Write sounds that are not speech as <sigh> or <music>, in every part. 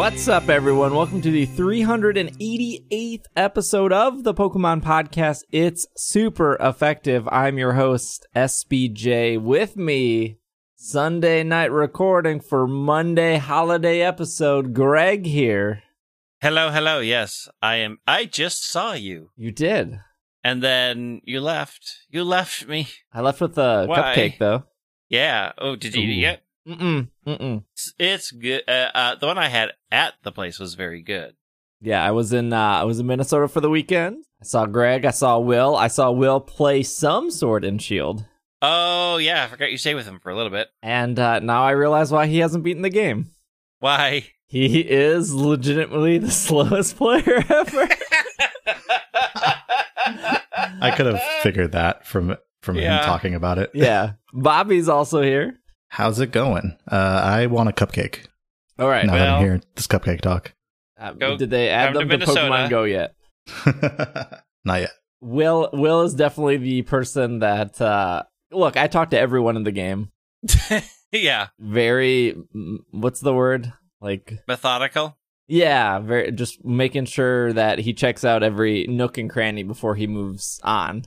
What's up, everyone? Welcome to the 388th episode of the Pokemon Podcast. It's super effective. I'm your host, SBJ. With me, Sunday night recording for Monday holiday episode, Greg here. Hello, hello. Yes, I am. I just saw you, You did. and then you left. You left me. I left with a Why? cupcake, though. Yeah. Oh, did you eat it? Mm-mm. Mm-mm. It's, it's good. Uh, uh, the one I had at the place was very good. Yeah, I was in uh, I was in Minnesota for the weekend. I saw Greg. I saw Will. I saw Will play some Sword and Shield, Oh yeah, I forgot you stayed with him for a little bit. and uh, now I realize why he hasn't beaten the game. Why? He is legitimately the <laughs> slowest player ever. I could have figured that from from Yeah. him talking about it. yeah, <laughs> Bobby's also here. How's it going? Uh, I want a cupcake. All right. now that I'm hearing this cupcake talk. Uh, Go- did they add come them to to, Pokemon Go yet? <laughs> Not yet. Will Will is definitely the person that uh, look. I talked to everyone in the game. <laughs> yeah, Very, what's the word? Like methodical. Yeah, very just making sure that he checks out every nook and cranny before he moves on.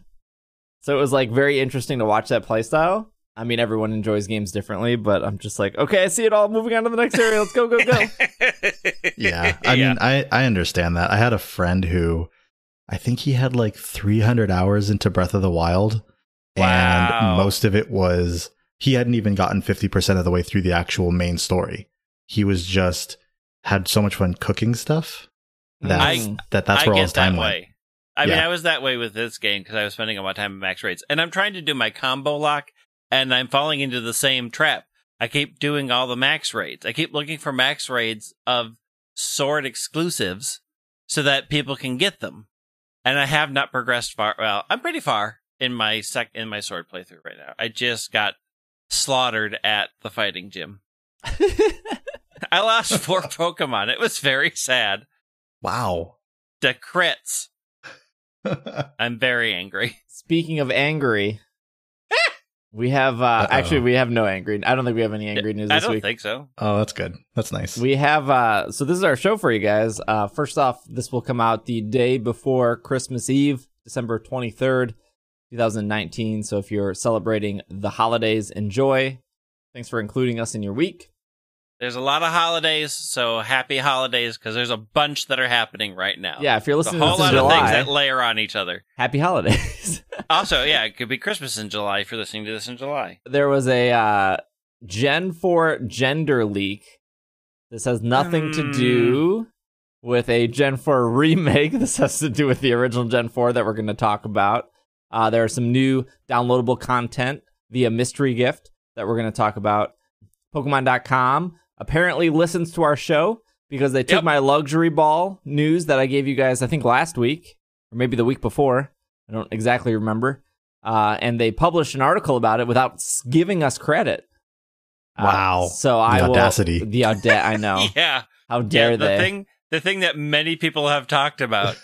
So it was like very interesting to watch that playstyle. I mean, everyone enjoys games differently, but I'm just like, okay, I see it all. Moving on to the next area. Let's go, go, go. <laughs> Yeah. I Yeah. mean, I, I understand that. I had a friend who I think he had like 300 hours into Breath of the Wild. Wow. And most of it was, he hadn't even gotten 50% of the way through the actual main story. He was just, had so much fun cooking stuff mm. that, I- that that's I where all get his time that went. way. I mean, I was that way with this game because I was spending a lot of time at max raids, and I'm trying to do my combo lock, and I'm falling into the same trap. I keep doing all the max raids. I keep looking for max raids of sword exclusives so that people can get them, and I have not progressed far. Well, I'm pretty far in my sec in my sword playthrough right now. I just got slaughtered at the fighting gym. <laughs> I lost four Pokemon. It was very sad. Wow. The crits. <laughs> I'm very angry. Speaking of angry, we have uh, Uh-oh. actually we have no angry. I don't think we have any angry news I this don't week. think so. oh, that's good. That's nice. We have uh so this is our show for you guys. Uh first off, this will come out the day before Christmas Eve, December 23rd, 2019. So if you're celebrating the holidays, enjoy. Thanks for including us in your week. There's a lot of holidays, so happy holidays because there's a bunch that are happening right now. Yeah, if you're a listening to whole this in lot of things July, that layer on each other. happy holidays. <laughs> Also, yeah, it could be Christmas in July if you're listening to this in July. there was a uh Gen 4 gender leak. This has nothing to Hmm. do with a Gen 4 remake. <laughs> This has to do with the original Gen 4 that we're going to talk about. Uh, there are some new downloadable content via mystery gift that we're going to talk about. Pokemon.com apparently listens to our show because they took Yep. my luxury ball news that I gave you guys, I think, last week or maybe the week before. I don't exactly remember. Uh, and they published an article about it without giving us credit. Uh, Wow. so I will- audacity. the auda- I know. <laughs> Yeah, How dare yeah. The they? thing, the thing that many people have talked about.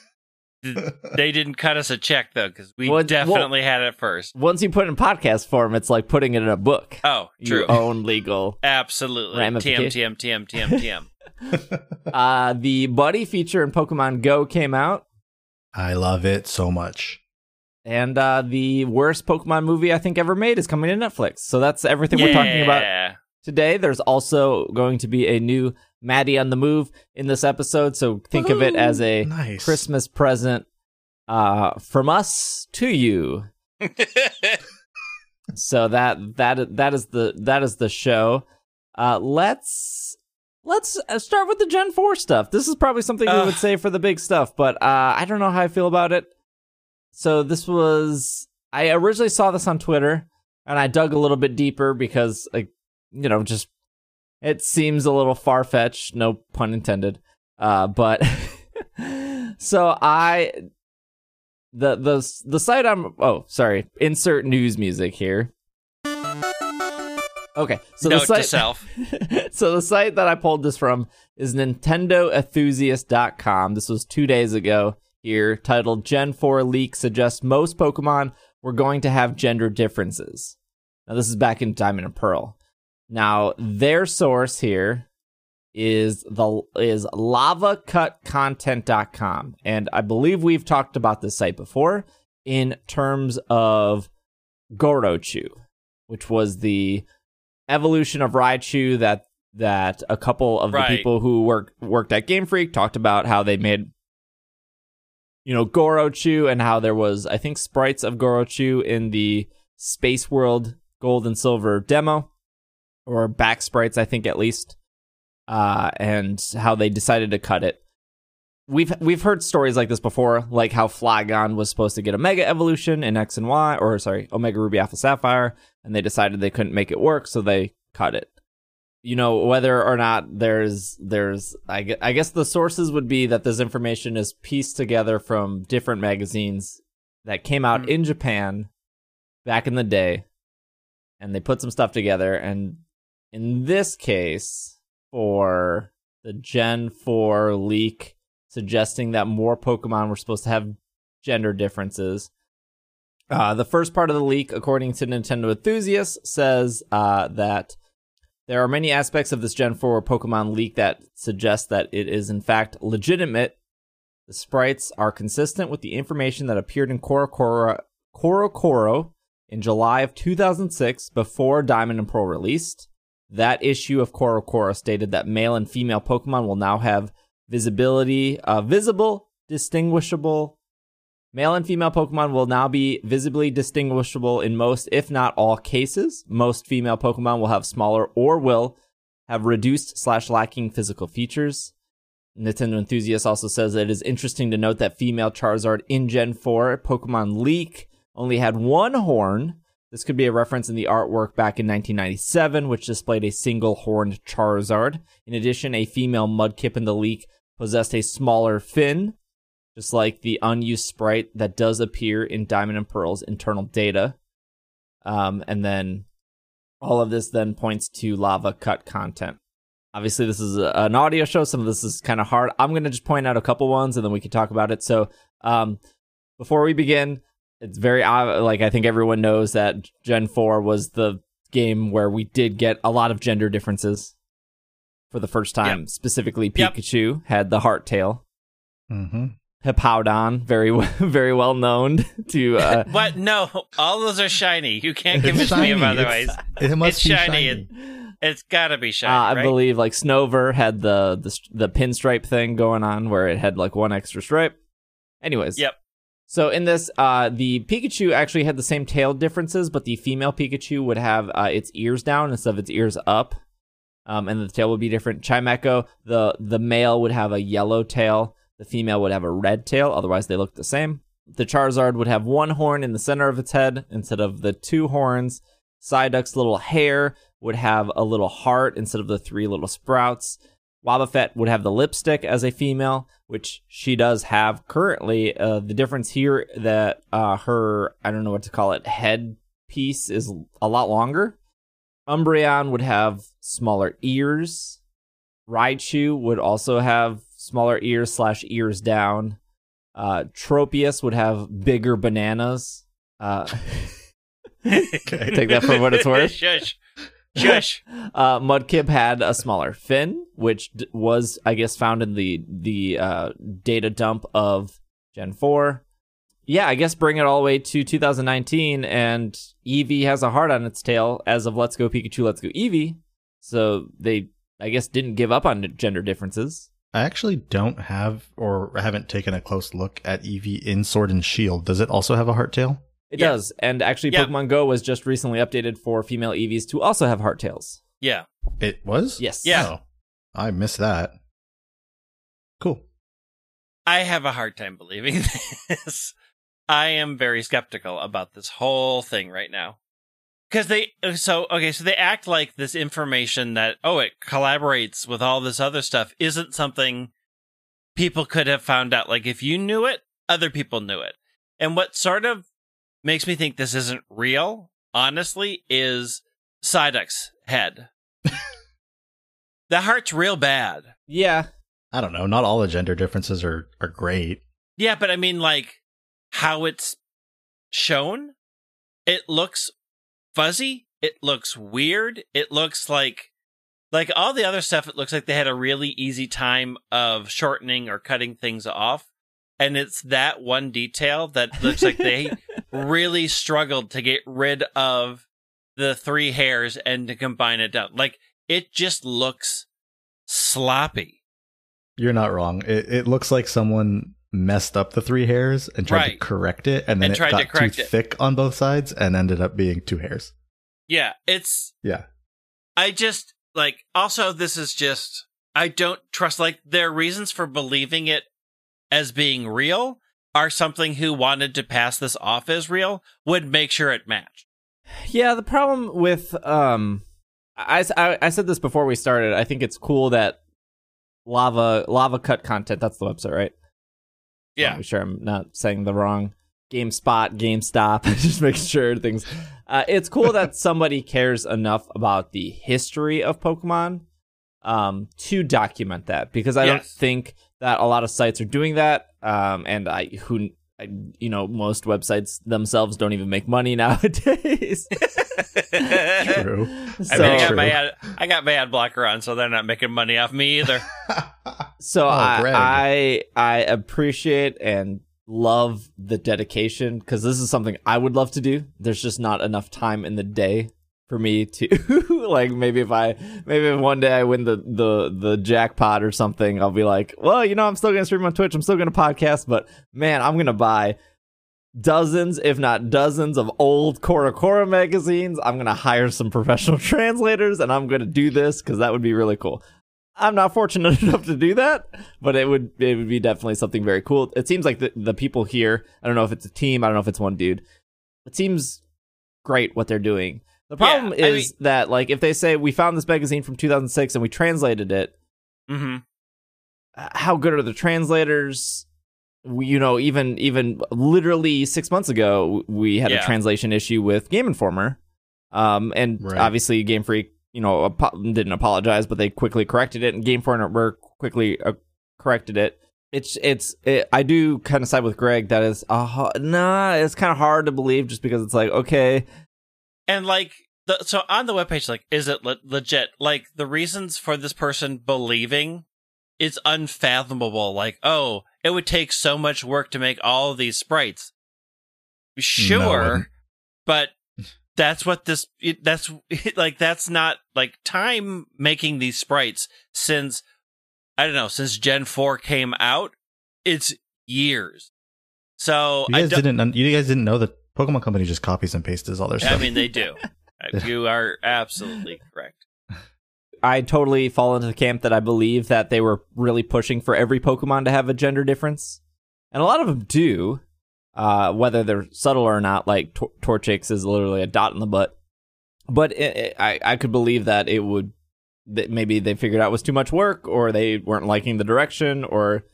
Th- <laughs> they didn't cut us a check though because we Well, well- definitely had it first. Once you put it in podcast form, it's like putting it in a book. Oh, true. You own legal. Absolutely. TM, Ramification. TM, TM, TM, TM. <laughs> Uh, the Buddy feature in Pokemon Go came out, I love it so much. and uh, the worst Pokemon movie I think ever made is coming to Netflix. So that's everything we're talking about today. There's also going to be a new Maddy on the Move in this episode. So think of it as a nice Christmas present uh, from us to you. <laughs> So that that that is the that is the show. Uh, let's let's uh, start with the Gen Four stuff. This is probably something we would say for the big stuff, but uh, I don't know how I feel about it. So this was I originally saw this on Twitter, and I dug a little bit deeper because like you know just it seems a little far fetched. No pun intended. Uh, but <laughs> so I the the the site I'm oh sorry insert news music here. Okay, so the Note to site self. <laughs> so the site that I pulled this from is NintendoEnthusiast.com. This was two days ago here, titled Gen 4 Leak Suggests Most Pokemon Were Going to Have Gender Differences. Now, this is back in Diamond and Pearl. Now, their source here is the is lavacutcontent.com and I believe we've talked about this site before in terms of Gorochu, which was the evolution of Raichu that that a couple of Right. the people who work worked at Game Freak talked about how they made you know Gorochu and how there was I think sprites of Gorochu in the Space World Gold and Silver demo or back sprites I think at least uh and how they decided to cut it we've we've heard stories like this before, like how Flygon was supposed to get a Mega Evolution in X and Y, or sorry, Omega Ruby Alpha Sapphire, and they decided they couldn't make it work, so they cut it. You know whether or not there's there's I guess, I guess the sources would be that this information is pieced together from different magazines that came out Mm. in Japan back in the day, and they put some stuff together. And in this case, for the Gen 4 leak suggesting that more Pokemon were supposed to have gender differences. Uh, the first part of the leak, according to Nintendo Enthusiasts, says uh, that there are many aspects of this Gen 4 Pokemon leak that suggest that it is in fact legitimate. The sprites are consistent with the information that appeared in CoroCoro, in July of 2006 before Diamond and Pearl released. That issue of CoroCoro stated that male and female Pokemon will now have visibility, uh, visible, distinguishable. Male and female Pokemon will now be visibly distinguishable in most, if not all, cases. Most female Pokemon will have smaller or will have reduced slash lacking physical features. Nintendo Enthusiast also says that it is interesting to note that female Charizard in Gen 4 Pokemon Leak only had one horn. This could be a reference in the artwork back in 1997, which displayed a single horned Charizard. In addition, a female Mudkip in the leak possessed a smaller fin, just like the unused sprite that does appear in Diamond and Pearl's internal data. Um, and then all of this then points to lava cut content. Obviously, this is a, an audio show. Some of this is kind of hard. I'm going to just point out a couple ones and then we can talk about it. So, um, before we begin, it's very ob- like I think everyone knows that Gen 4 was the game where we did get a lot of gender differences for the first time. Specifically, Yep. Pikachu had the heart tail. Mm-hmm. Hippowdon, very w- <laughs> very well known to uh, <laughs> What? No, all those are shiny. You can't It's convince me of shiny. otherwise. It must It's be shiny. shiny. It- It's gotta be uh, shiny, I right? believe like Snover had the, the the pinstripe thing going on where it had like one extra stripe. Anyways, Yep. So in this, uh, the Pikachu actually had the same tail differences, but the female Pikachu would have uh, its ears down instead of its ears up, um, and the tail would be different. Chimecho, the the male would have a yellow tail, the female would have a red tail. Otherwise, they look the same. The Charizard would have one horn in the center of its head instead of the two horns. Psyduck's little hair would have a little heart instead of the three little sprouts. Wobbuffet would have the lipstick as a female, which she does have currently. Uh, the difference here that uh, her I don't know what to call it head piece is a lot longer. Umbreon would have smaller ears. Raichu would also have smaller ears slash ears down. Uh, Tropius would have bigger bananas. Uh, Okay. <laughs> <laughs> Take that for what it's worth. Shush. <laughs> Shush. <laughs> uh, Mudkip had a smaller fin, which d- was, I guess, found in the the uh, data dump of Gen Four. Yeah, I guess bring it all the way to 2019, and Eevee has a heart on its tail as of Let's Go Pikachu, Let's Go Eevee. So they, I guess, didn't give up on gender differences. I actually don't have or haven't taken a close look at Eevee in Sword and Shield. Does it also have a heart tail? It Yeah. does, and actually, Yeah. Pokemon Go was just recently updated for female Eevees to also have heart tails. Yeah. It was? Yes. Yeah. Oh, I missed that. Cool. I have a hard time believing <laughs> this. I am very skeptical about this whole thing right now. Because they, so, okay, so they act like this information that, oh, it collaborates with all this other stuff isn't something people could have found out. Like, if you knew it, other people knew it. And what sort of makes me think this isn't real, honestly, is Psyduck's head. <laughs> the heart's real bad. Yeah, I don't know. Not all the gender differences are, are great. Yeah, but I mean, like, how it's shown, it looks fuzzy. It looks weird. It looks like Like all the other stuff, it looks like they had a really easy time of shortening or cutting things off. And it's that one detail that looks like they <laughs> really struggled to get rid of the three hairs and to combine it down. Like it just looks sloppy. You're not wrong. It, it looks like someone messed up the three hairs and tried to correct it, and then And it tried to got correct too it. thick on both sides and ended up being two hairs. Yeah, it's Yeah. I just like also this is just I don't trust like their reasons for believing it as being real are something who wanted to pass this off as real would make sure it matched. Yeah, the problem with um, I, I, I said this before we started. I think it's cool that lava lava cut content. That's the website, right? Yeah. I'm sure I'm not saying the wrong GameSpot, GameStop. <laughs> Just making sure things. Uh, it's cool that <laughs> somebody cares enough about the history of Pokemon um, to document that because I don't think that a lot of sites are doing that. Um, and I who. I, you know, most websites themselves don't even make money <laughs> nowadays. True. <laughs> I mean, I got True. my ad, I got my ad blocker on, so they're not making money off me either. <laughs> so Oh, I, I I appreciate and love the dedication because this is something I would love to do. There's just not enough time in the day for me to <laughs> like maybe if I maybe if one day I win the the the jackpot or something, I'll be like, well, you know, I'm still gonna stream on Twitch, I'm still gonna podcast, but man, I'm gonna buy dozens, if not dozens, of old CoroCoro magazines. I'm gonna hire some professional <laughs> translators, and I'm gonna do this because that would be really cool. I'm not fortunate <laughs> enough to do that, but it would it would be definitely something very cool. It seems like the the people here. I don't know if it's a team. I don't know if it's one dude. It seems great what they're doing. The problem Yeah, I is that like if they say we found this magazine from 2006 and we translated it, hmm uh, how good are the translators? We, you know, even even literally six months ago, we had a translation issue with Game Informer, um, and Right. obviously Game Freak, you know, apo- didn't apologize, but they quickly corrected it, and Game Informer quickly uh, corrected it. It's it's it, I do kind of side with Greg. That is, uh, nah, it's kind of hard to believe just because it's like okay, And like the so on the webpage, like, is it le- legit? Like the reasons for this person believing is unfathomable. Like, oh, it would take so much work to make all of these sprites. Sure, wouldn't. but <laughs> that's what this. It, that's <laughs> like that's not like time making these sprites since I don't know since Gen Four came out. It's years. So You I guys didn't. You guys didn't know that Pokemon Company just copies and pastes all their stuff. I mean, they do. <laughs> Uh, you are absolutely correct. I totally fall into the camp that I believe that they were really pushing for every Pokemon to have a gender difference, and a lot of them do, uh, whether they're subtle or not. Like Tor- Torchics is literally a dot in the butt, but it, it, I I could believe that it would that maybe they figured out it was too much work, or they weren't liking the direction, or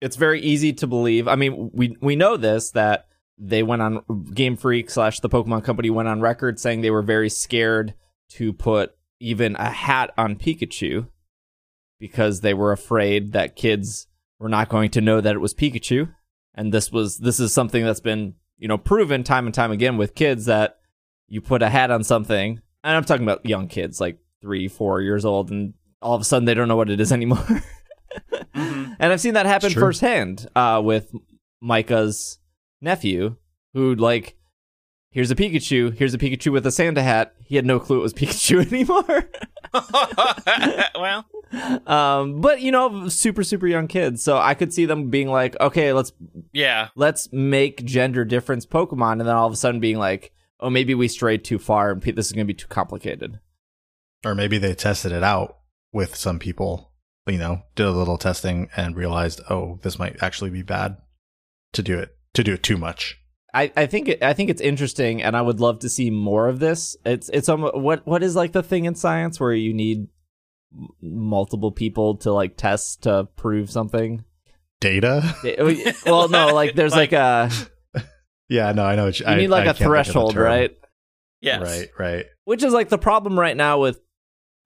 it's very easy to believe. I mean, we we know this that they went on Game Freak slash the Pokemon Company went on record saying they were very scared to put even a hat on Pikachu because they were afraid that kids were not going to know that it was Pikachu. And this was this is something that's been, you know, proven time and time again with kids that you put a hat on something, and I'm talking about young kids, like three, four years old, and all of a sudden they don't know what it is <laughs> anymore. Mhm. And I've seen that happen firsthand uh, with Micah's nephew, who like, here's a Pikachu, here's a Pikachu with a Santa hat. He had no clue it was <laughs> Pikachu anymore. <laughs> well, um, but you know, super super young kids, so I could see them being like, okay, let's yeah, let's make gender difference Pokemon, and then all of a sudden being like, oh, maybe we strayed too far, and this is going to be too complicated. or maybe they tested it out with some people. You know, did a little testing and realized, oh, this might actually be bad to do it to do it too much. I, I think it, I think it's interesting, and I would love to see more of this. It's it's um, what what is like the thing in science where you need multiple people to like test to prove something. Data. Well, no, like there's <laughs> like, a yeah, no, I know. What you, you I- need like I a can't think of the threshold, term. right? yes, Right, right. Which is like the problem right now with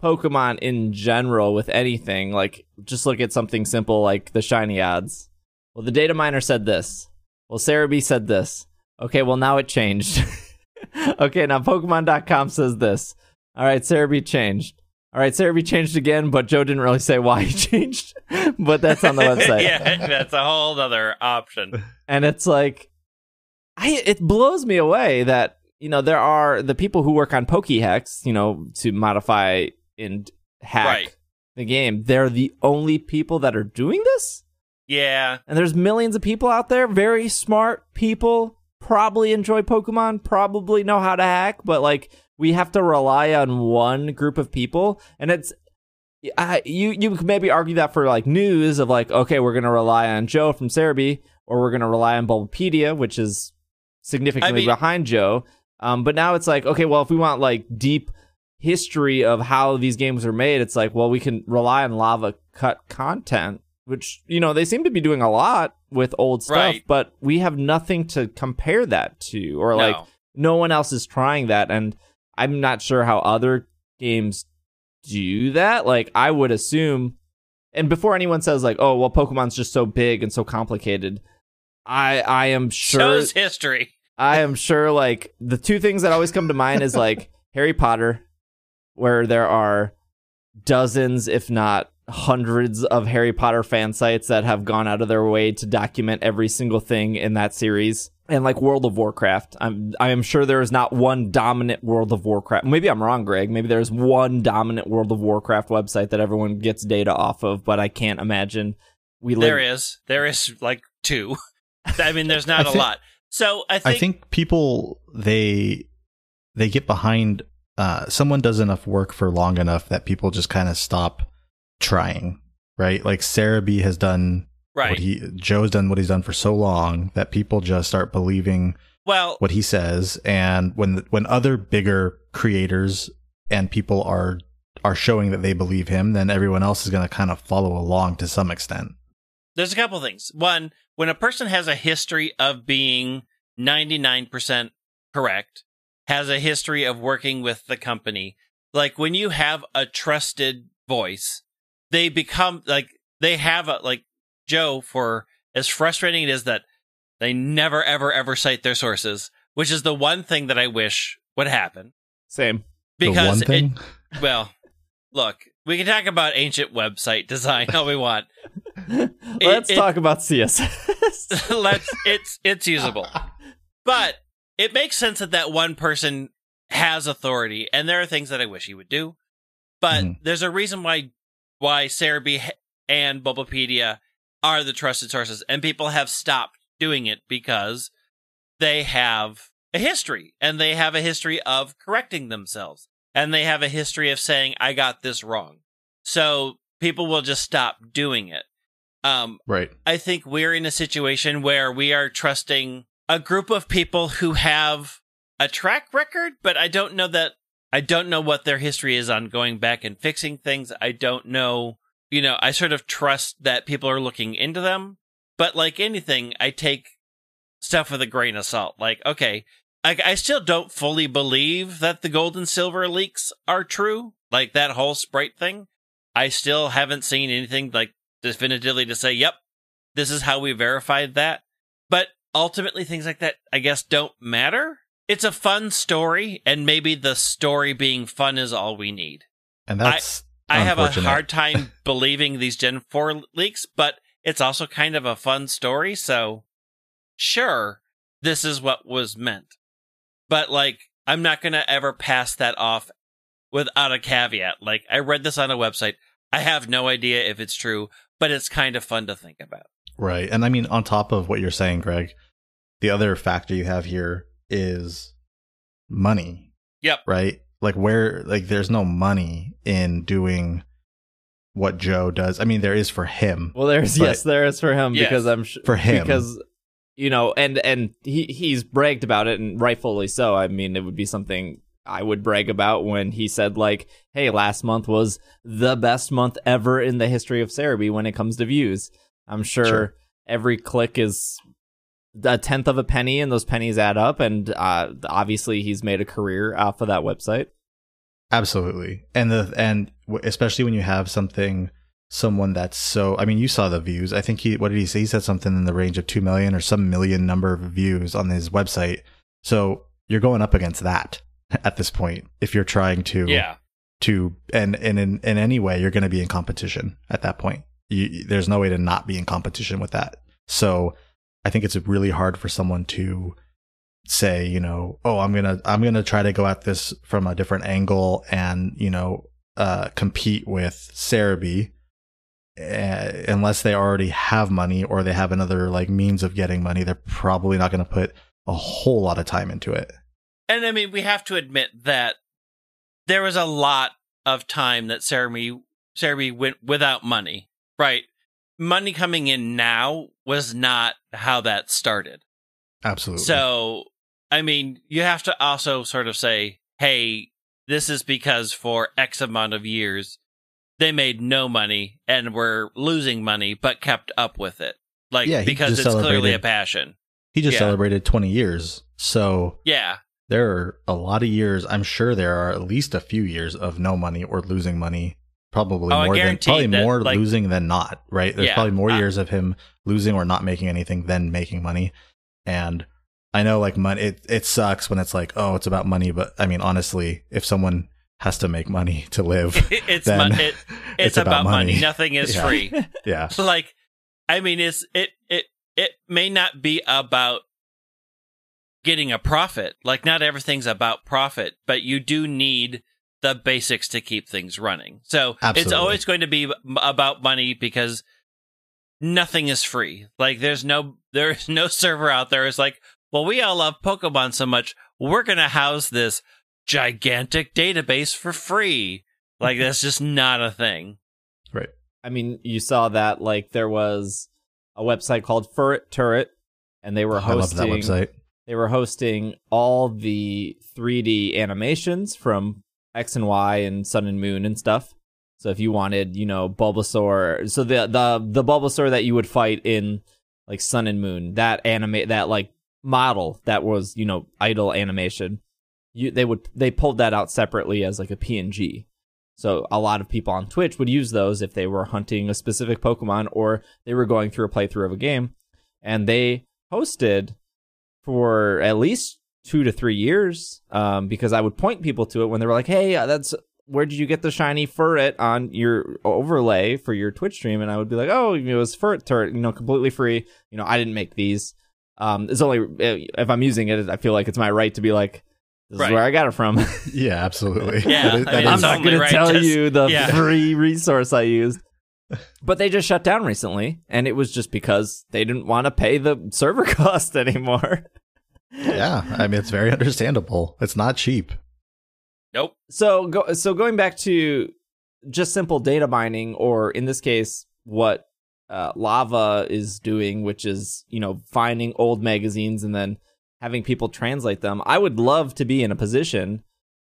Pokemon in general with anything. Like just look at something simple like the shiny odds. Well, the data miner said this. Well, Serebii said this. Okay, well now it changed. <laughs> okay, now Pokemon.com says this. All right, Serebii changed. All right, Serebii changed again, but Joe didn't really say why he <laughs> changed. but that's on the <laughs> website. yeah, that's a whole other option. and it's like I it blows me away that you know there are the people who work on PKHeX, you know, to modify and hack Right. the game. They're the only people that are doing this, Yeah, and there's millions of people out there, very smart people, probably enjoy Pokemon, probably know how to hack, but like we have to rely on one group of people, and it's. I, you you could maybe argue that for like news of like okay we're gonna rely on Joe from Serebii or we're gonna rely on Bulbapedia which is significantly I mean- behind Joe. Um, but now it's like okay well if we want like deep history of how these games are made it's like well we can rely on Lava Cut content which you know they seem to be doing a lot with old stuff Right. but we have nothing to compare that to or like no. no one else is trying that and i'm not sure how other games do that like i would assume and before anyone says like oh well pokemon's just so big and so complicated i i am sure Shows history. i am sure like the two things that always come to mind is like <laughs> harry potter where there are dozens if not hundreds of harry potter fan sites that have gone out of their way to document every single thing in that series and like world of warcraft i'm i am sure there is not one dominant world of warcraft maybe i'm wrong greg maybe there's one dominant world of warcraft website that everyone gets data off of but i can't imagine we live There is. There is like two. <laughs> I mean, there's not I a think- lot. So I think, I think people they they get behind. Uh, someone does enough work for long enough that people just kind of stop trying, right? Like Serebii has done right. what he Joe's done what he's done for so long that people just start believing well, what he says and when when other bigger creators and people are are showing that they believe him then everyone else is going to kind of follow along to some extent there's a couple things. One, when a person has a history of being 99% correct, has a history of working with the company, like when you have a trusted voice, they become like they have a like Joe for as frustrating it is that they never ever ever cite their sources, which is the one thing that I wish would happen same because the one it- <laughs> well, look, we can talk about ancient website design all we want. <laughs> let's it- talk about css <laughs> Let's it's it's usable. But it makes sense that that one person has authority and there are things that I wish he would do. But Mhm. there's a reason why why Serebii and Bulbapedia are the trusted sources and people have stopped doing it because they have a history and they have a history of correcting themselves and they have a history of saying I got this wrong. So people will just stop doing it. Um right I think we're in a situation where we are trusting a group of people who have a track record, but I don't know that I don't know what their history is on going back and fixing things. I don't know, you know, I sort of trust that people are looking into them, but like anything, I take stuff with a grain of salt. Like, okay, I, I still don't fully believe that the gold and silver leaks are true, like that whole sprite thing. I still haven't seen anything like definitively to say, yep, this is how we verified that. But ultimately, things like that, I guess, don't matter. It's a fun story, and maybe the story being fun is all we need. and that's I have a hard time <laughs> believing these Gen 4 leaks, but it's also kind of a fun story, so sure, this is what was meant. But, like, I'm not going to ever pass that off without a caveat. Like, I read this on a website. I have no idea if it's true, but it's kind of fun to think about. Right. And I mean, on top of what you're saying, Greg, the other factor you have here is money. Yep. Right? Like, where, like, there's no money in doing what Joe does. I mean, there is for him. Well, there's yes, there is for him Yes. because I'm sh- For him. because you know, and and he he's bragged about it and rightfully so. I mean, it would be something I would brag about when he said like, "Hey, last month was the best month ever in the history of Serebii when it comes to views." I'm sure, Sure. every click is a tenth of a penny, and those pennies add up. And uh, obviously, he's made a career off of that website. Absolutely. And the, and especially when you have something, someone that's so, I mean, you saw the views. I think he, what did he say? He said something in the range of 2 million or some million number of views on his website. So you're going up against that <laughs> at this point if you're trying to Yeah. to and and in in any way you're going to be in competition at that point. You, there's no way to not be in competition with that. So I think it's really hard for someone to say, you know, oh, I'm going to I'm going to try to go at this from a different angle and, you know, uh compete with Serebii uh, unless they already have money or they have another like means of getting money, they're probably not going to put a whole lot of time into it. And I mean, we have to admit that there was a lot of time that Serebii Serebii went without money. Right. Money coming in now was not how that started. Absolutely. So, I mean, you have to also sort of say, hey, this is because for X amount of years, they made no money and were losing money, but kept up with it. Like, Yeah, because it's clearly a passion. he just yeah. celebrated 20 years. So Yeah. there are a lot of years. I'm sure there are at least a few years of no money or losing money. Probably Oh, more than probably that, more like- losing than not, right? There's Yeah, probably more I- years of him losing or not making anything than making money. And I know like money it, it sucks when it's like, oh, it's about money, but I mean honestly, if someone has to make money <laughs> to live, it's then it, <laughs> it's, about, money. Nothing is Yeah. free. <laughs> yeah. like, I mean, it's it it it may not be about getting a profit. Like, not everything's about profit, but you do need the basics to keep things running. So it's always going to be about money because nothing is free. Like, there's no <laughs> there's no server out there is like, well, we all love Pokemon so much, we're gonna house this gigantic database for free. Like, <laughs> that's just not a thing. Right. I mean, you saw that like there was a website called Furret Turret, and they were hosting. I love that website. they were hosting all the 3D animations from X and Y and Sun and Moon and stuff. So if you wanted, you know, Bulbasaur, so the the the Bulbasaur that you would fight in like Sun and Moon, that animate that like model that was, you know, idle animation, you they would they pulled that out separately as like a PNG. So a lot of people on Twitch would use those if they were hunting a specific Pokemon or they were going through a playthrough of a game. And they hosted for at least two to three years um, because I would point people to it when they were like, "Hey, uh, that's where did you get the shiny Furret on your overlay for your Twitch stream?" And I would be like, "Oh, it was Furret Turret, you know, completely free. You know, I didn't make these. Um, it's only if I'm using it, I feel like it's my right to be like." This Right. is where I got it from. <laughs> Yeah, absolutely. Yeah, That is- I that mean, I'm it's not only going to tell to- you the yeah. free resource I used. <laughs> But they just shut down recently, and it was just because they didn't want to pay the server <laughs> cost anymore. Yeah, I mean it's very understandable. It's not cheap. Nope. So go so going back to just simple data mining, or in this case, what uh, Lava is doing, which is you know finding old magazines and then having people translate them. I would love to be in a position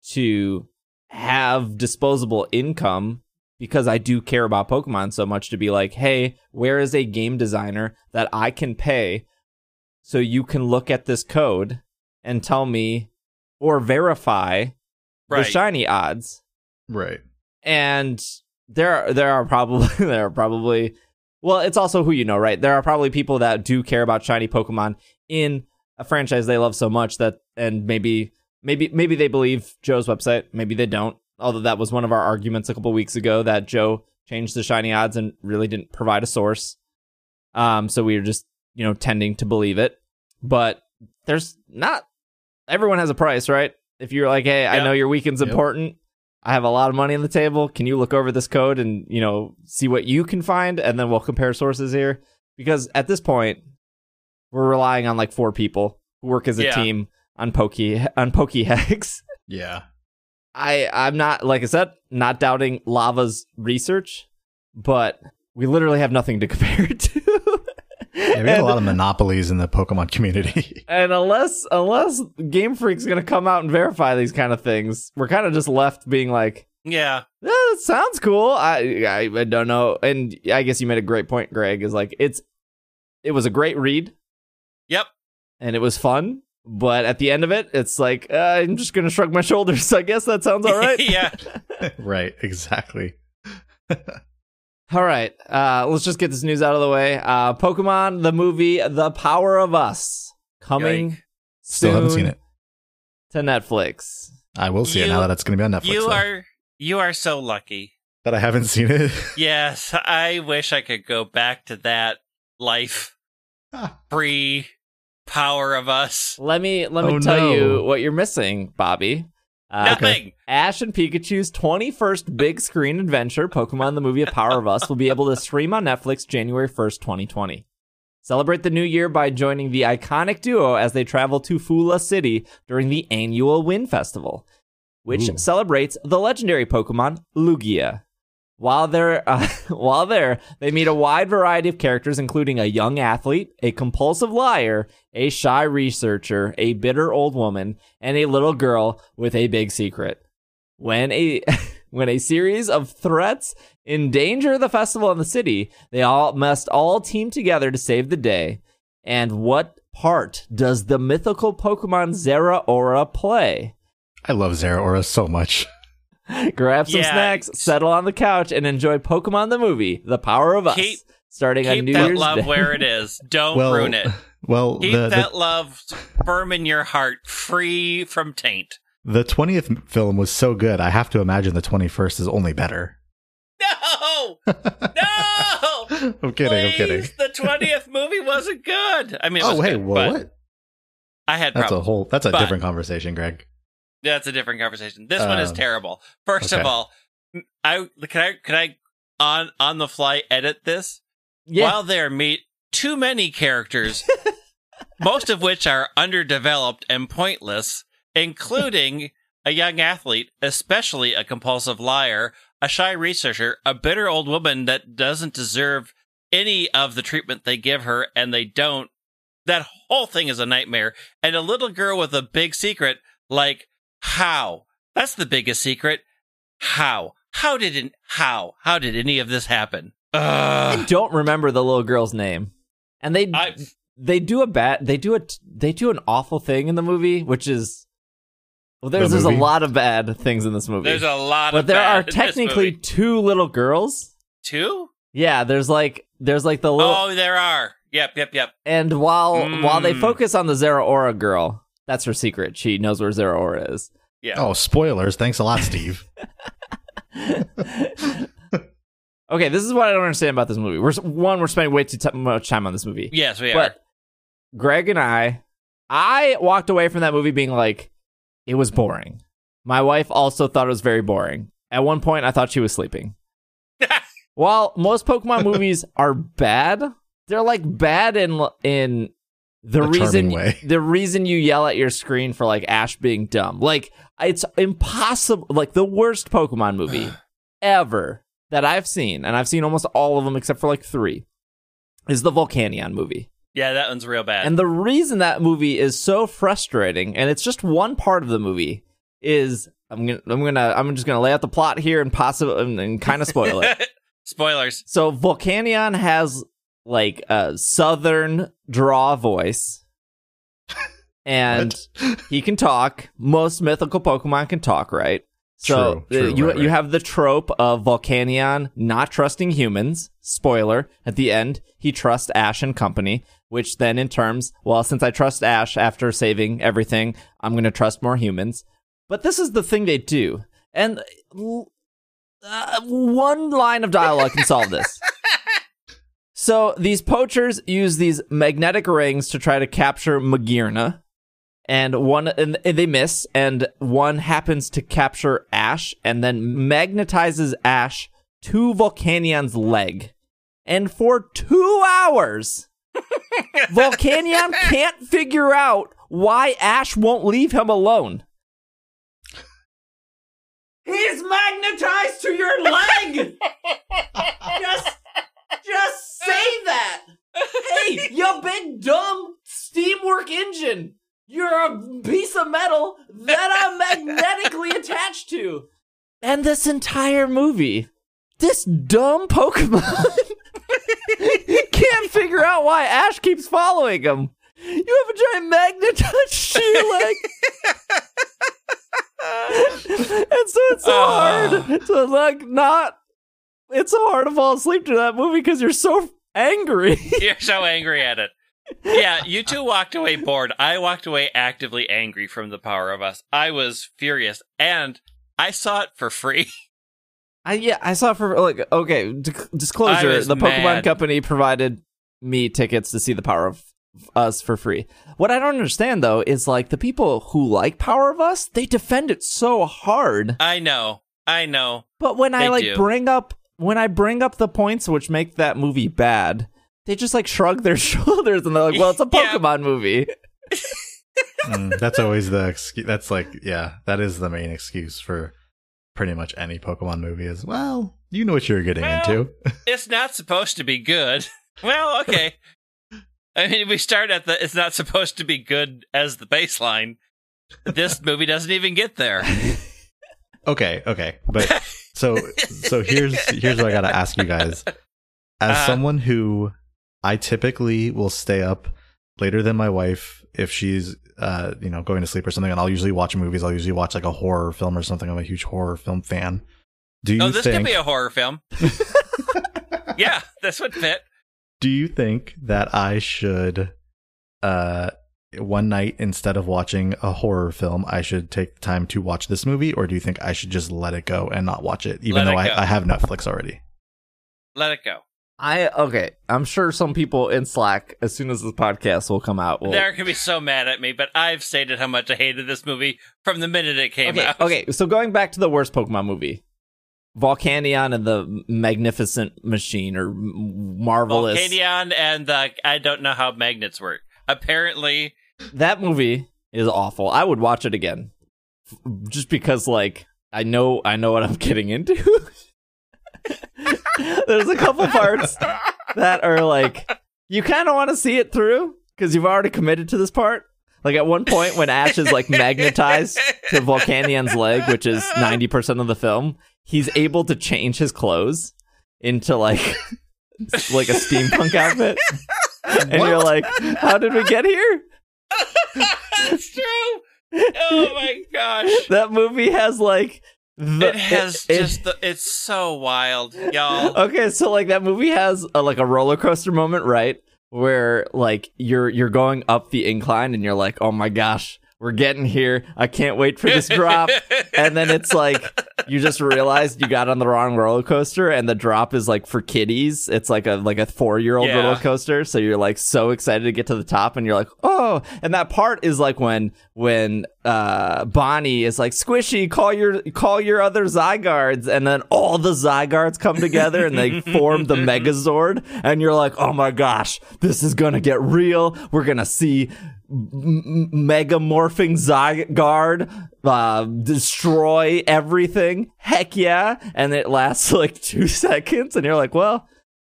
to have disposable income because I do care about Pokemon so much to be like, hey, where is a game designer that I can pay so you can look at this code and tell me or verify Right. the shiny odds Right. and there are, there are probably <laughs> there are probably well it's also who you know right there are probably people that do care about shiny pokemon in a franchise they love so much that and maybe maybe maybe they believe joe's website maybe they don't although that was one of our arguments a couple weeks ago that joe changed the shiny odds and really didn't provide a source um so we were just you know tending to believe it but there's not everyone has a price right if you're like hey i know your weekend's Yep. important I have a lot of money on the table. Can you look over this code and, you know, see what you can find and then we'll compare sources here? Because at this point, we're relying on like four people who work as a Yeah. team on Pokey on PKHeX. <laughs> Yeah. I I'm not like I said, not doubting Lava's research, but we literally have nothing to <laughs> compare it to. Yeah, we have a lot of monopolies in the Pokemon community. <laughs> And unless unless Game Freak's gonna come out and verify these kind of things, we're kind of just left being like, Yeah. Yeah, that sounds cool. I, I I don't know, and I guess you made a great point, Greg. Is like it's it was a great read Yep. and it was fun, but at the end of it, it's like uh, I'm just gonna shrug my shoulders. <laughs> I guess that sounds all right. <laughs> yeah. right. Exactly. All right, uh, let's just get this news out of the way. Uh, Pokemon the movie, The Power of Us, coming Yike. Still haven't soon seen it. to Netflix. I will see it now that it's going to be on Netflix. You though. are You are so lucky. that I haven't seen it. <laughs> Yes, I wish I could go back to that life <laughs> pre power of us. Let me let me Oh, tell no. you what you're missing, Bobby. Uh, Nothing. Ash and Pikachu's 21st big screen adventure, Pokemon the Movie A Power of Us, will be able to stream on Netflix January 1st, 2020. Celebrate the new year by joining the iconic duo as they travel to Fula City during the annual Wind Festival, which Ooh. celebrates the legendary Pokemon Lugia. While they're <laughs> uh, while there, they meet a wide variety of characters, including a young athlete, a compulsive liar, a shy researcher, a bitter old woman, and a little girl with a big secret. When a <laughs> when a series of threats endanger the festival and the city, they all must all team together to save the day. And what part does the mythical Pokemon Zeraora play? I love Zeraora so much. <laughs> Grab some Yeah. snacks, settle on the couch, and enjoy Pokemon the movie, The Power of Us, Keep- starting on Keep New that Year's love Day. where it <laughs> is. Don't Well, ruin it. <laughs> Well, Keep the, that the love firm in your heart, free from taint. the twentieth film was so good. I have to imagine the twenty first is only better. No! No! I'm kidding. I'm kidding. The twentieth movie wasn't good. I mean, it Oh was hey, good, well, what? I had That's a whole. That's a But- different conversation, Greg. That's a different conversation. This one is Um, terrible. First of all, I can I can I on on the fly edit this Yeah, while there meet too many characters, <laughs> most of which are underdeveloped and pointless, including a young athlete, especially a compulsive liar, a shy researcher, a bitter old woman that doesn't deserve any of the treatment they give her, and they don't. That whole thing is a nightmare. And a little girl with a big secret, like, how? That's the biggest secret. How? How did it, how? How did any of this happen? I don't remember the little girl's name, and they I, they do a bad they do a they do an awful thing in the movie, which is well, there's The there's a lot of bad things in this movie. there's a lot but of there bad are technically two little girls. two. Yeah, there's like there's like the little Oh, there are. Yep, yep, yep. and while while they Mm. focus on the Zeraora girl, that's her secret. She knows where Zeraora is. Yeah. Oh, spoilers! Thanks a lot, Steve. <laughs> Okay, this is what I don't understand about this movie. We're one, we're spending way too t- much time on this movie. Yes, we are. but Greg and I, I walked away from that movie being like, it was boring. My wife also thought it was very boring. At one point, I thought she was sleeping. <laughs> While most Pokemon movies are bad, they're like bad in in the A reason way. the reason you yell at your screen for like Ash being dumb. Like it's impossible. Like the worst Pokemon movie <sighs> ever that I've seen, and I've seen almost all of them except for like three, is the Volcanion movie. yeah, that one's real bad. And the reason that movie is so frustrating, and it's just one part of the movie, is I'm gonna I'm gonna I'm just gonna lay out the plot here and possibly and, and kind of spoil it. <laughs> Spoilers. So Volcanion has like a southern draw voice. <laughs> And <laughs> he can talk. Most mythical Pokemon can talk, right? So True, true, uh, you right, you right. have the trope of Volcanion not trusting humans. Spoiler: at the end, he trusts Ash and company, which then in terms, well, since I trust Ash after saving everything, I'm going to trust more humans. But this is the thing they do, and uh, one line of dialogue can solve this. <laughs> So these poachers use these magnetic rings to try to capture Magearna, and one and they miss, and one happens to capture Ash, and then magnetizes Ash to Volcanion's leg, and for two hours, <laughs> Volcanion can't figure out why Ash won't leave him alone. He's magnetized to your leg. <laughs> just, just say that. Hey, you big dumb steamwork engine. You're a piece of metal that I'm magnetically attached to. And this entire movie, this dumb Pokemon You <laughs> can't figure out why Ash keeps following him. You have a giant magnet attached to your leg. and so it's so uh. hard to like not. It's so hard to fall asleep to that movie because you're so angry. <laughs> You're so angry at it. Yeah, you two walked away bored. I walked away actively angry from the power of us. I was furious. And I saw it for free. <laughs> I yeah, I saw it for like okay, d- disclosure, the Pokemon mad. company provided me tickets to see the Power of Us for free. What I don't understand though is like the people who like Power of Us, they defend it so hard. I know. I know. But when I like do. bring up when I bring up the points which make that movie bad, they just like shrug their <laughs> shoulders and they're like, "Well, it's a <laughs> Yeah. Pokemon movie." Mm, that's always the excuse. That's like, yeah, that is the main excuse for pretty much any Pokemon movie. Is well, you know what you're getting Well, into. <laughs> It's not supposed to be good. Well, okay. I mean, we start at the it's not supposed to be good as the baseline. This movie doesn't even get there. Okay, okay, but so so here's <laughs> here's what I gotta ask you guys. As Uh. someone who I typically will stay up later than my wife if she's uh you know going to sleep or something, and I'll usually watch movies. I'll usually watch like a horror film or something. I'm a huge horror film fan. Do you oh, this think? could be a horror film. <laughs> yeah, this would fit. do you think that I should uh one night instead of watching a horror film, I should take the time to watch this movie, or do you think I should just let it go and not watch it, even Let though it. I, I have Netflix already? Let it go. I okay, I'm sure some people in Slack as soon as this podcast will come out will They're gonna be so mad at me, but I've stated how much I hated this movie from the minute it came okay, out. Okay, so going back to the worst Pokemon movie, Volcanion and the Magnificent Machine or Marvelous. Volcanion and the I don't know how magnets work. Apparently, That movie is awful. I would watch it again, just because like I know I know what I'm getting into. <laughs> There's a couple parts that are like you kind of want to see it through because you've already committed to this part. Like at one point when Ash is like magnetized to Volcanion's leg, which is 90% of the film, he's able to change his clothes into like <laughs> like a steampunk outfit. And you're like, how did we get here? That's true. Oh my gosh. <laughs> That movie has like the, It has it- just the, it's so wild, y'all. Okay, so like that movie has a, like a roller coaster moment, right? Where like you're you're going up the incline and you're like, "Oh my gosh, we're getting here. I can't wait for this drop." <laughs> and then it's like you just realized you got on the wrong roller coaster and the drop is like for kiddies. It's like a like a 4-year-old Yeah. roller coaster, so you're like so excited to get to the top and you're like, "Oh." And that part is like when when uh Bonnie is like, "Squishy, call your call your other Zygardes." And then all the Zygardes come together and they <laughs> form the Megazord and you're like, "Oh my gosh, this is to get real. We're to see m- mega morphing Zygarde uh, destroy everything. Heck yeah. And it lasts <laughs> like two seconds. And you're like, well,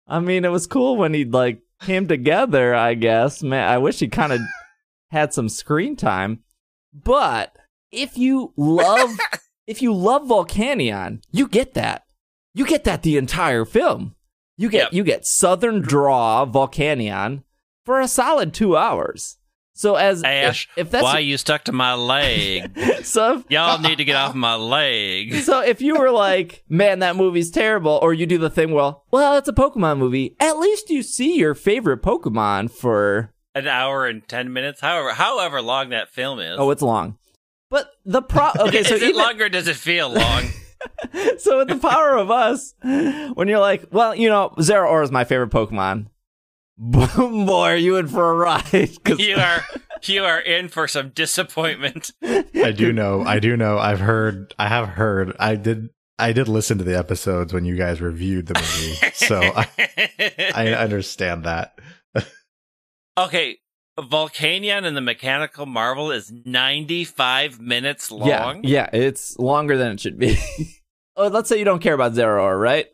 I mean, it was cool when he like came together, I guess. Man, I wish he kind of had some screen time. But if you love, <laughs> if you love Volcanion, you get that. You get that the entire film. You get Yep. you get Southern Draw Volcanion for a solid two hours. So as Ash, if, if that's why you stuck to my leg? <laughs> so if, Y'all need to get off <laughs> my leg. so if you were like, man, that movie's terrible, or you do the thing, well, well, it's a Pokemon movie. At least you see your favorite Pokemon for An hour and ten minutes, however however long that film is. oh, it's long. But the pro <laughs> okay, so is it even, longer? Does it feel long? <laughs> so with the power of us, when you're like, well, you know, Zeraora is my favorite Pokemon. <laughs> Boom, Boy, are you in for a ride? 'Cause- you are you are in for some disappointment. I do know. I do know. I've heard. I have heard. I did. I did listen to the episodes when you guys reviewed the movie, so I, I understand that. Okay, Volcanion and the Mechanical Marvel is ninety five minutes long. Yeah, yeah, it's longer than it should be. <laughs> oh, let's say you don't care about Zeraora, right?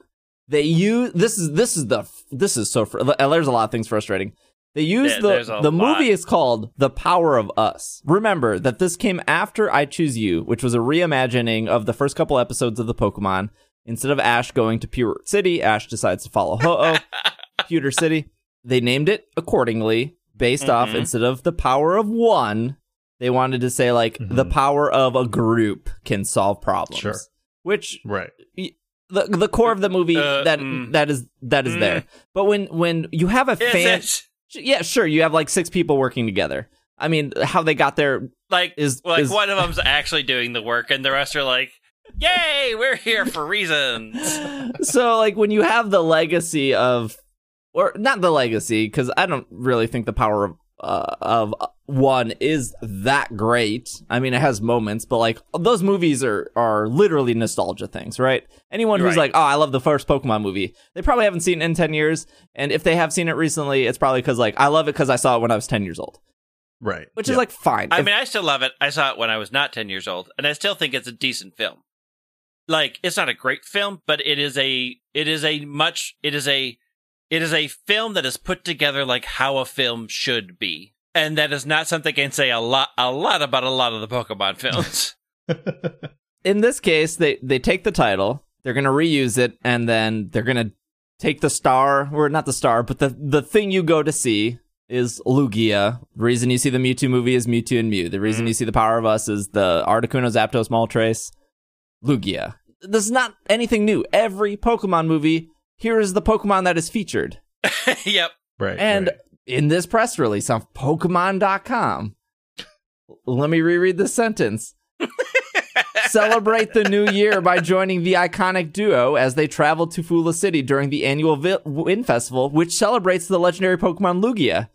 They use this is this is the this is so fr- uh, there's a lot of things frustrating. They use the the lot. movie is called The Power of Us. Remember that this came after I Choose You, which was a reimagining of the first couple episodes of the Pokemon. Instead of Ash going to Pewter City, Ash decides to follow Ho-Oh, <laughs> Pewter City. They named it accordingly, based off Mhm. instead of the power of one, they wanted to say like the Mhm. power of a group can solve problems. Sure. Which Right. the the core of the movie Uh, that mm. that is that is Mm. there. But when when you have a Is fan, it? yeah, sure, you have like six people working together. I mean, how they got there Like is like is, one of them's actually doing the work, and the rest are like Yay, we're here for reasons. <laughs> so like when you have the legacy of or not the legacy because i don't really think the power of uh, of one is that great i mean it has moments but like those movies are are literally nostalgia things right anyone who's Right. like oh i love the first pokemon movie they probably haven't seen it in 10 years and if they have seen it recently it's probably because like i love it because i saw it when i was 10 years old Right. which Yeah. is like fine I If- mean, I still love it. I saw it when I was not 10 years old, and I still think it's a decent film. Like, it's not a great film, but it is a it is a much it is a it is a film that is put together like how a film should be. And that is not something I can say a lot a lot about a lot of the Pokemon <laughs> films. in this case, they they take the title, they're gonna reuse it, and then they're gonna take the star, or not the star, but the the thing you go to see is Lugia. The reason you see the Mewtwo movie is Mewtwo and Mew. The reason mm-hmm. you see the Power of Us is the Articuno, Zapdos, Moltres, Lugia. This is not anything new. Every Pokemon movie, here is the Pokemon that is featured. <laughs> yep. right. And right. in this press release on Pokemon.com, let me reread this sentence. <laughs> Celebrate the new year by joining the iconic duo as they travel to Fula City during the annual Vi- Wind Festival, which celebrates the legendary Pokemon Lugia.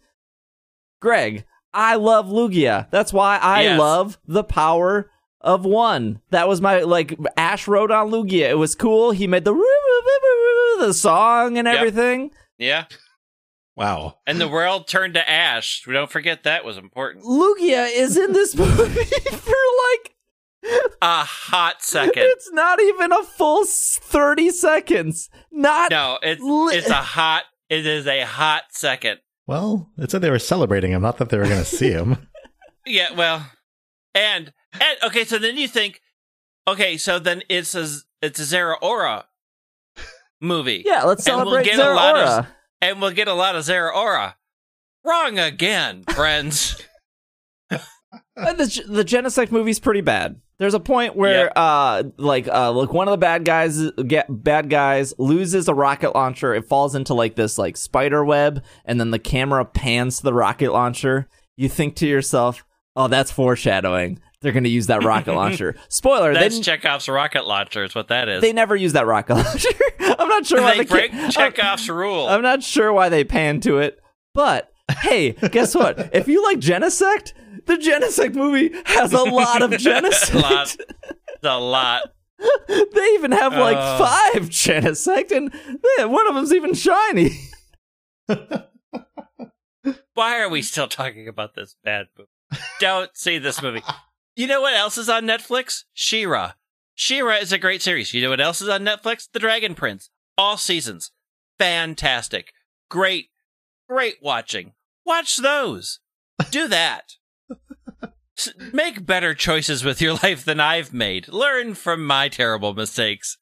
Greg, I love Lugia. That's why I Yes. love the power of one. That was my like Ash wrote on Lugia. It was cool. He made the the song and Yep. everything. Yeah. wow. And the world turned to ash. We don't forget that was important. Lugia is in this <laughs> movie for like A hot second. it's not even a full 30 seconds. Not No, it's Li- it's a hot it is a hot second. Well, it said they were celebrating him, not that they were going to see him. <laughs> Yeah, well, and and okay, so then you think, okay, so then it's a it's a Zeraora movie, Yeah, let's And we'll celebrate get a lot of- and we'll get a lot of Zeraora. Wrong again, <laughs> friends. Uh, the the Genesect movie's pretty bad. There's a point where uh like uh like one of the bad guys get bad guys loses a rocket launcher. It falls into like this like spider web and then the camera pans to the rocket launcher. You think to yourself, "Oh, that's foreshadowing. They're going to use that rocket <laughs> launcher." Spoiler, That's they Chekhov's rocket launcher. Is what that is. they never use that rocket <laughs> launcher. I'm not sure why They the break ca- Chekhov's rule. I'm not sure why they pan to it, but hey, guess <laughs> what? If you like Genesect, the Genesect movie has a lot of a Genesect. lot. It's a lot. they even have like Uh. five Genesect, and eh, one of them's even shiny. Why are we still talking about this bad movie? Don't see this movie. You know what else is on Netflix? She-Ra. She-Ra is a great series. You know what else is on Netflix? The Dragon Prince. All seasons. Fantastic. Great. Great watching. Watch those. Do that. <laughs> Make better choices with your life than I've made. Learn from my terrible mistakes.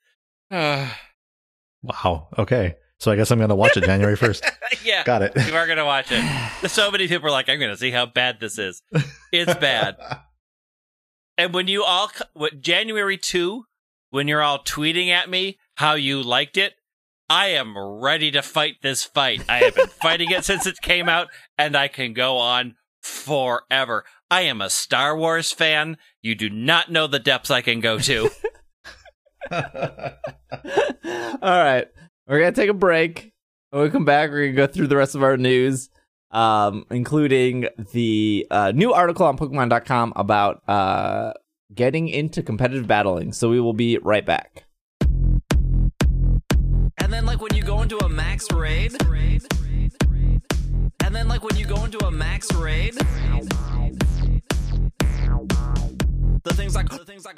Uh, <sighs> wow. Okay. So I guess I'm going to watch it January 1st. <laughs> yeah. Got it. You are going to watch it. <laughs> So many people are like, I'm going to see how bad this is. It's bad. And when you all, what, January 2, when you're all tweeting at me how you liked it, I am ready to fight this fight. I have been <laughs> fighting it since it came out, and I can go on forever. I am a Star Wars fan. You do not know the depths I can go to. <laughs> All right, we're gonna take a break. When we come back, we're gonna go through the rest of our news, um, including the uh, new article on Pokemon.com about uh, getting into competitive battling. So we will be right back. And then, like when you go into a max raid, and then like when you go into a max raid, the things like the things like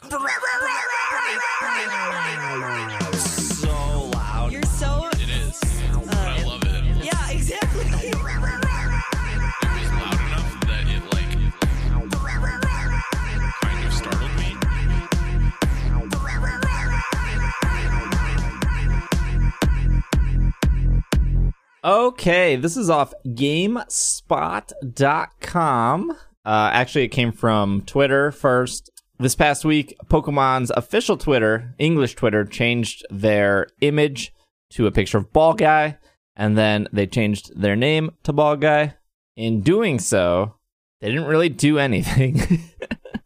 Okay, this is off GameSpot.com. Uh, actually, it came from Twitter first. This past week, Pokemon's official Twitter, English Twitter, changed their image to a picture of Ball Guy, and then they changed their name to Ball Guy. In doing so, they didn't really do anything.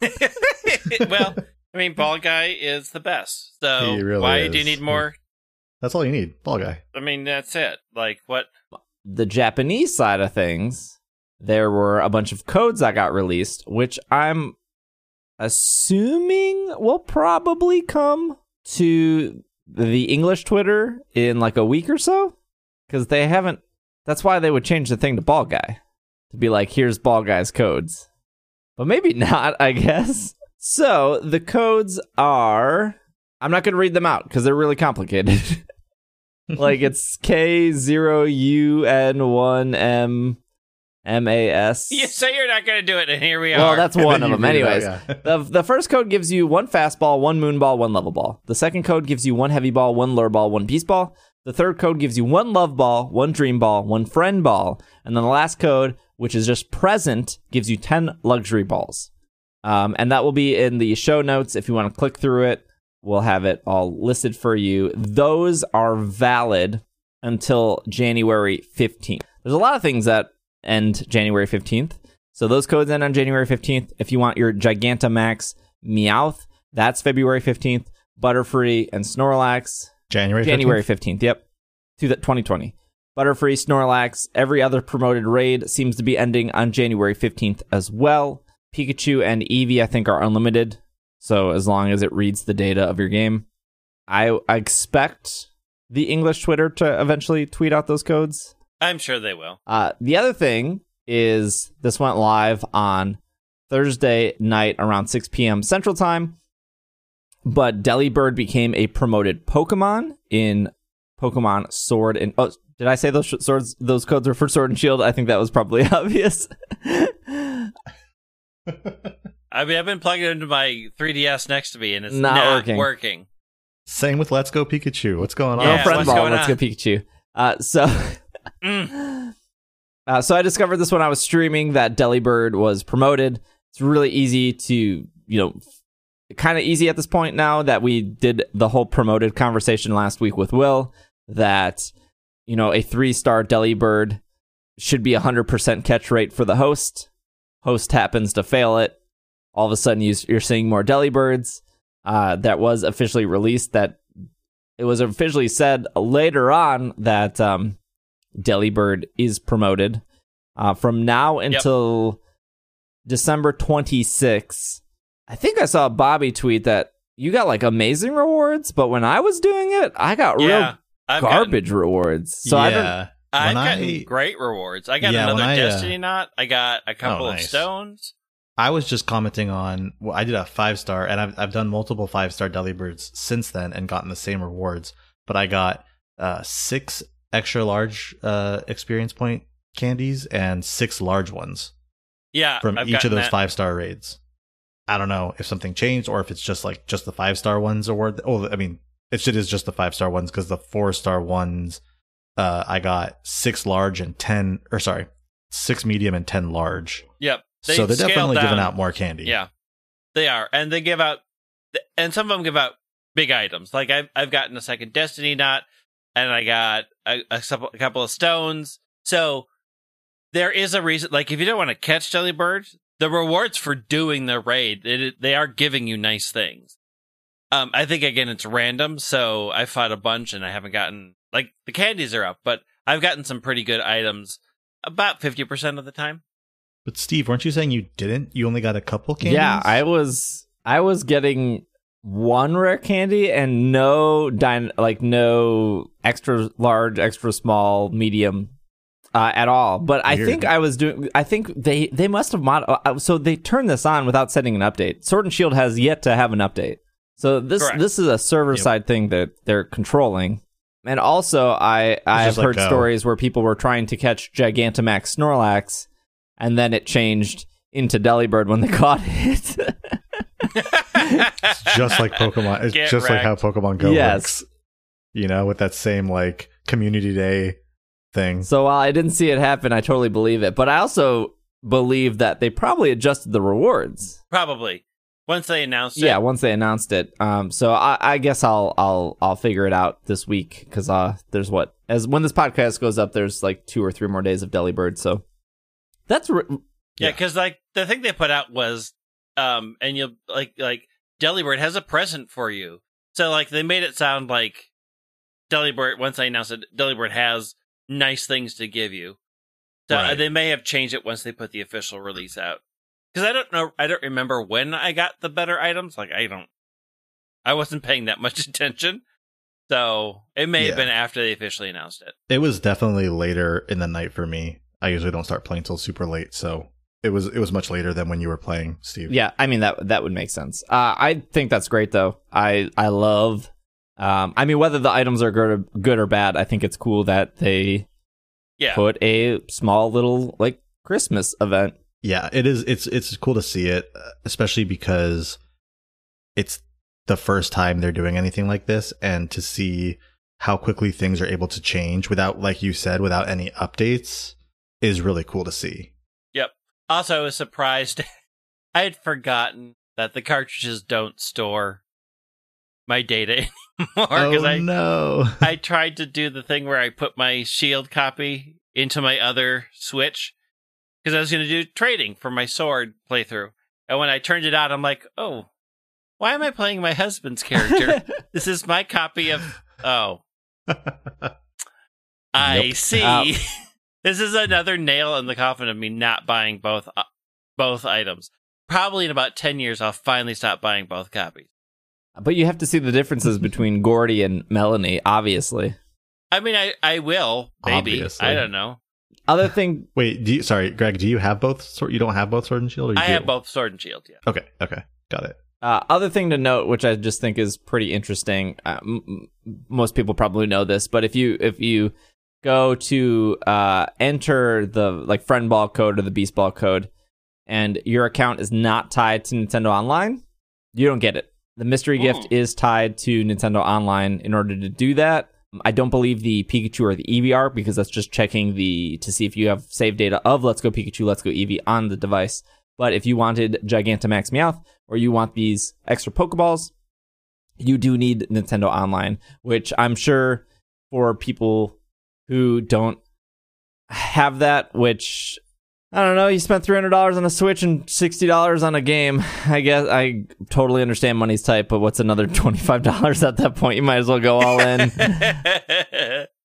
<laughs> <laughs> well, I mean, Ball Guy is the best. So really why do you need more? That's all you need. Ball guy. I mean, that's it. Like what? the Japanese side of things, there were a bunch of codes that got released, which I'm assuming will probably come to the English Twitter in like a week or so. Because they haven't. That's why they would change the thing to Ball Guy. To be like, here's Ball Guy's codes. But maybe <laughs> not, I guess. So the codes are. I'm not going to read them out because they're really complicated. <laughs> like it's K zero U N one M M A S. <laughs> You say you're not going to do it, and here we Well, are. Well, that's <laughs> one of them. read it out, Anyways, yeah. the the first code gives you one fastball, one moonball, one level ball. The second code gives you one heavy ball, one lure ball, one beast ball. The third code gives you one love ball, one dream ball, one friend ball, and then the last code, which is just present, gives you ten luxury balls. Um, and that will be in the show notes if you want to click through it. We'll have it all listed for you. Those are valid until January 15th. There's a lot of things that end January 15th. So those codes end on January 15th. If you want your Gigantamax Meowth, that's February 15th. Butterfree and Snorlax, January 15th? January 15th. Yep. To the 2020. Butterfree, Snorlax, every other promoted raid seems to be ending on January 15th as well. Pikachu and Eevee, I think, are unlimited. So as long as it reads the data of your game, I, I expect the English Twitter to eventually tweet out those codes. I'm sure they will. Uh, the other thing is this went live on Thursday night around 6 p.m. Central Time, but Delibird became a promoted Pokemon in Pokemon Sword and oh, did I say those sh- swords? Those codes were for Sword and Shield. I think that was probably <laughs> obvious. <laughs> I mean, I've been plugging it into my 3DS next to me, and it's Not not, working. working. Same with Let's Go Pikachu. What's going on? Yeah, friend what's ball. going Let's on? go Pikachu. Uh, so. Mm. <laughs> Uh, so I discovered this when I was streaming that Delibird was promoted. It's really easy to, you know, kind of easy at this point now that we did the whole promoted conversation last week with Will that, you know, a three star Delibird should be a 100% catch rate for the host. Host happens to fail it. All of a sudden, you, you're seeing more Delibirds. Uh, that was officially released. That it was officially said later on that um, Delibird is promoted. Uh, from now until December 26th, I think I saw Bobby tweet that you got like amazing rewards, but when I was doing it, I got Yeah, real I've garbage rewards. So I don't. I've When gotten I- great rewards. I got Yeah, another I, uh, Destiny knot. I got a couple Oh, of stones. I was just commenting on. Well, I did a five star, and I've I've done multiple five star Delibirds since then, and gotten the same rewards. But I got uh, six extra large uh, experience point candies and six large ones Yeah, from I've each of those that. five star raids. I don't know if something changed or if it's just like just the five star ones award. Oh, I mean, it should is just the five star ones because the four star ones, uh, I got six large and ten, or sorry, six medium and ten large. Yep. They so they're definitely giving out more candy. Yeah, they are, and they give out, and some of them give out big items. Like I've I've gotten a second Destiny knot, and I got a, a couple of stones. So there is a reason. Like if you don't want to catch Delibird, the rewards for doing the raid, it, they are giving you nice things. Um, I think again it's random, so I fought a bunch and I haven't gotten like the candies are up, but I've gotten some pretty good items about fifty percent of the time. But Steve, weren't you saying you didn't? You only got a couple candies. Yeah, I was. I was getting one rare candy and no dyn- like no extra large, extra small, medium uh, at all. But I think I was doing. I think they they must have mod. Uh, so they turned this on without setting an update. Sword and Shield has yet to have an update. So this Correct. this is a server Yep. side thing that they're controlling. And also, I I have just like heard stories where people were trying to catch Gigantamax Snorlax, and then it changed into Delibird when they <laughs> caught it. It's just like Pokemon. It's Get just like how. Pokemon Go yes. works. You know, with that same like community day thing. So while I didn't see it happen, I totally believe it. But I also believe that they probably adjusted the rewards. Probably once they announced it. Yeah, once they announced it. Um, so I, I guess I'll I'll I'll figure it out this week because uh, there's what as when this podcast goes up, there's like two or three more days of Delibird. So that's re- Yeah, Yeah. because like the thing they put out was, um, and you'll like like Delibird has a present for you. So like they made it sound like Delibird once I announced it, Delibird has nice things to give you. So uh, Right. they may have changed it once they put the official release out. Because I don't know, I don't remember when I got the better items. Like I don't, I wasn't paying that much <laughs> attention. So it may have been after they officially announced it. It was definitely later in the night for me. I usually don't start playing till super late, so it was it was much later than when you were playing, Steve. Yeah, I mean that that would make sense. Uh, I think that's great though. I I love. Um, I mean whether the items are good or, good or bad, I think it's cool that they Yeah. put a small little like Christmas event. Yeah, it is. It's it's cool to see it, uh, especially because it's the first time they're doing anything like this, and to see how quickly things are able to change without, like you said, without any updates is really cool to see. Yep. Also, I was surprised. <laughs> I had forgotten that the cartridges don't store my data <laughs> anymore because oh I no! I tried to do the thing where I put my shield copy into my other switch because I was going to do trading for my sword playthrough. And when I turned it out, I'm like, oh, why am I playing my husband's character? <laughs> this is my copy of. Oh, I Yep. see. Uh, this is another nail in the coffin of me not buying both uh, both items. Probably in about ten years, I'll finally stop buying both copies. But you have to see the differences between Gordie and Melony, obviously. I mean, I I will maybe. Obviously. I don't know. Other thing, <laughs> Wait, do you? Sorry, Greg. Do you have both? Sword, you don't have both sword and shield. Or you I do? have both sword and shield. Yeah. Okay. Okay. Got it. uh, other thing to note, which I just think is pretty interesting. Uh, m- m- most people probably know this, but if you if you go to uh, enter the like friend ball code or the beast ball code, and your account is not tied to Nintendo Online, you don't get it. The mystery gift Hmm. is tied to Nintendo Online. In order to do that, I don't believe the Pikachu or the Eevee are because that's just checking the to see if you have save data of Let's Go Pikachu, Let's Go Eevee on the device. But if you wanted Gigantamax Meowth or you want these extra Pokeballs, you do need Nintendo Online, which I'm sure for people who don't have that, which I don't know, you spent three hundred dollars on a Switch and sixty dollars on a game. <laughs> I guess I totally understand money's tight, but what's another <laughs> twenty five dollars at that point? You might as well go all in. <laughs>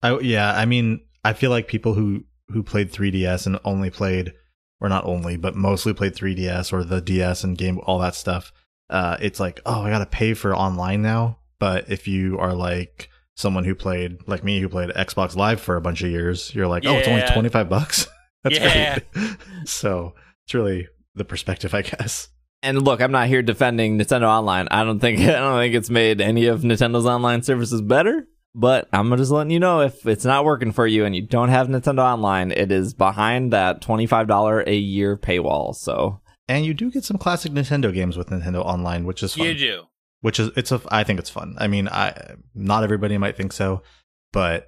I, yeah, I mean, I feel like people who who played 3DS and only played, or not only, but mostly played 3DS or the DS and game, all that stuff. Uh, it's like, oh, I gotta pay for online now. But if you are like someone who played, like me, who played Xbox Live for a bunch of years, you're like, oh, it's only 25 bucks. <laughs> That's Yeah. great. <laughs> so it's really the perspective, I guess. and look, I'm not here defending Nintendo Online. I don't think <laughs> I don't think it's made any of Nintendo's online services better. But I'm just letting you know if it's not working for you and you don't have Nintendo Online, it is behind that $25 a year paywall. So And you do get some classic Nintendo games with Nintendo Online, which is fun. you do. Which is it's a I think it's fun. I mean, I not everybody might think so, but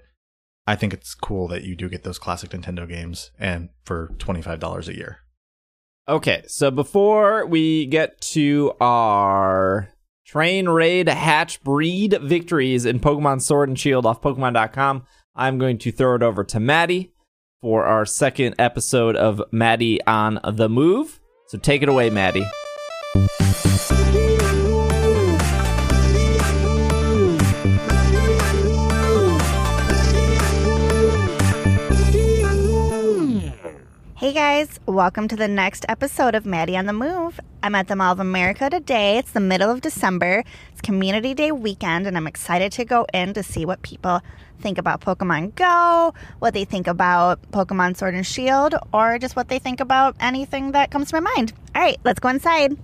I think it's cool that you do get those classic Nintendo games and for $25 a year. Okay, so before we get to our train raid hatch breed victories in Pokemon Sword and Shield off Pokemon.com, I'm going to throw it over to Maddy for our second episode of Maddy on the Move. So take it away, Maddy. Guys, welcome to the next episode of Maddy on the Move. I'm at the Mall of America today. It's the middle of December. It's Community Day weekend, and I'm excited to go in to see what people think about Pokemon Go, what they think about Pokemon Sword and Shield, or just what they think about anything that comes to my mind. All right, let's go inside.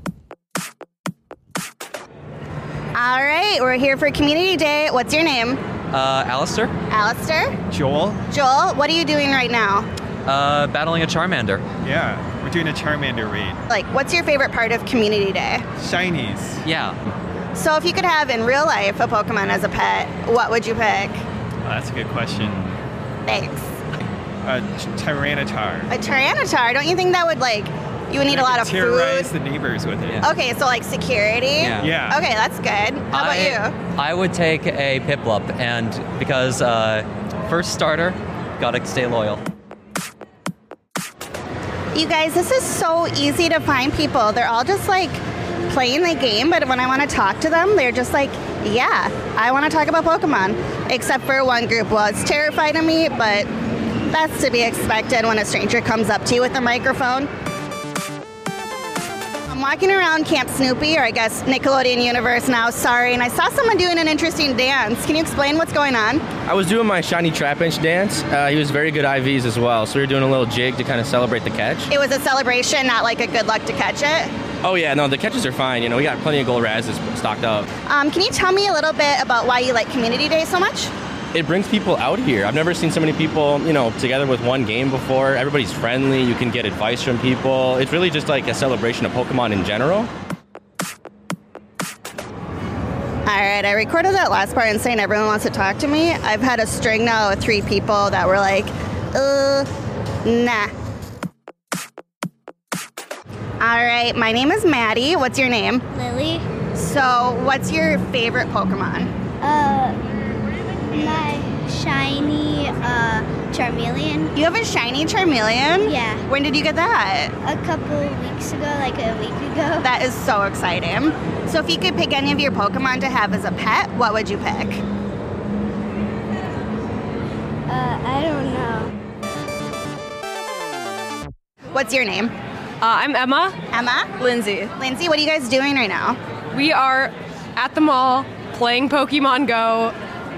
All right, we're here for Community Day. What's your name? Uh, Alistair, Alistair? Joel? Joel, what are you doing right now? Uh, battling a Charmander. Yeah, we're doing a Charmander raid. Like, what's your favorite part of Community Day? Shinies. Yeah. So, if you could have in real life a Pokemon as a pet, what would you pick? Oh, that's a good question. Thanks. A Ch- Tyranitar. A Tyranitar. Don't you think that would like you would need a lot could of terrorize food? the neighbors with it. Yeah. Okay, so like security. Yeah. Yeah. Okay, that's good. How about you? I would take a Piplup, and because uh, first starter, gotta stay loyal. You guys, this is so easy to find people. They're all just like playing the game, but when I want to talk to them, they're just like, yeah, I want to talk about Pokemon. Except for one group. Well, it's terrified of me, but that's to be expected when a stranger comes up to you with a microphone. I'm walking around Camp Snoopy, or I guess Nickelodeon Universe now, sorry, and I saw someone doing an interesting dance. Can you explain what's going on? I was doing my shiny Trapinch dance. Uh, he was very good IVs as well, so we were doing a little jig to kind of celebrate the catch. It was a celebration, not like a good luck to catch it. Oh yeah, no, the catches are fine. You know, we got plenty of gold razzes stocked up. Um, can you tell me a little bit about why you like Community Day so much? It brings people out here. I've never seen so many people, you know, together with one game before. Everybody's friendly. You can get advice from people. It's really just like a celebration of Pokemon in general. All right, I recorded that last part and saying everyone wants to talk to me. I've had a string now of three people that were like, uh, nah. All right, my name is Maddy. What's your name? Lily. So, what's your favorite Pokemon? My shiny uh, Charmeleon. You have a shiny Charmeleon? Yeah. When did you get that? A couple weeks ago, like a week ago. That is so exciting. So, if you could pick any of your Pokemon to have as a pet, what would you pick? Uh, I don't know. What's your name? Uh, I'm Emma. Emma? Lindsay. Lindsay, what are you guys doing right now? We are at the mall playing Pokemon Go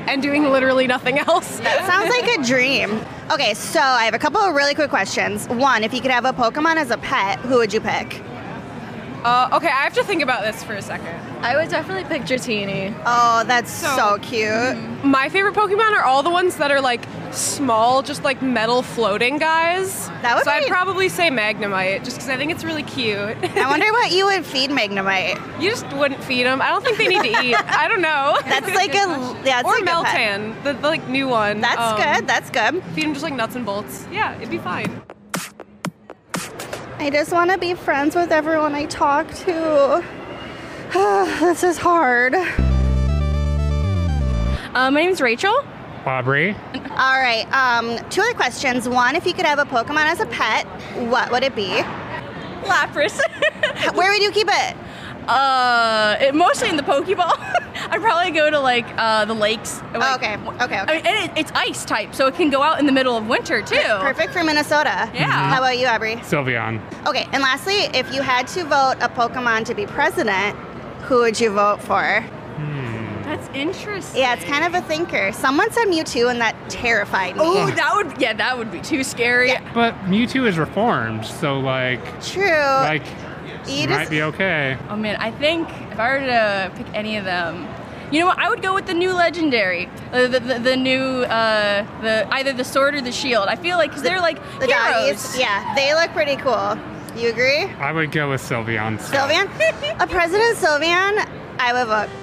and doing literally nothing else. That sounds like a dream. Okay, so I have a couple of really quick questions. One, if you could have a Pokemon as a pet, who would you pick? Uh, okay, I have to think about this for a second. I would definitely pick Dratini. Oh, that's so, So- cute. My favorite Pokemon are all the ones that are like small, just like metal floating guys. That would so I'd probably say Magnemite, just because I think it's really cute. I wonder what you would feed Magnemite. you just wouldn't feed them. I don't think they need to eat. I don't know. <laughs> That's like a yeah, that's or like a. Meltan, the, the like new one. That's Um, good. That's good. Feed them just like nuts and bolts. Yeah, it'd be fine. I just want to be friends with everyone I talk to. <sighs> this is hard. Uh, my name is Rachel. Aubrey. All right. Um, two other questions. One, if you could have a Pokemon as a pet, what would it be? Lapras. <laughs> Where would you keep it? Uh, it, mostly in the Pokeball. <laughs> I'd probably go to like uh, the lakes. Like, okay. Okay. Okay. I mean, and it, it's ice type, so it can go out in the middle of winter too. Perfect for Minnesota. Yeah. How about you, Aubrey? Sylveon. Okay, and lastly, if you had to vote a Pokemon to be president, who would you vote for? That's interesting. Yeah, it's kind of a thinker. Someone said Mewtwo, and that terrified me. Oh, that would yeah, that would be too scary. But Mewtwo is reformed, so like, True. like, you might just be okay. Oh man, I think if I were to pick any of them, you know what? I would go with the new legendary, uh, the, the the new uh, the either the sword or the shield. I feel like because they're like the heroes. doggies. Yeah, they look pretty cool. You agree? I would go with Sylveon. still. Sylveon? <laughs> a President Sylveon? I would vote.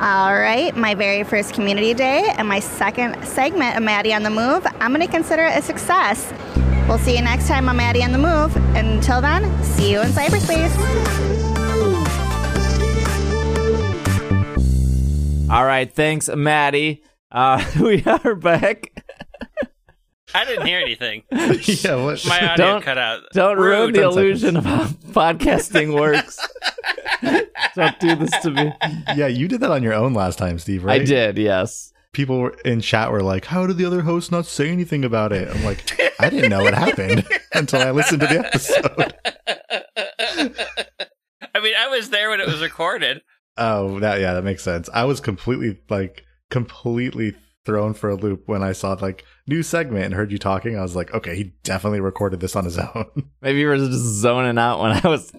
All right, my very first community day and my second segment of Maddy on the Move, I'm going to consider it a success. We'll see you next time on Maddy on the Move. Until then, see you in cyberspace. All right, thanks, Maddy. Uh, <laughs> we are back. <laughs> I didn't hear anything. <laughs> yeah, what? My audio Don't- cut out. Don't ruin the 10 illusion of how <laughs> podcasting works. <laughs> Don't do this to me. yeah, you did that on your own last time, Steve, right? I did, yes. People in chat were like, "How did the other hosts not say anything about it?" I'm like, "I didn't know what happened until I listened to the episode." I mean, I was there when it was recorded. Oh, that yeah, that makes sense. I was completely like completely thrown for a loop when I saw like new segment and heard you talking. I was like, okay, he definitely recorded this on his <laughs> own. Maybe you were just zoning out when I was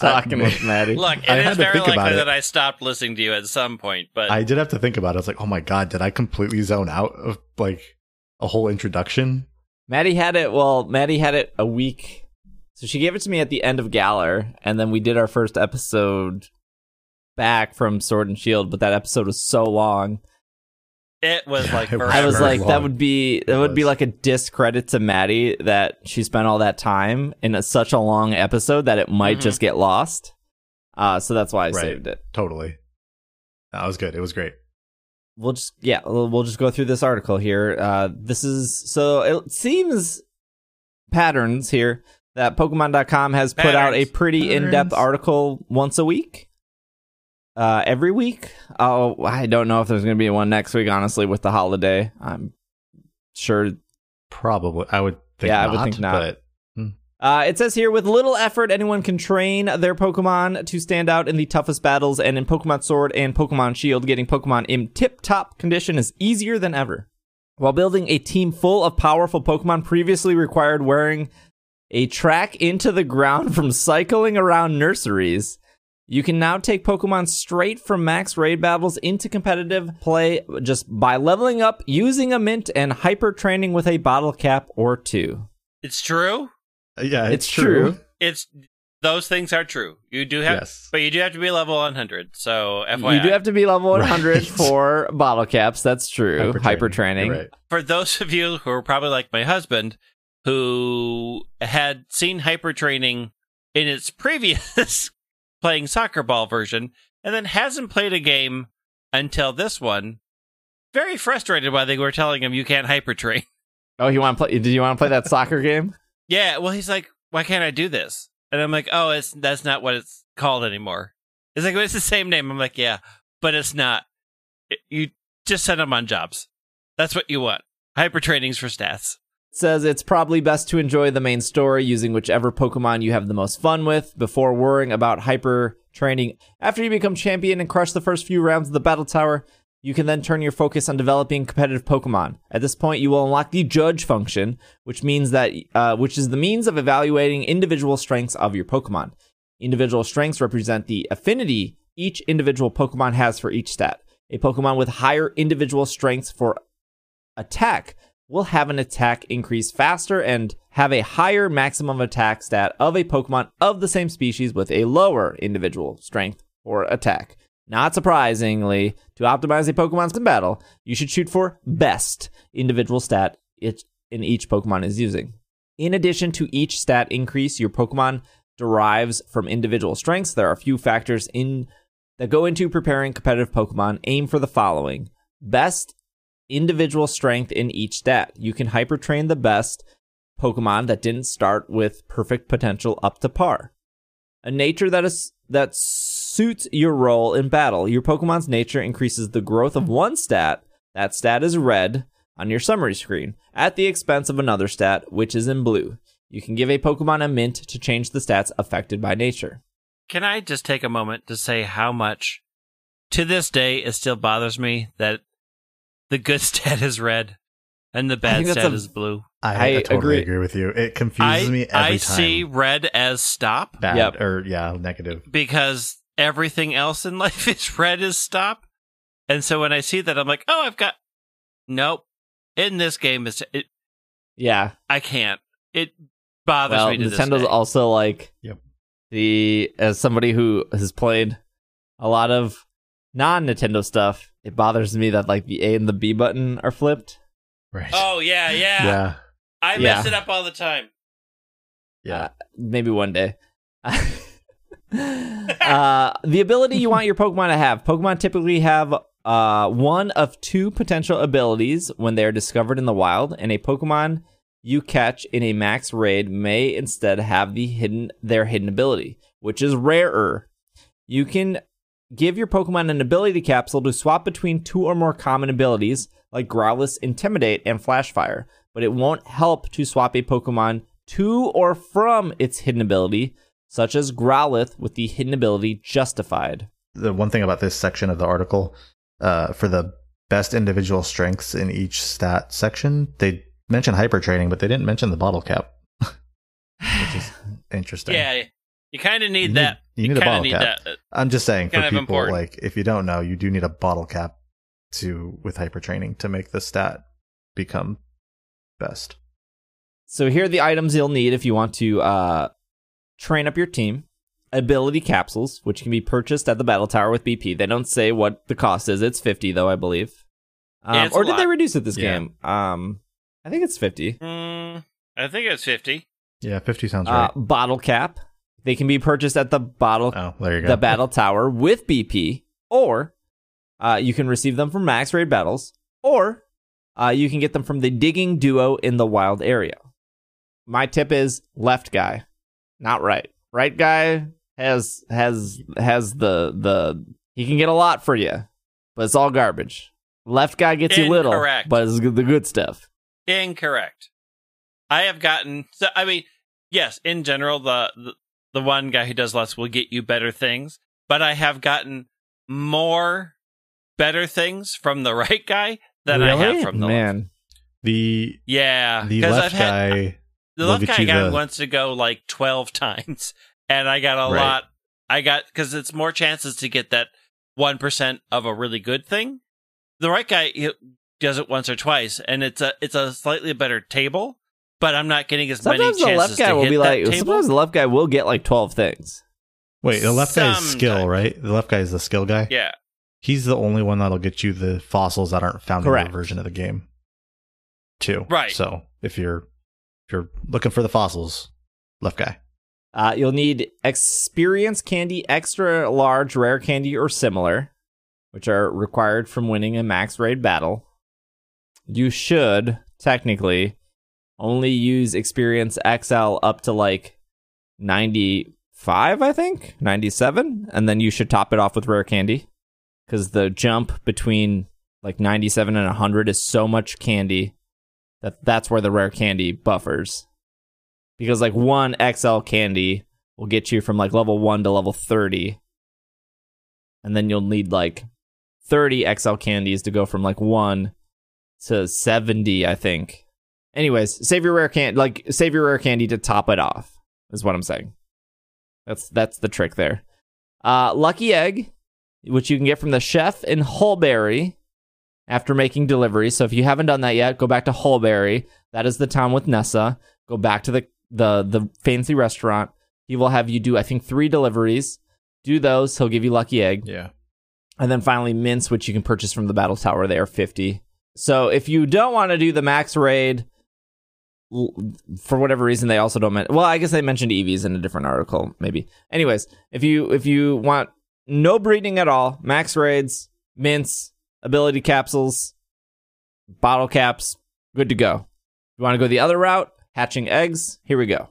talking Uh, with Maddy. Look, it I is had to very think about likely it. that I stopped listening to you at some point, but I did have to think about it. I was like, oh my god, did I completely zone out of like a whole introduction? Maddy had it. Well, Maddy had it a week. So she gave it to me at the end of Galar, and then we did our first episode back from Sword and Shield. But that episode was so long. It was like It I was very like, that would be that would be like a discredit to Maddy that she spent all that time in a, such a long episode that it might Mhm. just get lost. Uh, so that's why I Right. saved it. Totally. That was good. It was great. we'll just yeah we'll, we'll just go through this article here uh this is so it seems patterns here that Pokemon.com has put out a Patterns. pretty in-depth article once a week. Uh, every week. Oh, I don't know if there's going to be one next week. Honestly, with the holiday, I'm sure Probably, I would think. Yeah, I not, would think not. But Uh, it says here, with little effort, anyone can train their Pokemon to stand out in the toughest battles, and in Pokemon Sword and Pokemon Shield, getting Pokemon in tip-top condition is easier than ever. While building a team full of powerful Pokemon previously required wearing a track into the ground from cycling around nurseries, you can now take Pokemon straight from max raid battles into competitive play just by leveling up, using a mint, and hyper training with a bottle cap or two. It's true. Uh, yeah, It's it's, true. true. It's those things are true. You do have, Yes. but you do have to be level 100. So FYI, You do have to be level 100 Right. <laughs> for bottle caps. That's true. Hyper, training. Right. for those of you who are probably like my husband, who had seen hyper training in its previous playing soccer ball version, and then hasn't played a game until this one, very frustrated why they were telling him you can't hyper train. <laughs> Oh, you want to play? Did you want to play that soccer game? Yeah, well, he's like, why can't I do this? And I'm like, oh, it's that's not what it's called anymore. It's like, well, it's the same name. I'm like, yeah, but it's not. It- you just send them on jobs. That's what you want. Hyper trainings for stats. Says it's probably best to enjoy the main story using whichever Pokemon you have the most fun with before worrying about hyper training. After you become champion and crush the first few rounds of the Battle Tower, you can then turn your focus on developing competitive Pokemon. At this point, you will unlock the Judge function, which means that uh, which is the means of evaluating individual strengths of your Pokemon. Individual strengths represent the affinity each individual Pokemon has for each stat. A Pokemon with higher individual strengths for attack will have an attack increase faster and have a higher maximum attack stat of a Pokemon of the same species with a lower individual strength or attack. Not surprisingly, to optimize a Pokemon's in battle, you should shoot for best individual stat it in each Pokemon is using. In addition to each stat increase your Pokemon derives from individual strengths, there are a few factors in that go into preparing competitive Pokemon. Aim for the following: best individual strength in each stat. You can hyper train the best Pokemon that didn't start with perfect potential up to par. A nature that is that suits your role in battle. Your Pokemon's nature increases the growth of one stat. That stat is red on your summary screen at the expense of another stat, which is in blue. You can give a Pokemon a mint to change the stats affected by nature. Can I just take a moment to say how much to this day it still bothers me that the good <laughs> stat is red and the bad think that's stat a- is blue? I, I I totally agree. agree. with you. It confuses I, me every time. I time. see red as stop bad Yep. or yeah, negative. because everything else in <laughs> life is red as stop. And so when I see that, I'm like, oh, I've got. Nope. In this game, is it, Yeah. I can't. It bothers well, me to this Nintendo's day. also like Yep. the as somebody who has played a lot of non Nintendo stuff, it bothers me that like the A and the B button are flipped. Right. Oh yeah, yeah. yeah. I Yeah. mess it up all the time. Yeah. Uh, maybe one day. <laughs> uh, the ability you want your Pokemon to have. Pokemon typically have uh, one of two potential abilities when they are discovered in the wild, and a Pokemon you catch in a max raid may instead have the hidden their hidden ability, which is rarer. You can give your Pokemon an ability capsule to swap between two or more common abilities like Growlithe, Intimidate, and Flash Fire, but it won't help to swap a Pokemon to or from its hidden ability, such as Growlithe with the hidden ability Justified. The one thing about this section of the article, uh, for the best individual strengths in each stat section, they mention hyper training, but they didn't mention the bottle cap, <laughs> which is <sighs> interesting. Yeah, you kind of need need- that. you need a bottle need cap. that. I'm just saying for Kind of people important. like if you don't know, you do need a bottle cap to with hyper training to make the stat become best. So here are the items you'll need if you want to uh, train up your team. Ability capsules, which can be purchased at the Battle Tower with BP. They don't say what the cost is. It's 50 though, I believe. Um, Yeah, or a did they reduce it this Yeah. game? Um, I think it's 50. Mm, I think it's fifty. Yeah, 50 sounds Uh, right. bottle cap. They can be purchased at the bottle Oh, there you go. the battle tower with BP, or uh, you can receive them from max raid battles, or uh, you can get them from the digging duo in the wild area. My tip is left guy. not right. Right guy has has has the the he can get a lot for you, but it's all garbage. Left guy gets you little, but it's the good stuff. Incorrect. I have gotten. So, I mean, yes, in general, the, the the one guy who does less will get you better things, but I have gotten more better things from the <laughs> right guy than I have from the left. man. The Yeah, the left I've had- guy The left guy guy the- wants to go like twelve <laughs> times, and I got a Right. lot. I got because it's more chances to get that one percent of a really good thing. The right guy does it once or twice, and it's a it's a slightly better table, but I'm not getting as Sometimes many the left guy to will hit be like. table. Sometimes the left guy will get like twelve things. Wait, the left guy is skill, right? The left guy is the skill guy. Yeah, He's the only one that'll get you the fossils that aren't found Correct. in your version of the game. Too. Right. So if you're if you're looking for the fossils, left guy. Uh, you'll need experience candy, extra large, rare candy, or similar, which are required from winning a max raid battle. You should technically only use experience XL up to like 95, I think, 97, and then you should top it off with rare candy. Because the jump between like 97 and 100 is so much candy that that's where the rare candy buffers. Because like one XL candy will get you from like level 1 to level 30 and then you'll need like 30 XL candies to go from like 1 to 70 I think. Anyways, save your rare can like save your rare candy to top it off is what I'm saying. That's that's the trick there. Uh lucky egg which you can get from the chef in Hulbury after making deliveries. So if you haven't done that yet, go back to Hulbury. That is the town with Nessa. Go back to the the the fancy restaurant. He will have you do I think three deliveries. Do those. He'll give you lucky egg. Yeah. And then finally mints, which you can purchase from the battle tower. They are fifty. So if you don't want to do the max raid, for whatever reason, they also don't. Men- well, I guess they mentioned EVs in a different article, maybe. Anyways, if you if you want no breeding at all, max raids, mints, ability capsules, bottle caps, good to go. You want to go the other route, hatching eggs? Here we go.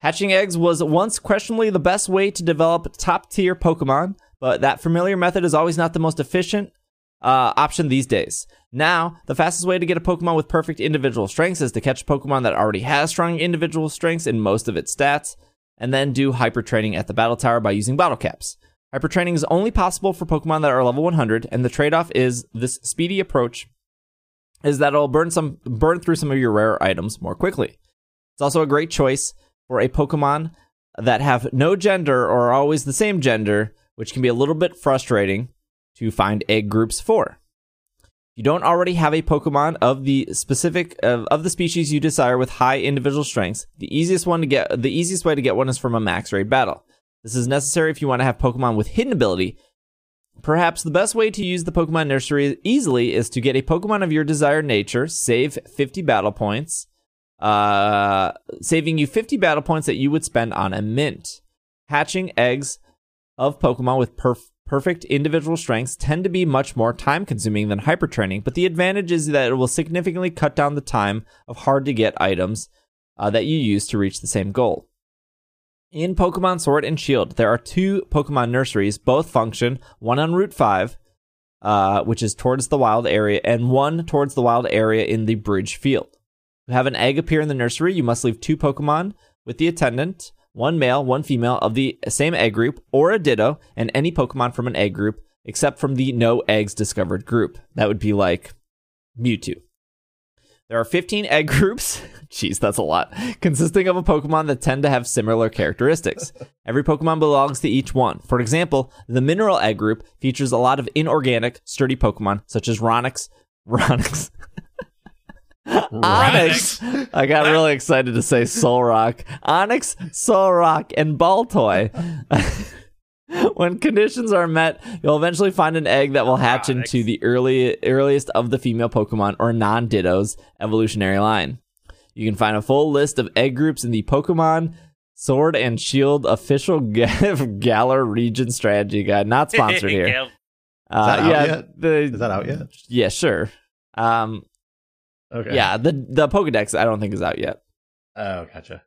Hatching eggs was once questionably the best way to develop top tier Pokemon, but that familiar method is always not the most efficient uh, option these days. Now, the fastest way to get a Pokemon with perfect individual strengths is to catch a Pokemon that already has strong individual strengths in most of its stats, and then do hyper training at the battle tower by using bottle caps. Hyper training is only possible for Pokemon that are level 100, and the trade off is this speedy approach is that it'll burn some burn through some of your rare items more quickly. It's also a great choice for a Pokemon that have no gender or are always the same gender, which can be a little bit frustrating to find egg groups for. If you don't already have a Pokemon of the specific of, of the species you desire with high individual strengths, the easiest one to get the easiest way to get one is from a max raid battle. This is necessary if you want to have Pokemon with hidden ability. Perhaps the best way to use the Pokemon nursery easily is to get a Pokemon of your desired nature, save 50 battle points, uh, saving you 50 battle points that you would spend on a mint. Hatching eggs of Pokemon with perf- perfect individual strengths tend to be much more time consuming than hyper training, but the advantage is that it will significantly cut down the time of hard to get items uh, that you use to reach the same goal. In Pokemon Sword and Shield, there are two Pokemon nurseries, both function, one on Route 5, uh, which is towards the wild area, and one towards the wild area in the Bridge Field. To have an egg appear in the nursery, you must leave two Pokemon with the attendant, one male, one female of the same egg group, or a Ditto, and any Pokemon from an egg group, except from the no eggs discovered group. That would be like Mewtwo. There are 15 egg <laughs> groups, jeez, that's a lot, consisting of a Pokemon that tend to have similar characteristics. Every Pokemon belongs to each one. For example, the mineral egg group features a lot of inorganic, sturdy Pokemon, such as Ronix, <laughs> Ronix, Onix. I got really excited to say Soul Rock. Onix, Soul Rock, and Baltoy. <laughs> when conditions are met, you'll eventually find an egg that will hatch into the early earliest of the female Pokemon or non-Dittos evolutionary line. You can find a full list of egg groups in the Pokemon Sword and Shield official <laughs> Galar region strategy guide. Not sponsored <laughs> here. Gal- Uh, out yeah, yet? the Is that out yet? yeah, sure. Um, Okay. yeah, the the Pokedex I don't think is out yet. Oh, gotcha.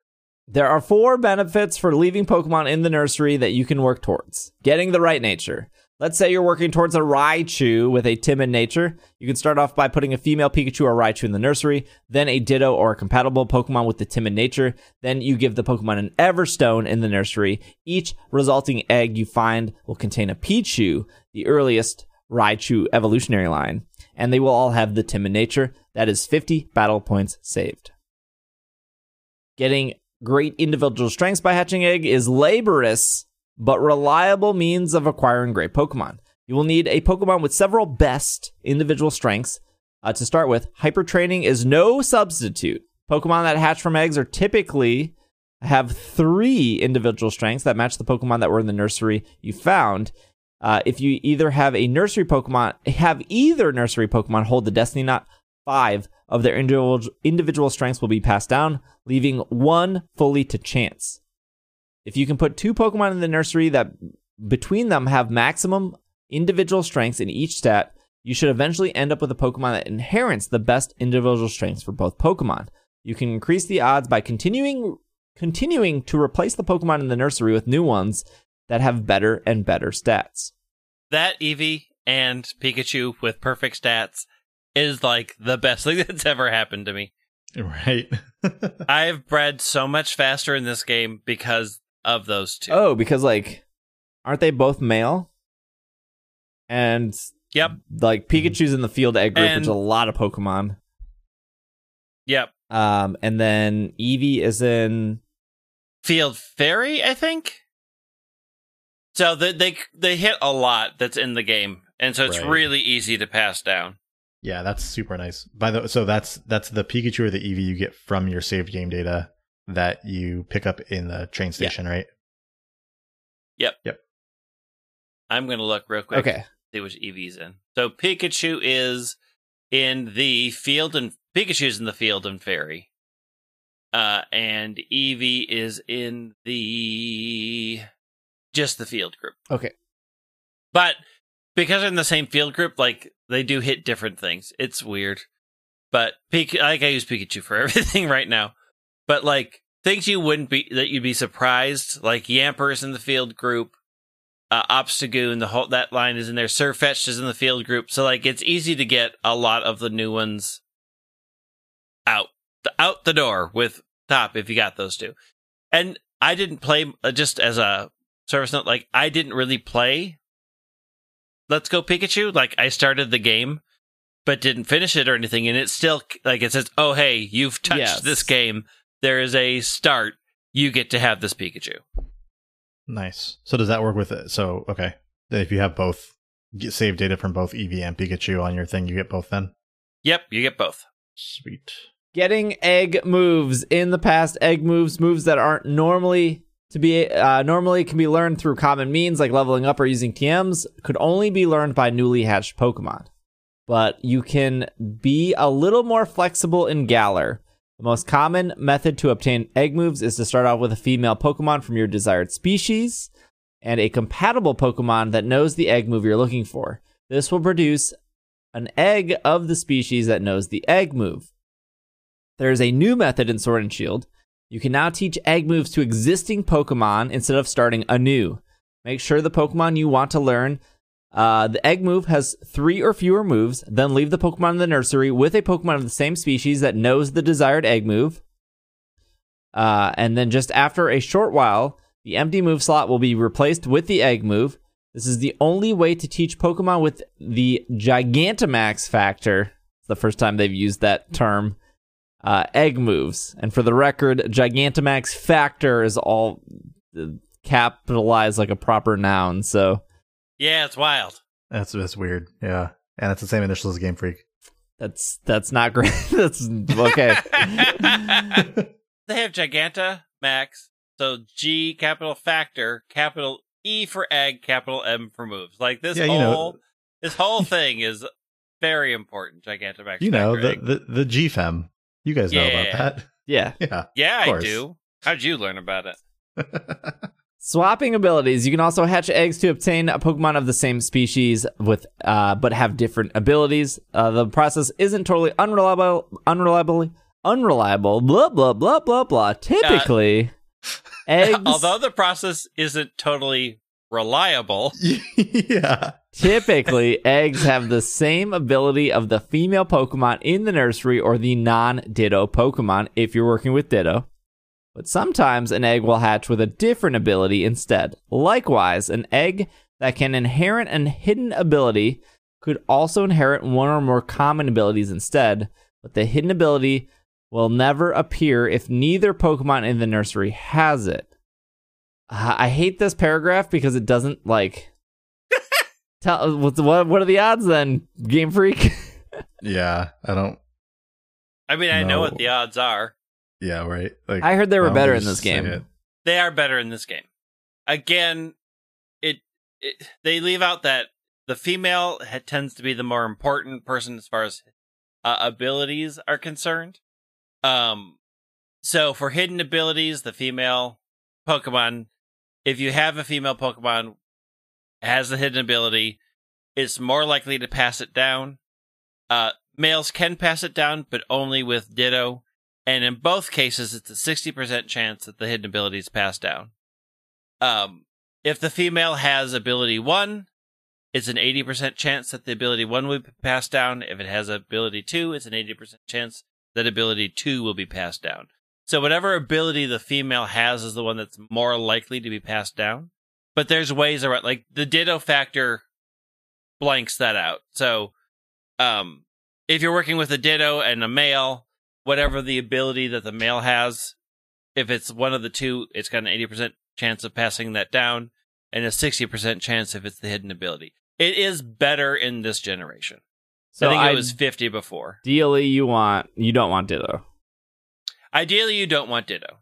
There are four benefits for leaving Pokemon in the nursery that you can work towards. Getting the right nature. Let's say you're working towards a Raichu with a timid nature. You can start off by putting a female Pikachu or Raichu in the nursery, then a Ditto or a compatible Pokemon with the timid nature. Then you give the Pokemon an Everstone in the nursery. Each resulting egg you find will contain a Pichu, the earliest Raichu evolutionary line, and they will all have the timid nature. That is 50 battle points saved. Getting great individual strengths by hatching egg is laborious but reliable means of acquiring great Pokemon. You will need a Pokemon with several best individual strengths. Uh, to start with, hyper training is no substitute. Pokemon that hatch from eggs are typically have three individual strengths that match the Pokemon that were in the nursery you found. Uh, if you either have a nursery Pokemon, have either nursery Pokemon hold the Destiny Knot, five of their individual strengths will be passed down, leaving one fully to chance. If you can put two Pokemon in the nursery that between them have maximum individual strengths in each stat, you should eventually end up with a Pokemon that inherits the best individual strengths for both Pokemon. You can increase the odds by continuing continuing to replace the Pokemon in the nursery with new ones that have better and better stats. That Eevee and Pikachu with perfect stats is like the best <laughs> thing that's ever happened to me. Right. <laughs> I've bred so much faster in this game because of those two. Oh, because like aren't they both male? And Yep. like Pikachu's in the field egg group, which is a lot of Pokemon. Yep. Um, and then Eevee is in Field Fairy, I think. So they they they hit a lot that's in the game, and so it's Right. really easy to pass down. Yeah, that's super nice. By the so that's that's the Pikachu or the Eevee you get from your saved game data that you pick up in the train station, right? Yep. Yep. I'm gonna look real quick. Okay. See which Eevee's in. So Pikachu is in the field and Pikachu's in the field and fairy. Uh and Eevee is in the just the field group. Okay. But because they're in the same field group, like they do hit different things. It's weird. But Pik- like I use Pikachu for <laughs> everything right now. But like things you wouldn't be that you'd be surprised, like Yamper's in the field group, uh, Obstagoon, the whole that line is in there. Sirfetch'd is in the field group, so like it's easy to get a lot of the new ones out out the door with top if you got those two. And I didn't play uh, just as a service note. Like I didn't really play Let's Go Pikachu. Like I started the game, but didn't finish it or anything, and it's still like it says, "Oh hey, you've touched Yes. this game. There is a start. You get to have this Pikachu." Nice. So does that work with it? So okay, if you have both get save data from both Eevee and Pikachu on your thing, you get both then. Yep, you get both. Sweet. Getting egg moves in the past, egg moves, moves that aren't normally to be uh, normally can be learned through common means like leveling up or using TMs, could only be learned by newly hatched Pokemon. But you can be a little more flexible in Galar. The most common method to obtain egg moves is to start off with a female Pokemon from your desired species and a compatible Pokemon that knows the egg move you're looking for. This will produce an egg of the species that knows the egg move. There is a new method in Sword and Shield. You can now teach egg moves to existing Pokemon instead of starting anew. Make sure the Pokemon you want to learn uh, the egg move has three or fewer moves, then leave the Pokemon in the nursery with a Pokemon of the same species that knows the desired egg move. Uh, and then just after a short while, the empty move slot will be replaced with the egg move. This is the only way to teach Pokemon with the Gigantamax factor. It's the first time they've used that term. Uh, egg moves. And for the record, Gigantamax factor is all uh, capitalized like a proper noun. So Yeah, it's wild. That's that's weird. Yeah, and it's the same initials as Game Freak. that's that's not great. <laughs> that's okay. <laughs> they have Giganta Max, so G capital factor, capital E for egg, capital M for moves. Like this Yeah, you know- whole this whole thing is very important. Gigantamax. You know the the the GFem. You guys know about that. <laughs> Yeah. Yeah. yeah, I do. How'd you learn about it? <laughs> Swapping abilities. You can also hatch eggs to obtain a Pokemon of the same species with, uh, but have different abilities. Uh, the process isn't totally unreliable, unreliable, unreliable. Blah blah blah blah blah. Typically, <laughs> Eggs Although the process isn't totally reliable. yeah. Typically, eggs have the same ability of the female Pokemon in the nursery or the non Ditto Pokemon if you're working with Ditto. But sometimes an egg will hatch with a different ability instead. Likewise, an egg that can inherit an hidden ability could also inherit one or more common abilities instead, but the hidden ability will never appear if neither Pokemon in the nursery has it. I hate this paragraph because it doesn't like tell what what what are the odds then, Game Freak? <laughs> Yeah. I don't. I mean, I know No. what the odds are. Yeah. Right. Like I heard they were I'll better in this game. it. They are better in this game. Again, it, it they leave out that the female ha- tends to be the more important person as far as uh, abilities are concerned. Um, so for hidden abilities, the female Pokemon, if you have a female Pokemon has the hidden ability, it's more likely to pass it down. Uh, males can pass it down, but only with Ditto. And in both cases, it's a 60% chance that the hidden ability is passed down. Um, if the female has ability one, it's an 80% chance that the ability one will be passed down. If it has ability two, it's an 80% chance that ability two will be passed down. So whatever ability the female has is the one that's more likely to be passed down. But there's ways around, like the Ditto factor blanks that out. So, um, if you're working with a Ditto and a male, whatever the ability that the male has, if it's one of the two, it's got an 80% chance of passing that down and a 60% chance if it's the hidden ability. It is better in this generation. So I think I- it was 50 before. Ideally, you want you don't want Ditto. Ideally, you don't want Ditto.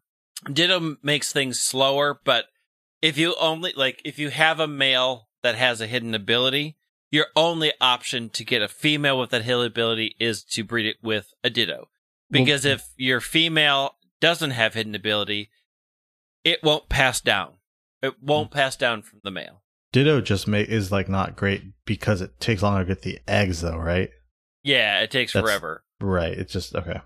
Ditto makes things slower, but if you only like if you have a male that has a hidden ability, your only option to get a female with that hidden ability is to breed it with a Ditto. Because if your female doesn't have hidden ability, it won't pass down. It won't mm. pass down from the male. Ditto just make is like not great because it takes longer to get the eggs though, right? Yeah, it takes That's- forever. Right. It's just okay.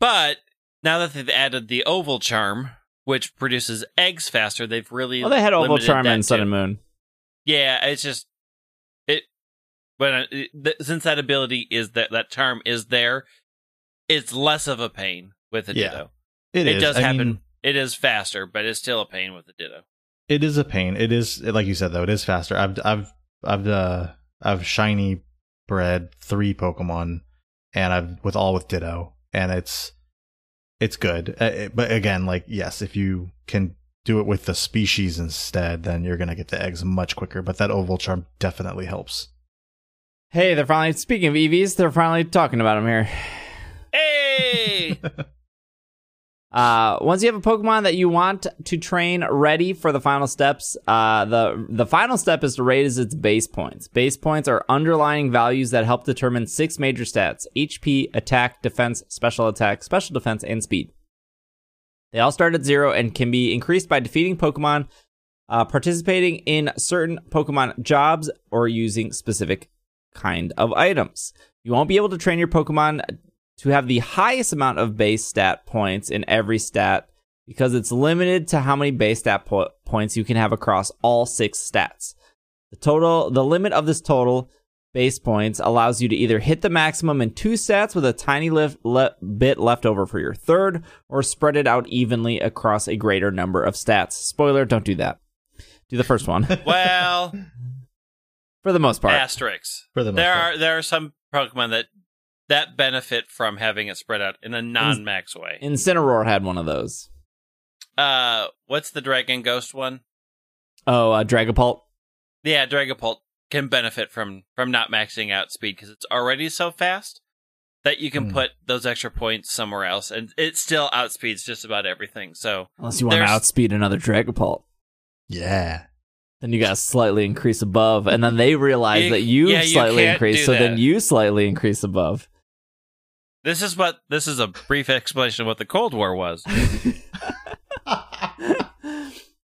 But now that they've added the oval charm, which produces eggs faster, they've really Well, they had Oval limited Charm and Sun too. and Moon. Yeah, it's just it. But uh, it, th- since that ability is that that charm is there, it's less of a pain with a Yeah, Ditto. it is. does I happen. mean- it is faster, but it's still a pain with the Ditto. It is a pain. It is like you said though. It is faster. I've I've I've uh I've shiny bred three Pokemon, and I've with all with Ditto, and it's it's good. Uh, it- but again, like yes, if you can do it with the species instead, then you're gonna get the eggs much quicker. But that oval charm definitely helps. Hey, they're finally speaking of EVs. They're finally talking about them here. Hey, <laughs> Uh, once you have a Pokemon that you want to train ready for the final steps, uh, the the final step is to raise its base points. Base points are underlying values that help determine six major stats: HP, attack, defense, special attack, special defense, and speed. They all start at zero and can be increased by defeating Pokemon, uh, participating in certain Pokemon jobs, or using specific kind of items. You won't be able to train your Pokemon to have the highest amount of base stat points in every stat because it's limited to how many base stat po- points you can have across all six stats. The total, the limit of this total base points allows you to either hit the maximum in two stats with a tiny lif- le- bit left over for your third, or spread it out evenly across a greater number of stats. Spoiler: don't do that. Do the first one <laughs> well, for the most part. asterisks. For the most there part. are there are some Pokemon that that benefit from having it spread out in a non-max way. Incineroar had one of those. Uh, what's the Dragon Ghost one? Oh, uh, Dragapult. Yeah, Dragapult can benefit from from not maxing out speed because it's already so fast that you can Hmm. put those extra points somewhere else, and it still outspeeds just about everything. So Unless you want to outspeed another Dragapult. Yeah. Then you gotta slightly increase above, and then they realize You- that you yeah, slightly can't increase, do so then you slightly increase above. This is what this is a brief explanation of what the Cold War was. <laughs>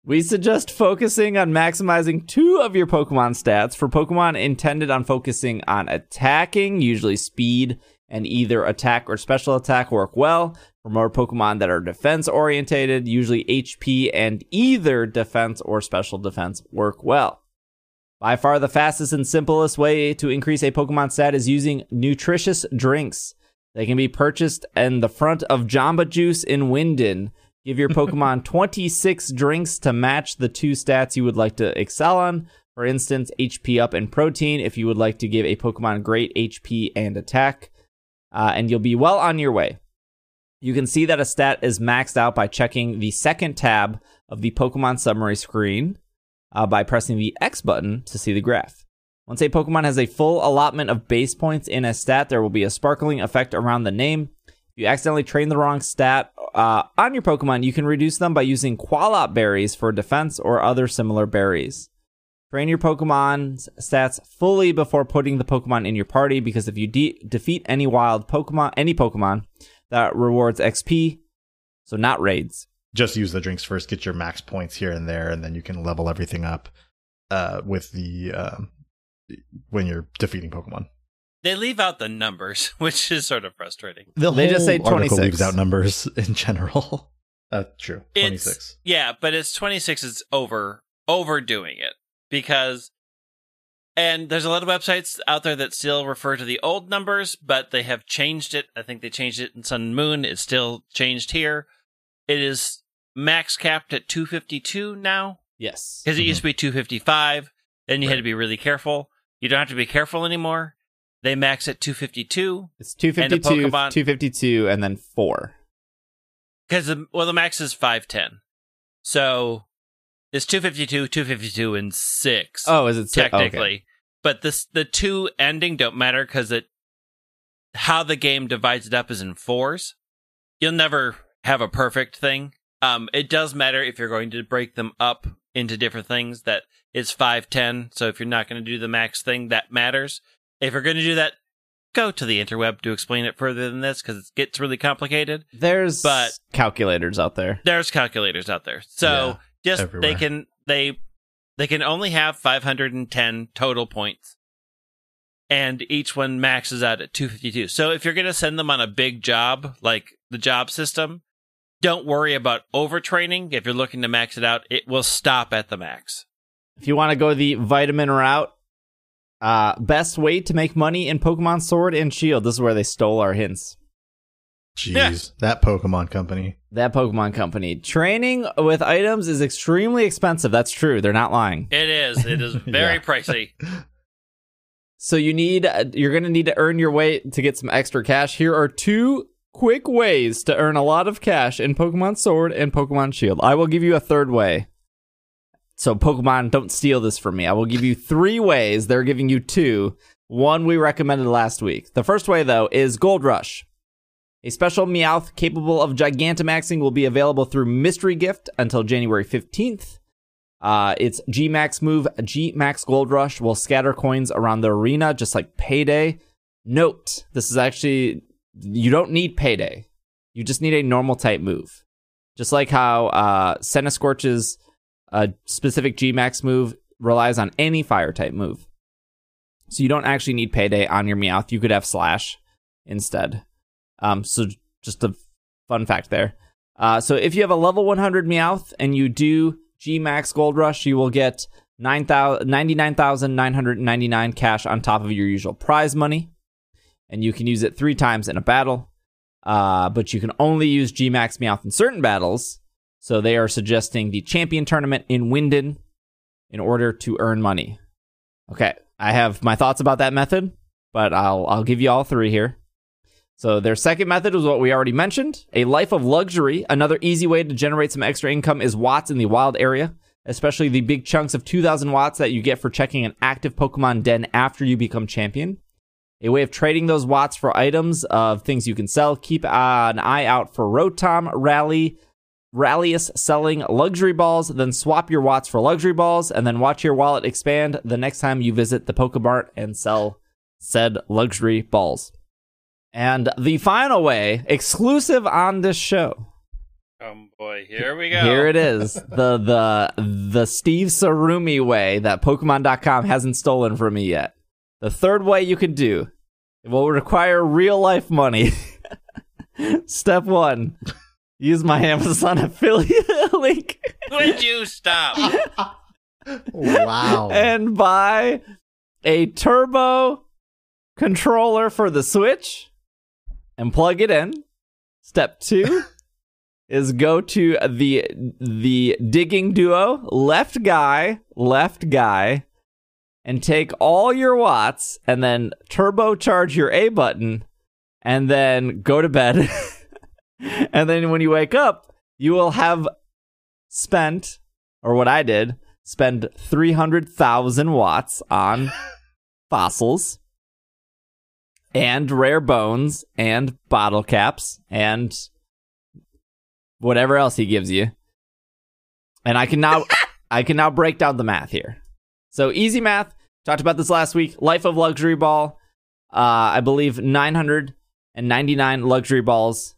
We suggest focusing on maximizing two of your Pokemon stats for Pokemon intended on focusing on attacking, usually speed and either attack or special attack work well. For more Pokemon that are defense orientated, usually HP and either defense or special defense work well. By far the fastest and simplest way to increase a Pokemon stat is using nutritious drinks. They can be purchased in the front of Jamba Juice in Wyndon. Give your Pokemon <laughs> 26 drinks to match the two stats you would like to excel on. For instance, HP up and protein if you would like to give a Pokemon great HP and attack. Uh, and you'll be well on your way. You can see that a stat is maxed out by checking the second tab of the Pokemon summary screen uh, by pressing the X button to see the graph. Once a Pokemon has a full allotment of base points in a stat, there will be a sparkling effect around the name. If you accidentally train the wrong stat uh, on your Pokemon, you can reduce them by using Qualot berries for defense or other similar berries. Train your Pokemon's stats fully before putting the Pokemon in your party because if you de- defeat any wild Pokemon, any Pokemon, that rewards XP, so not raids. Just use the drinks first, get your max points here and there, and then you can level everything up uh, with the um, when you're defeating Pokemon. They leave out the numbers, <laughs> which is sort of frustrating. The They just say 26. leaves out numbers <laughs> in general. <laughs> Uh, true, twenty It's yeah, but it's 26 is over overdoing it because and there's a lot of websites out there that still refer to the old numbers, but they have changed it. I think they changed it in Sun and Moon. It's still changed here. It is max capped at 252 now Yes. because it used to be 255. Then you had to be really careful. You don't have to be careful anymore. They max at 252 It's And 252, Pokemon- 252, and then 4. because the, well the max is 510. So it's 252, 252 and 6. Oh, is it si- technically. okay. But this the two ending don't matter because it how the game divides it up is in fours. You'll never have a perfect thing. Um, it does matter if you're going to break them up into different things. That it's five ten. So if you're not going to do the max thing, that matters. If you're going to do that, go to the interweb to explain it further than this because it gets really complicated. There's But- calculators out there. There's calculators out there, so just they can they they can only have 510 total points, and each one maxes out at 252. So if you're gonna send them on a big job like the job system, don't worry about overtraining. If you're looking to max it out, it will stop at the max. If you want to go the vitamin route, uh, best way to make money in Pokemon Sword and Shield. This is where they stole our hints. Jeez, that Pokemon company. That Pokemon company. Training with items is extremely expensive. That's true. They're not lying. It is. It is <laughs> very Yeah. pricey. So you need uh, you're going to need to earn your way to get some extra cash. Here are two quick ways to earn a lot of cash in Pokemon Sword and Pokemon Shield. I will give you a third way. So Pokemon, don't steal this from me. I will give you 3 ways. They're giving you two. One we recommended last week. The first way though is Gold Rush. A special Meowth capable of Gigantamaxing will be available through Mystery Gift until January 15th. Uh, its G Max move, G Max Gold Rush, will scatter coins around the arena just like Payday. Note, this is actually, you don't need Payday. You just need a normal type move. Just like how uh, Scorch's uh, specific G Max move relies on any fire type move. So you don't actually need Payday on your Meowth. You could have Slash instead. Um, so just a fun fact there. Uh, so if you have a level 100 Meowth and you do G Max Gold Rush, you will get 9,000 99,999 cash on top of your usual prize money. And you can use it three times in a battle. Uh, but you can only use G Max Meowth in certain battles. So they are suggesting the champion tournament in Wyndon in order to earn money. Okay, I have my thoughts about that method, but I'll I'll give you all three here. So their second method was what we already mentioned, a life of luxury. Another easy way to generate some extra income is watts in the wild area, especially the big chunks of 2000 watts that you get for checking an active Pokemon den after you become champion. A way of trading those watts for items of things you can sell. Keep an eye out for Rotom, Rally, Rallius selling luxury balls, then swap your watts for luxury balls, and then watch your wallet expand the next time you visit the Pokemart and sell said luxury balls. And the final way, exclusive on this show. Oh boy, here we go. Here it is. the the the Steve Sarumi way that Pokemon.com hasn't stolen from me yet. The third way you can do It will require real life money. <laughs> Step one use my Amazon <laughs> affiliate link Would you stop? Wow. and buy a turbo controller for the Switch and plug it in. Step two <laughs> is go to the the digging duo left guy left guy and take all your watts and then turbocharge your A button and then go to bed. <laughs> and then when you wake up, you will have spent or what I did, spend 300,000 watts on <laughs> fossils and rare bones and bottle caps and whatever else he gives you. And I can now <laughs> I can now break down the math here. So easy math. Talked about this last week. Life of luxury ball. Uh, I believe 999 luxury balls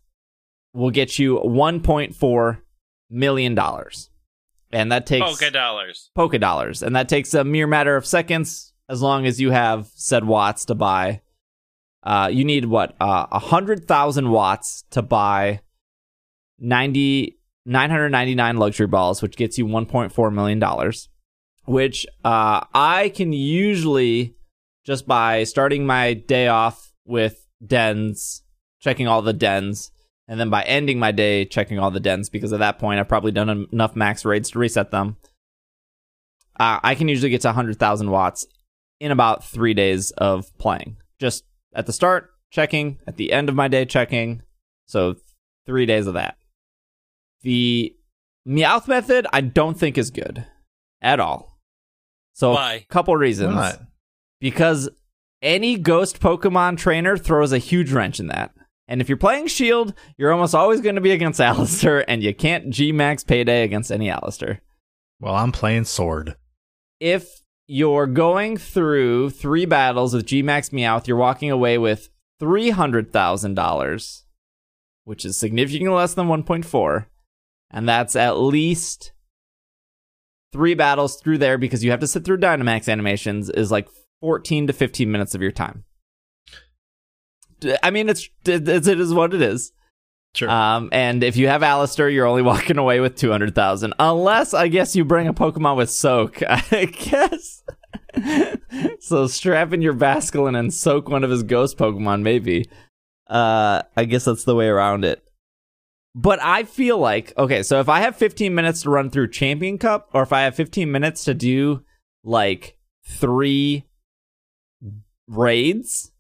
will get you 1.4 million dollars, and that takes Polka dollars. polka dollars, and that takes a mere matter of seconds as long as you have said watts to buy. Uh, you need what uh, a hundred thousand watts to buy 90, 999 luxury balls, which gets you one point four million dollars. Which uh, I can usually just by starting my day off with dens, checking all the dens, and then by ending my day checking all the dens because at that point I've probably done enough max raids to reset them. Uh, I can usually get to 100,000 watts in about three days of playing. Just at the start, checking, at the end of my day, checking. So three days of that. The Meowth method, I don't think is good at all. So Why? a couple reasons. Why not? Because any ghost Pokemon trainer throws a huge wrench in that. And if you're playing Shield, you're almost always going to be against <laughs> Allister, and you can't G Max payday against any Allister. Well, I'm playing Sword. If you're going through three battles with G Max Meowth, you're walking away with $300,000, which is significantly less than 1.4. And that's at least three battles through there because you have to sit through Dynamax animations, is like 14 to 15 minutes of your time. I mean, it's it it is what it is. Sure. Um, and if you have Allister, you're only <laughs> walking away with 200,000. Unless, I guess, you bring a Pokemon with Soak. <laughs> I guess. <laughs> so strap in your Basculin and soak one of his ghost Pokemon, maybe. Uh, I guess that's the way around it. But I feel like, okay, so if I have 15 minutes to run through Champion Cup, or if I have 15 minutes to do like three raids,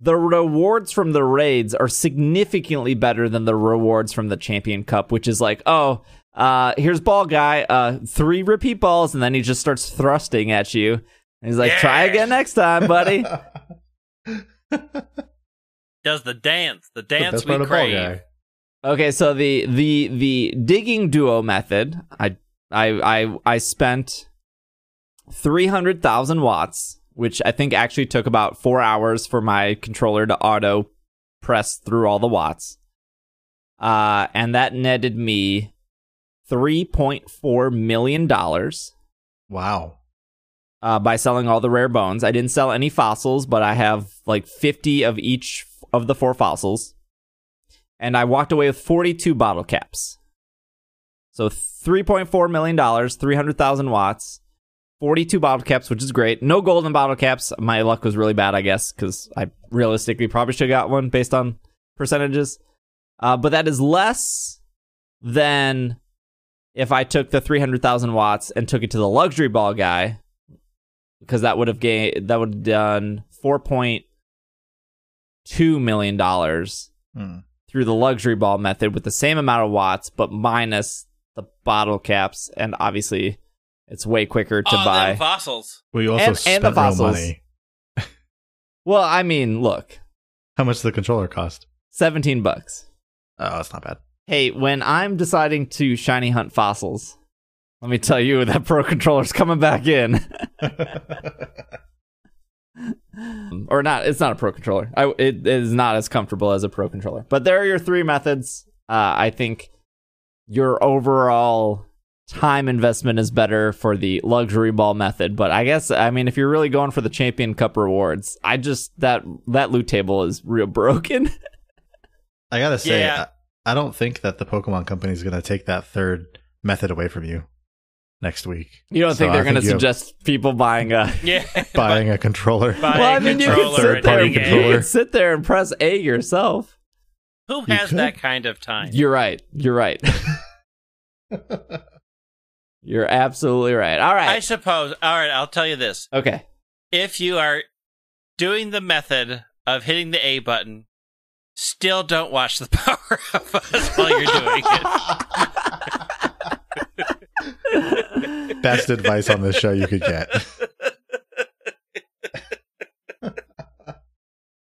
the rewards from the raids are significantly better than the rewards from the champion cup which is like oh uh here's ball guy uh three repeat balls and then he just starts thrusting at you and he's like try again next time buddy <laughs> Does the dance. The dance best we part Ball crave. Okay so the the the digging duo method i i i, I spent 300000 watts which i think actually took about four hours for my controller to auto press through all the watts uh, and that netted me three point four million dollars Wow. uh, by selling all the rare bones. I didn't sell any fossils, but I have like fifty of each of the four fossils, and I walked away with forty-two bottle caps. So three point four million dollars, three hundred thousand watts, forty-two bottle caps, which is great. No golden bottle caps. My luck was really bad, I guess, because I realistically probably should have got one based on percentages. Uh, but that is less than if I took the 300,000 watts and took it to the luxury ball guy, because that would have gained, that would have done 4.2 million dollars Hmm. Through the luxury ball method with the same amount of watts, but minus the bottle caps, and obviously it's way quicker to oh, buy. them fossils. Well, you also And- spent and the real fossils. money. <laughs> well, I mean, look, How much does the controller cost? 17 bucks. Oh, that's not bad. Hey, when I'm deciding to shiny hunt fossils, let me tell you that <laughs> pro controller's coming back in. <laughs> <laughs> or not, it's not a pro controller. I, it is not as comfortable as a pro controller. But there are your three methods. Uh, I think your overall time investment is better for the luxury ball method. But I guess I mean if you're really going for the champion cup rewards, I just that that loot table is real <laughs> broken. I gotta say, Yeah. I, I don't think that the Pokemon Company is gonna take that third method away from you next week. You don't So think they're going to you have suggest people buying a <laughs> Yeah. <laughs> buying a controller? Buying Well, I mean, you can sit there, you A. can sit there and press A yourself. Who has could. that kind of time? You're right. You're right. <laughs> You're absolutely right. All right. I suppose. All right, I'll tell you this. okay. If you are doing the method of hitting the A button, still don't watch the Power of Us while you're doing it. Best advice on this show you could get.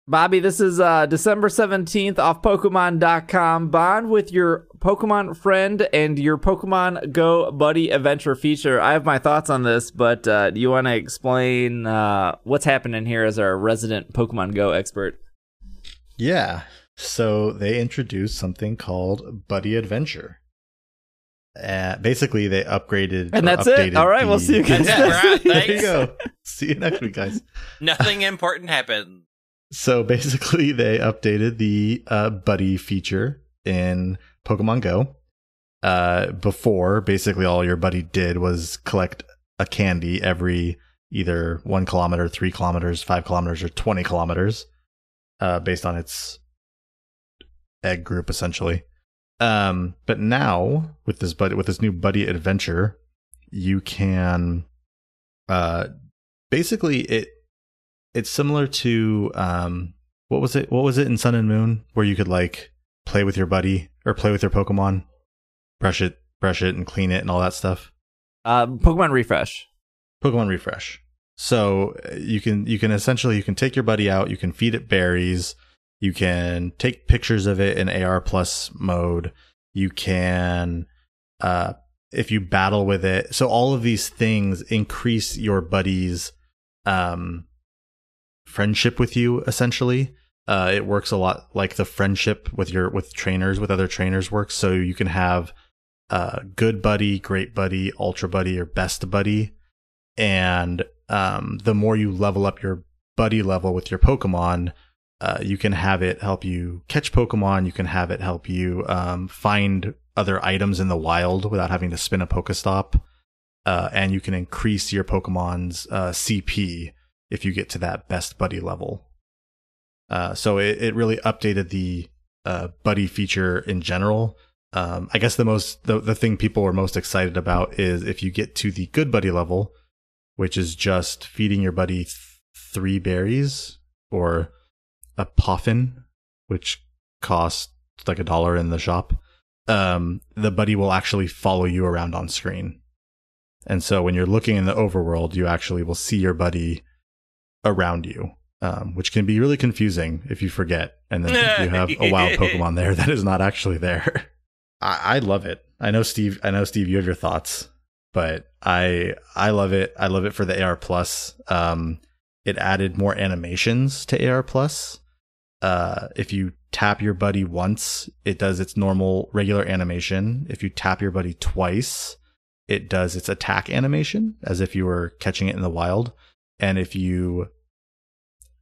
Bobby, this is uh, December 17th off Pokemon.com. Bond with your Pokemon friend and your Pokemon Go Buddy Adventure feature. I have my thoughts on this, but uh, do you want to explain uh, what's happening here as our resident Pokemon Go expert? Yeah. So they introduced something called Buddy Adventure. Uh, basically, they upgraded And that's it. updated All right, we'll see you guys That's next week. <laughs> There you go. See you next week, guys. Nothing important happened. So basically, they updated the uh, buddy feature in Pokemon Go. Uh, before, basically, all your buddy did was collect a candy every either one kilometer, three kilometers, five kilometers, or 20 kilometers, uh, based on its egg group, essentially. Um, but now with this buddy, with this new buddy adventure, you can, uh, basically it it's similar to um what was it what was it in sun and moon where you could like play with your buddy or play with your pokemon brush it brush it and clean it and all that stuff Uh, Pokemon Refresh. pokemon refresh so uh, you can you can essentially you can take your buddy out you can feed it berries you can take pictures of it in ar plus mode. You can uh if you battle with it. So all of these things increase your buddy's um friendship with you essentially. Uh it works a lot like the friendship with your with trainers with other trainers works. So you can have uh good buddy great buddy ultra buddy or best buddy. And um the more you level up your buddy level with your pokemon uh, you can have it help you catch Pokemon. You can have it help you um, find other items in the wild without having to spin a Pokestop. Uh, and you can increase your Pokemon's uh, CP if you get to that best buddy level. Uh, so it, it really updated the uh, buddy feature in general. Um, I guess the most the, the thing people were most excited about is if you get to the good buddy level, which is just feeding your buddy th- three berries or a poffin, which costs like a dollar in the shop. Um, the buddy will actually follow you around on screen. And so when you're looking in the overworld, you actually will see your buddy around you, um, which can be really confusing if you forget and then you have a wild Pokemon there that is not actually there. <laughs> I, I love it. I know Steve. I know Steve. You have your thoughts, but I I love it. I love it for the AR plus. Um, it added more animations to AR plus. Uh, if you tap your buddy once, it does its normal regular animation. If you tap your buddy twice, it does its attack animation as if you were catching it in the wild. And if you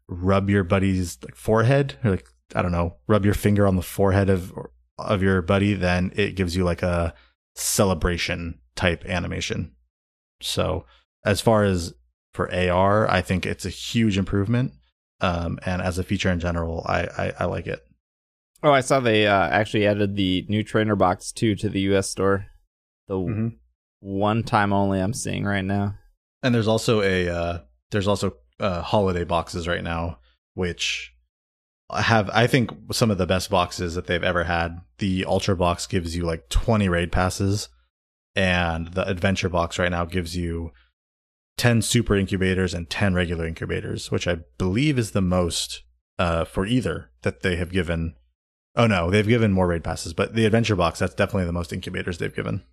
rub your buddy's like forehead or like I don't know, rub your finger on the forehead of of your buddy, then it gives you like a celebration type animation. So as far as for AR, I think it's a huge improvement. Um, and as a feature in general, I, I, I like it. Oh, I saw they uh, actually added the new trainer box too to the U.S. store. The Mhm. one time only I'm seeing right now. And there's also a uh, there's also uh, holiday boxes right now, which have I think some of the best boxes that they've ever had. The Ultra box gives you like 20 raid passes, and the Adventure box right now gives you 10 super incubators and 10 regular incubators, which I believe is the most uh, for either that they have given. Oh no, they've given more raid passes, but the Adventure box that's definitely the most incubators they've given.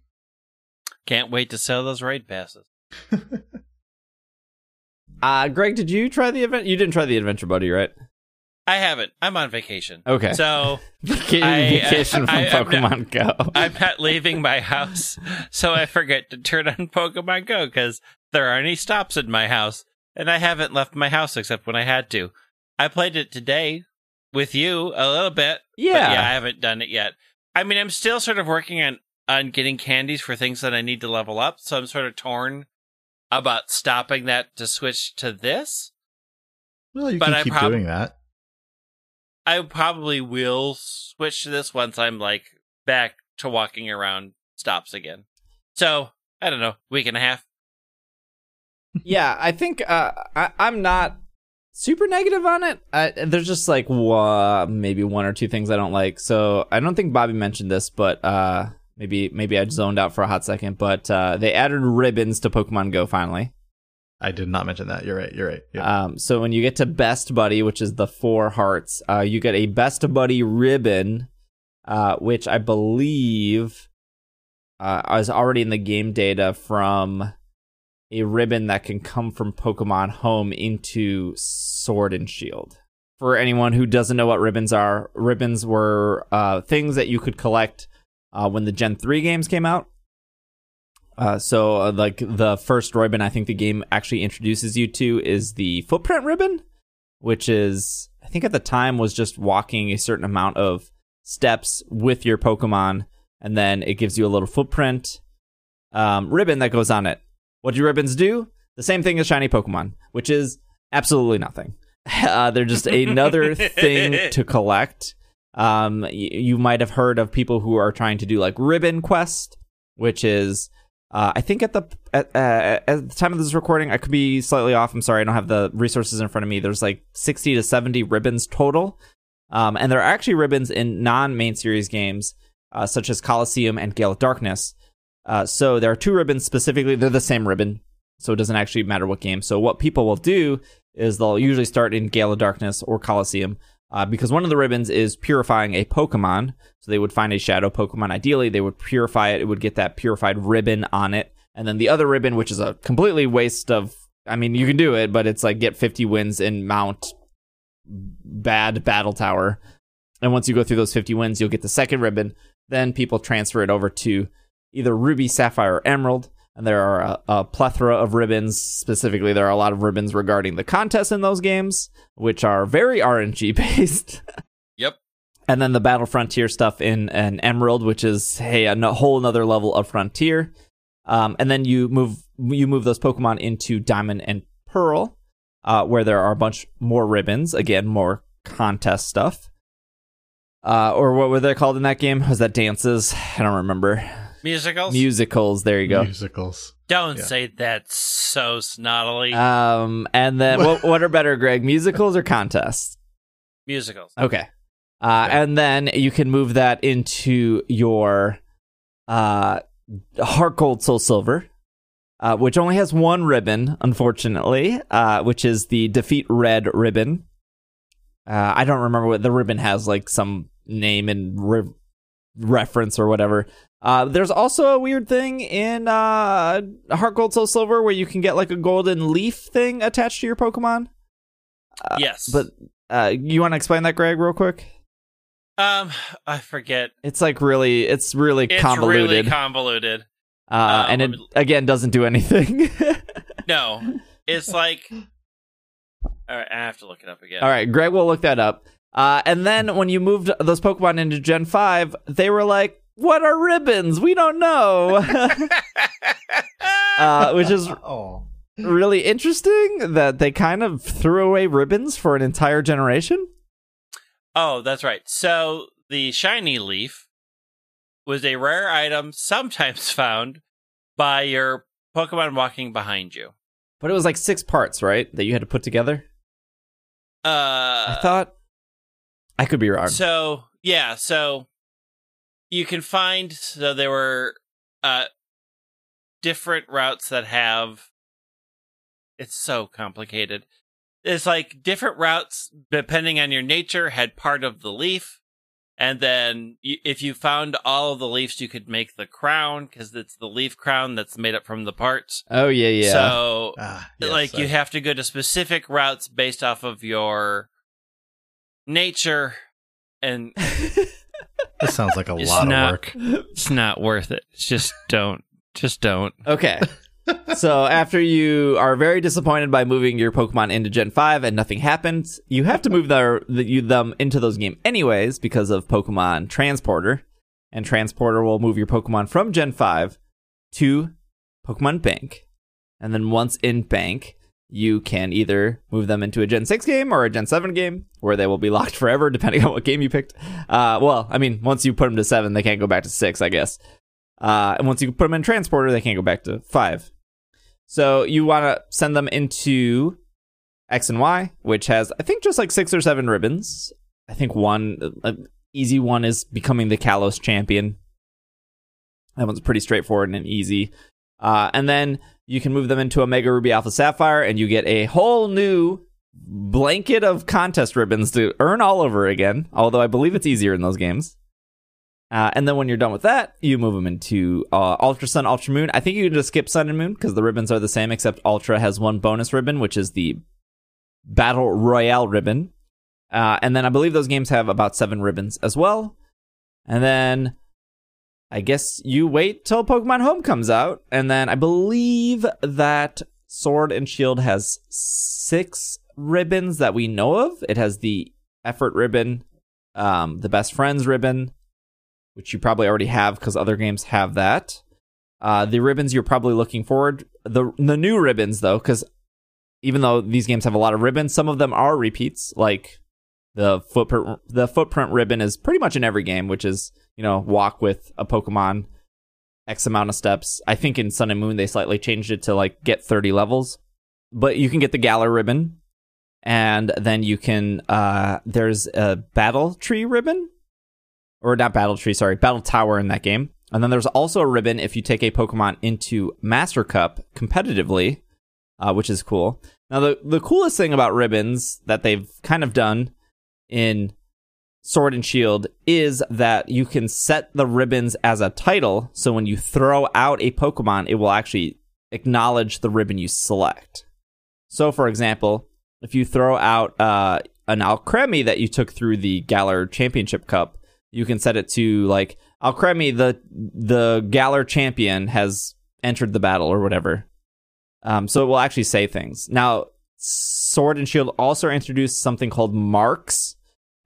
Can't wait to sell those raid passes. <laughs> Uh, Greg, did you try the event? You didn't try the Adventure Buddy, right? I haven't. I'm on vacation. Okay. So <laughs> Vaca- I- vacation from I- I'm Pokemon not- Go. I'm not leaving my house, so I forget to turn on Pokemon Go because there aren't any stops in my house, and I haven't left my house except when I had to. I played it today with you a little bit. but Yeah. yeah, I haven't done it yet. I mean, I'm still sort of working on on getting candies for things that I need to level up, so I'm sort of torn about stopping that to switch to this. Well, you But can I keep prob- doing that. I probably will switch to this once I'm like back to walking around stops again. So I don't know, week and a half. Yeah, I think uh, I, I'm not super negative on it. I, there's just like maybe one or two things I don't like. So I don't think Bobby mentioned this, but uh, maybe maybe I zoned out for a hot second. But uh, they added ribbons to Pokemon Go finally. I did not mention that. You're right. You're right. Yeah. Um, so when you get to Best Buddy, which is the four hearts, uh, you get a Best Buddy ribbon, uh, which I believe uh, is already in the game data from a ribbon that can come from Pokemon Home into Sword and Shield. For anyone who doesn't know what ribbons are, ribbons were uh, things that you could collect uh, when the Gen 3 games came out. Uh, so, uh, like the first ribbon, I think the game actually introduces you to is the footprint ribbon, which is I think at the time was just walking a certain amount of steps with your Pokemon, and then it gives you a little footprint um, ribbon that goes on it. What do ribbons do? The same thing as shiny Pokemon, which is absolutely nothing. <laughs> Uh, they're just another <laughs> thing to collect. Um, y- you might have heard of people who are trying to do like ribbon quest, which is uh, I think at the at, uh, at the time of this recording, I could be slightly off. I'm sorry, I don't have the resources in front of me. There's like 60 to 70 ribbons total, um, and there are actually ribbons in non-main series games uh, such as Coliseum and Gale of Darkness. Uh, so there are two ribbons specifically. They're the same ribbon, so it doesn't actually matter what game. So what people will do is they'll usually start in Gale of Darkness or Coliseum. Uh, because one of the ribbons is purifying a Pokemon. So they would find a shadow Pokemon. Ideally, they would purify it. It would get that purified ribbon on it. And then the other ribbon, which is a completely waste of. I mean, you can do it, but it's like get 50 wins in Mount Bad Battle Tower. And once you go through those 50 wins, you'll get the second ribbon. Then people transfer it over to either Ruby, Sapphire, or Emerald. And there are a, a plethora of ribbons. Specifically, there are a lot of ribbons regarding the contests in those games, which are very RNG <laughs> based. Yep. and then the Battle Frontier stuff in an Emerald, which is hey a n- whole another level of Frontier. Um, and then you move you move those Pokemon into Diamond and Pearl, uh, where there are a bunch more ribbons. Again, more contest stuff. Uh, or what were they called in that game? Was that dances? <sighs> I don't remember. Musicals? Musicals. There you go. Musicals. Don't Yeah. say that so snottily. Um, and then <laughs> what, what are better, Greg? Musicals or contests? Musicals. Okay. Uh, and then you can move that into your uh, Heart Gold Soul Silver, uh, which only has one ribbon, unfortunately, uh, which is the Defeat Red ribbon. Uh, I don't remember what the ribbon has, like some name and re- reference or whatever. Uh, there's also a weird thing in uh, Heart Gold Soul Silver where you can get like a golden leaf thing attached to your Pokemon. yes. But uh, you want to explain that, Greg, real quick? um I forget. It's like really, it's really It's convoluted, really convoluted. uh, uh, and it again doesn't do anything. <laughs> No. It's like All right, I have to look it up again. All right, Greg will look that up. Uh, and then when you moved those Pokemon into Gen Five, they were like, "What are ribbons? We don't know," <laughs> uh, which is Oh. really interesting. That they kind of threw away ribbons for an entire generation. Oh, that's right. So the shiny leaf was a rare item sometimes <laughs> found by your Pokemon walking behind you. But it was like six parts, right? That you had to put together. Uh I thought. I could be wrong. So yeah, so you can find so there were uh different routes that have it's so complicated. It's like different routes depending on your nature had part of the leaf. And then y- if you found all of the leaves, you could make the crown because it's the leaf crown that's made up from the parts. oh yeah, yeah. So Ah, yes, like you have to go to specific routes based off of your nature, and <laughs> This sounds like a It's lot not- of work. it's not worth it. Just don't. Just don't. Okay. so after you are very disappointed by moving your Pokemon into Gen 5 and nothing happens, you have to move their, the, you, them into those game anyways because of Pokemon Transporter. And Transporter will move your Pokemon from Gen 5 to Pokemon Bank. And then once in Bank, you can either move them into a Gen 6 game or a Gen 7 game, where they will be locked <laughs> forever, depending on what game you picked. Uh, well, I mean, once you put them to 7, they can't go back to 6, I guess. Uh, and once you put them in Transporter, they can't go back to 5. So you want to send them into X and Y, which has, I think, just like six or seven ribbons. I think one, uh, easy one is becoming the Kalos champion. That one's pretty straightforward and easy. Uh, and then you can move them into Omega Ruby Alpha Sapphire, and you get a whole new blanket of contest ribbons to earn all over again. Although I believe it's easier in those games. Uh, and then when you're done with that, you move them into uh, Ultra Sun, Ultra Moon. I think you can just skip Sun and Moon because the ribbons are the same, except Ultra has one bonus ribbon, which is the Battle Royale ribbon. Uh, and then I believe those games have about seven ribbons as well. And then I guess you wait till Pokemon Home comes out. And then I believe that Sword and Shield has six ribbons that we know of. It has the Effort ribbon, um, the Best Friends ribbon, which you probably already have because other games have that. Uh, the ribbons you're probably looking forward the the new ribbons though, because even though these games have a lot of ribbons, some of them are repeats. Like the footprint the footprint ribbon is pretty much in every game, which is you know walk with a Pokemon X amount of steps. I think in Sun and Moon they slightly changed it to like get 30 levels, but you can get the Galar ribbon, and then you can uh there's a Battle Tree ribbon or not battle tree, sorry, battle tower in that game. And then there's also a ribbon if you take a Pokemon into Master Cup competitively, uh, which is cool. Now the the coolest thing about ribbons that they've kind of done in Sword and Shield is that you can set the ribbons as a title, so when you throw out a Pokemon, it will actually acknowledge the ribbon you select. So, for example, if you throw out uh, an Alcremie that you took through the Galar Championship Cup, you can set it to like Alcremie, the the Galar champion has entered the battle or whatever. Um, so it will actually say things. Now, Sword and Shield also introduced something called marks,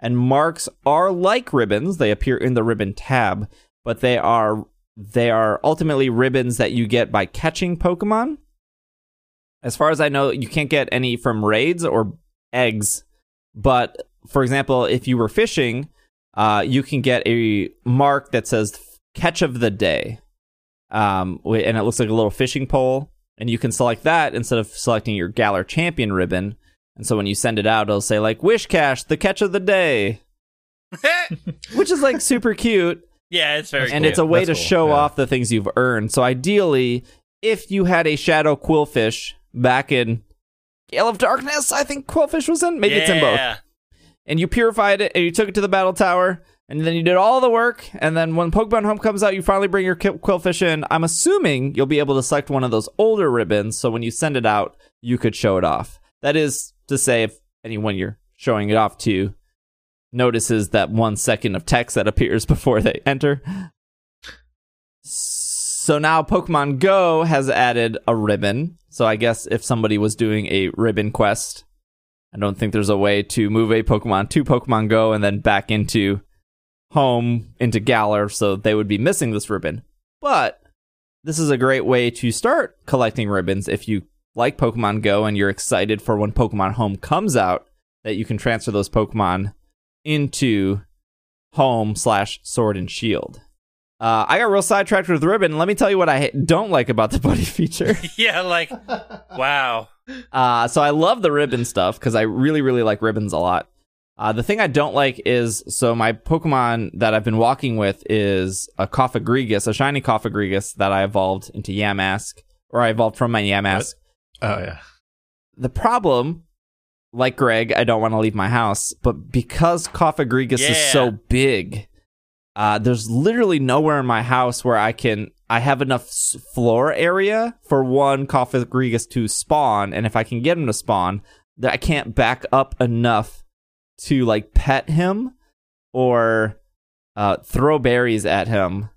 and marks are like ribbons. They appear in the ribbon tab, but they are they are ultimately ribbons that you get by catching Pokemon. As far as I know, you can't get any from raids or eggs, but for example, if you were fishing uh, you can get a mark that says catch of the day. Um, and it looks like a little fishing pole. And you can select that instead of selecting your Galar champion ribbon. And so when you send it out, it'll say like Whiscash, the catch of the day. <laughs> Which is like super cute. Yeah, it's very cute. and cool. it's a way That's to cool, show yeah. off the things you've earned. So ideally, if you had a shadow Qwilfish back in Gale of Darkness, I think Qwilfish was in. Maybe it's in both and you purified it and you took it to the battle tower and then you did all the work and then when pokemon home comes out you finally bring your Qu- Qwilfish in i'm assuming you'll be able to select one of those older ribbons so when you send it out you could show it off that is to say if anyone you're showing it off to notices that one second of text that appears <laughs> before they enter so now pokemon go has added a ribbon so i guess if somebody was doing a ribbon quest I don't think there's a way to move a Pokemon to Pokemon Go and then back into home into Galar, so they would be missing this ribbon. But this is a great way to start collecting ribbons if you like Pokemon Go and you're excited for when Pokemon Home comes out that you can transfer those Pokemon into Home slash Sword and Shield. Uh, I got real sidetracked with ribbon. Let me tell you what I don't like about the <laughs> buddy feature. <laughs> yeah, like wow. Uh, so I love the ribbon stuff because I really, really like ribbons a lot. Uh, the thing I don't like is so my Pokemon that I've been walking with is a Cofagrigus, a shiny Cofagrigus that I evolved into Yamask, or I evolved from my Yamask. Oh yeah. The problem, like Greg, I don't want to leave my house, but because Cofagrigus is so big, uh, there's literally nowhere in my house where I can. I have enough floor area for one Cofagrigus to spawn, and if I can get him to spawn, that I can't back up enough to like pet him or uh, throw berries at him,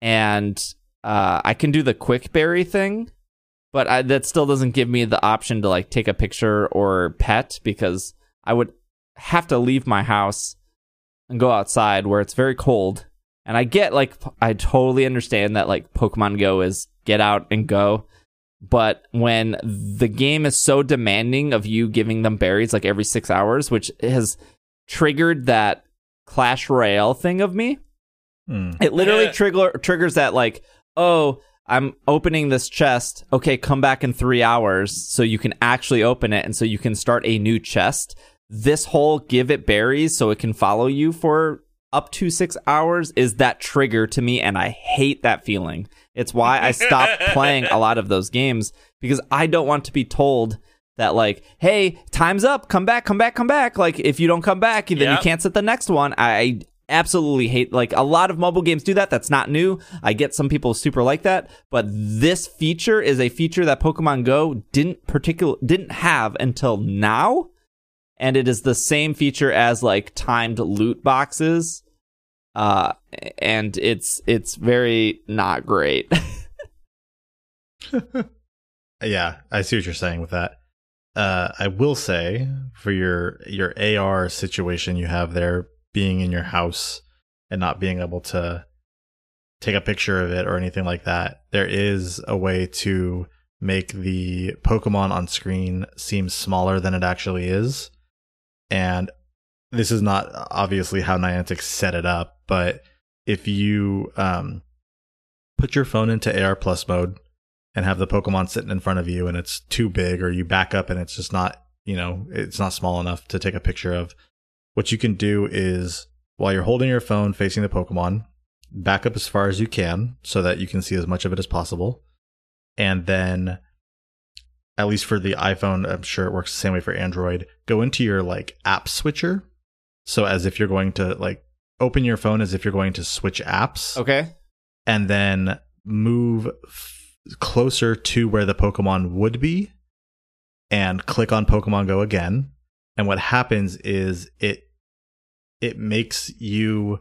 and uh, I can do the quick berry thing, but I, that still doesn't give me the option to like take a picture or pet because I would have to leave my house and go outside where it's very cold. And I get like I totally understand that like Pokemon Go is get out and go, but when the game is so demanding of you giving them berries like every 6 hours, which has triggered that Clash Royale thing of me, Hmm. it literally Yeah. trigger triggers that like, oh, I'm opening this chest. Okay, come back in three hours so you can actually open it and so you can start a new chest. This whole give it berries so it can follow you for up to six hours is that trigger to me, and I hate that feeling. It's why I stopped <laughs> playing a lot of those games because I don't want to be told that like, hey, time's up, come back, come back, come back. Like if you don't come back, then you can't set the next one. I absolutely hate like a lot of mobile games do that. That's not new. I get some people super like that, but this feature is a feature that Pokemon Go didn't particular didn't have until now. And it is the same feature as like timed loot boxes. Uh and it's it's very not great. <laughs> <laughs> Yeah, I see what you're saying with that. Uh, I will say for your your AR situation you have there, being in your house and not being able to take a picture of it or anything like that, there is a way to make the Pokemon on screen seem smaller than it actually is. And this is not obviously how Niantic set it up, but if you um, put your phone into AR Plus mode and have the Pokemon sitting in front of you and it's too big, or you back up and it's just not, you know, it's not small enough to take a picture of, what you can do is while you're holding your phone facing the Pokemon, back up as far as you can so that you can see as much of it as possible. And then, at least for the iPhone, I'm sure it works the same way for Android, go into your like app switcher. So as if you're going to like open your phone as if you're going to switch apps okay. and then move f- closer to where the Pokemon would be and click on Pokemon Go again. And what happens is it it makes you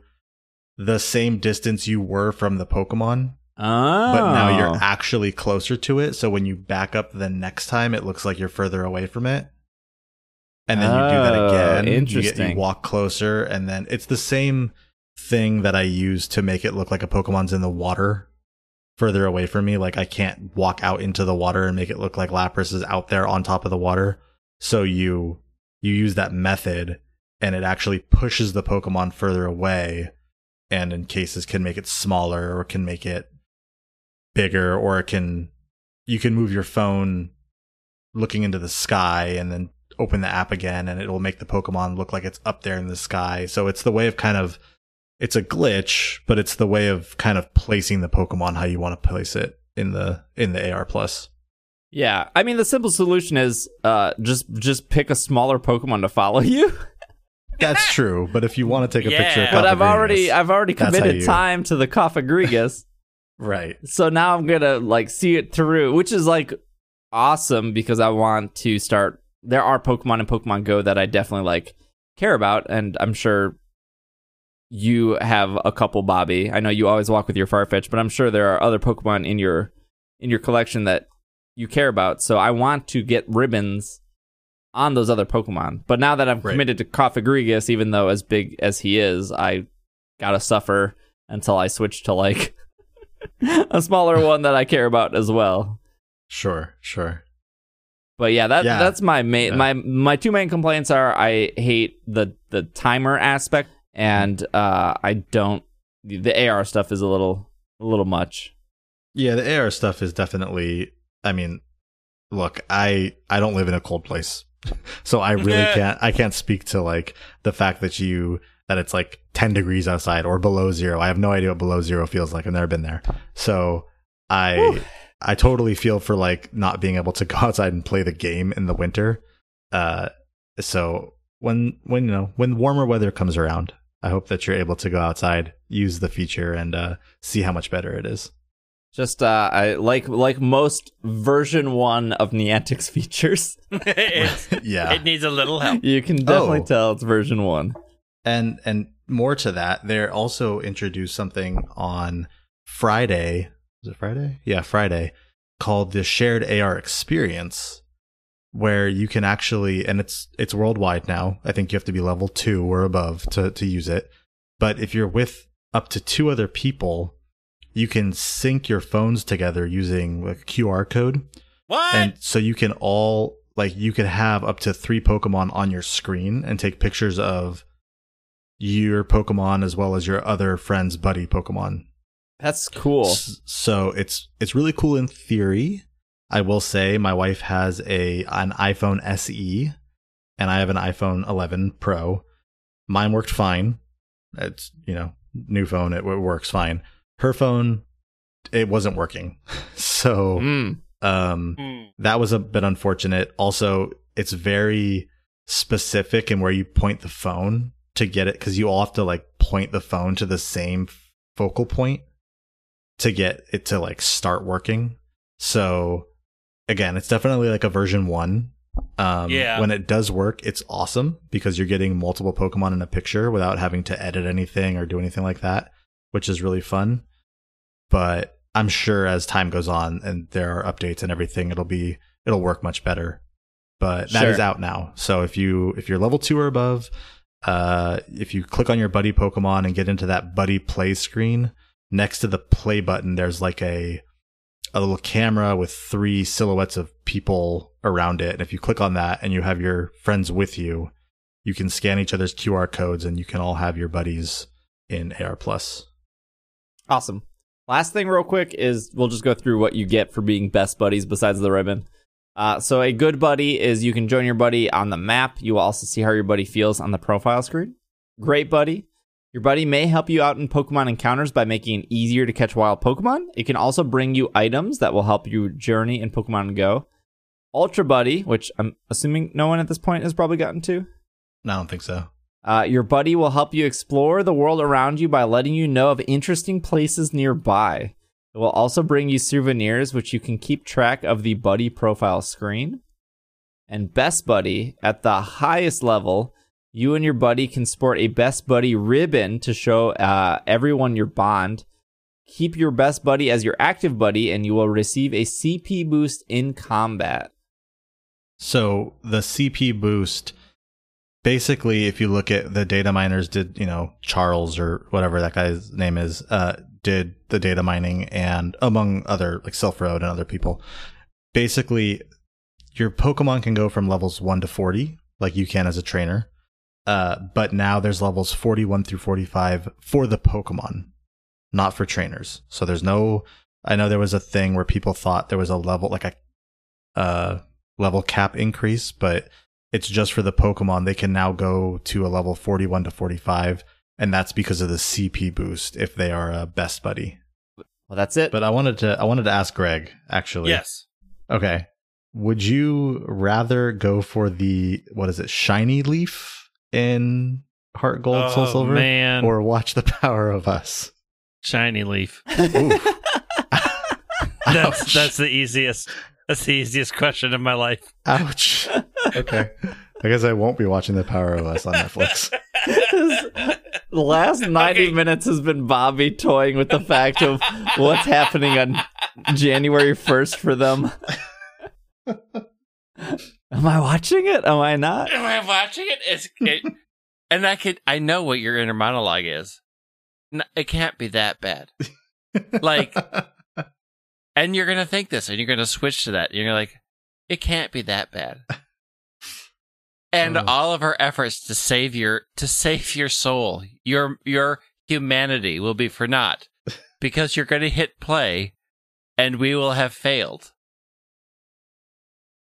the same distance you were from the Pokemon, Oh. but now you're oh. actually closer to it. So when you back up the next time, it looks like you're further away from it. And then you do that Oh, again. You, get, interesting. you walk closer, and then it's the same thing that I use to make it look like a Pokemon's in the water further away from me. Like I can't walk out into the water and make it look like Lapras is out there on top of the water. So you you use that method and it actually pushes the Pokemon further away and in cases can make it smaller or can make it bigger or it can you can move your phone looking into the sky and then open the app again and it will make the Pokemon look like it's up there in the sky. So it's the way of kind of it's a glitch, but it's the way of kind of placing the Pokemon how you want to place it in the in the AR plus. Yeah, I mean the simple solution is uh just just pick a smaller Pokemon to follow <laughs> you. That's true, but if you want to take a picture, of but I've already I've already committed you- time to the Cofagrigus. <laughs> right. So now I'm gonna like see it through, which is like awesome because I want to start. There are Pokemon in Pokemon Go that I definitely like care about, and I'm sure you have a couple, Bobby. I know you always walk with your Farfetch, but I'm sure there are other Pokemon in your in your collection that you care about. So I want to get ribbons on those other Pokemon. But now that I'm Right. committed to Cofagrigus, even though as big as he is, I gotta suffer until I switch to like <laughs> a smaller <laughs> one that I care about as well. Sure, sure. But yeah, that Yeah. that's my main Yeah. my my two main complaints are I hate the the timer aspect and uh I don't the AR stuff is a little a little much. Yeah, the AR stuff is definitely. I mean, look, I I don't live in a cold place, <laughs> so I really can't. I can't speak to like the fact that you that it's like ten degrees outside or below zero. I have no idea what below zero feels like. I've never been there, so I I totally feel for like not being able to <laughs> go outside and play the game in the winter. Uh, so when when you know when warmer weather comes around, I hope that you're able to go outside, use the feature, and uh, see how much better it is. Just uh, I like like most version one of Niantic's <laughs> features. <laughs> Yeah. It needs a little help. You can definitely Oh. tell it's version one. And and more to that, they also introduced something on Friday. Is it Friday? Yeah, Friday, called the Shared AR Experience, where you can actually and it's it's worldwide now. I think you have to be level two or above to to use it. But if you're with up to two other people, you can sync your phones together using like a QR code. What? And so you can all like you can have up to three Pokemon on your screen and take pictures of your Pokemon as well as your other friend's buddy Pokemon. That's cool. So it's it's really cool in theory. I will say my wife has a an iPhone SE and I have an iPhone 11 Pro. Mine worked fine. It's, you know, new phone it, works fine. Her phone it wasn't working. <laughs> so Mm. um Hmm. that was a bit unfortunate. Also, it's very specific in where you point the phone to get it because you all have to like point the phone to the same focal point to get it to like start working. So again, it's definitely like a version one. Um, Yeah. When it does work, it's awesome because you're getting multiple Pokemon in a picture without having to edit anything or do anything like that, which is really fun. But I'm sure as time goes on and there are updates and everything, it'll be it'll work much better. But that is Sure. out now. So if you if you're level two or above, uh, if you click on your buddy Pokemon and get into that buddy play screen, next to the play button, there's like a a little camera with three silhouettes of people around it. And if you click on that and you have your friends with you, you can scan each other's QR codes and you can all have your buddies in AR Plus. Awesome. Last thing, real quick, is we'll just go through what you get for being best buddies besides the ribbon. Uh, so, a good buddy is you can join your buddy on the map. You will also see how your buddy feels on the profile screen. Great buddy. Your buddy may help you out in Pokemon encounters by making it easier to catch wild Pokemon. It can also bring you items that will help you journey in Pokemon Go. Ultra Buddy, which I'm assuming no one at this point has probably gotten to. No, I don't think so. Uh, your buddy will help you explore the world around you by letting you know of interesting places nearby. It will also bring you souvenirs, which you can keep track of the buddy profile screen. And Best Buddy, at the highest level, you and your buddy can sport a Best Buddy ribbon to show uh, everyone your bond. Keep your Best Buddy as your active buddy, and you will receive a CP boost in combat. So the CP boost, basically, if you look at the data miners, did you know Charles or whatever that guy's name is, uh, did the data mining and among other like Silph Road and other people. Basically, your Pokemon can go from levels one to forty, like you can as a trainer. Uh, but now there's levels 41 through 45 for the Pokemon, not for trainers. So there's no, I know there was a thing where people thought there was a level, like a, uh, level cap increase, but it's just for the Pokemon. They can now go to a level 41 to 45, and that's because of the CP boost if they are a best buddy. Well, that's it. But I wanted to, I wanted to ask Greg actually. Yes. Okay. Would you rather go for the what is it, shiny leaf in Heart Gold Soul Oh, Silver, man. or watch the Power of Us? Shiny leaf. Oof. <laughs> That's that's the easiest. That's the easiest question of my life. Ouch. okay. I guess I won't be watching the Power of Us on Netflix. the <laughs> last 90 minutes has been Bobby toying with the fact of what's happening on January 1st for them. <laughs> Am I watching it? Am I not? Am I watching it? It's, it and I could. I know what your inner monologue is. No, it can't be that bad. Like, <laughs> and you're gonna think this, and you're gonna switch to that. You're like, it can't be that bad. <laughs> And Oh. all of our efforts to save your to save your soul, your your humanity will be for naught, <laughs> because you're gonna hit play, and we will have failed.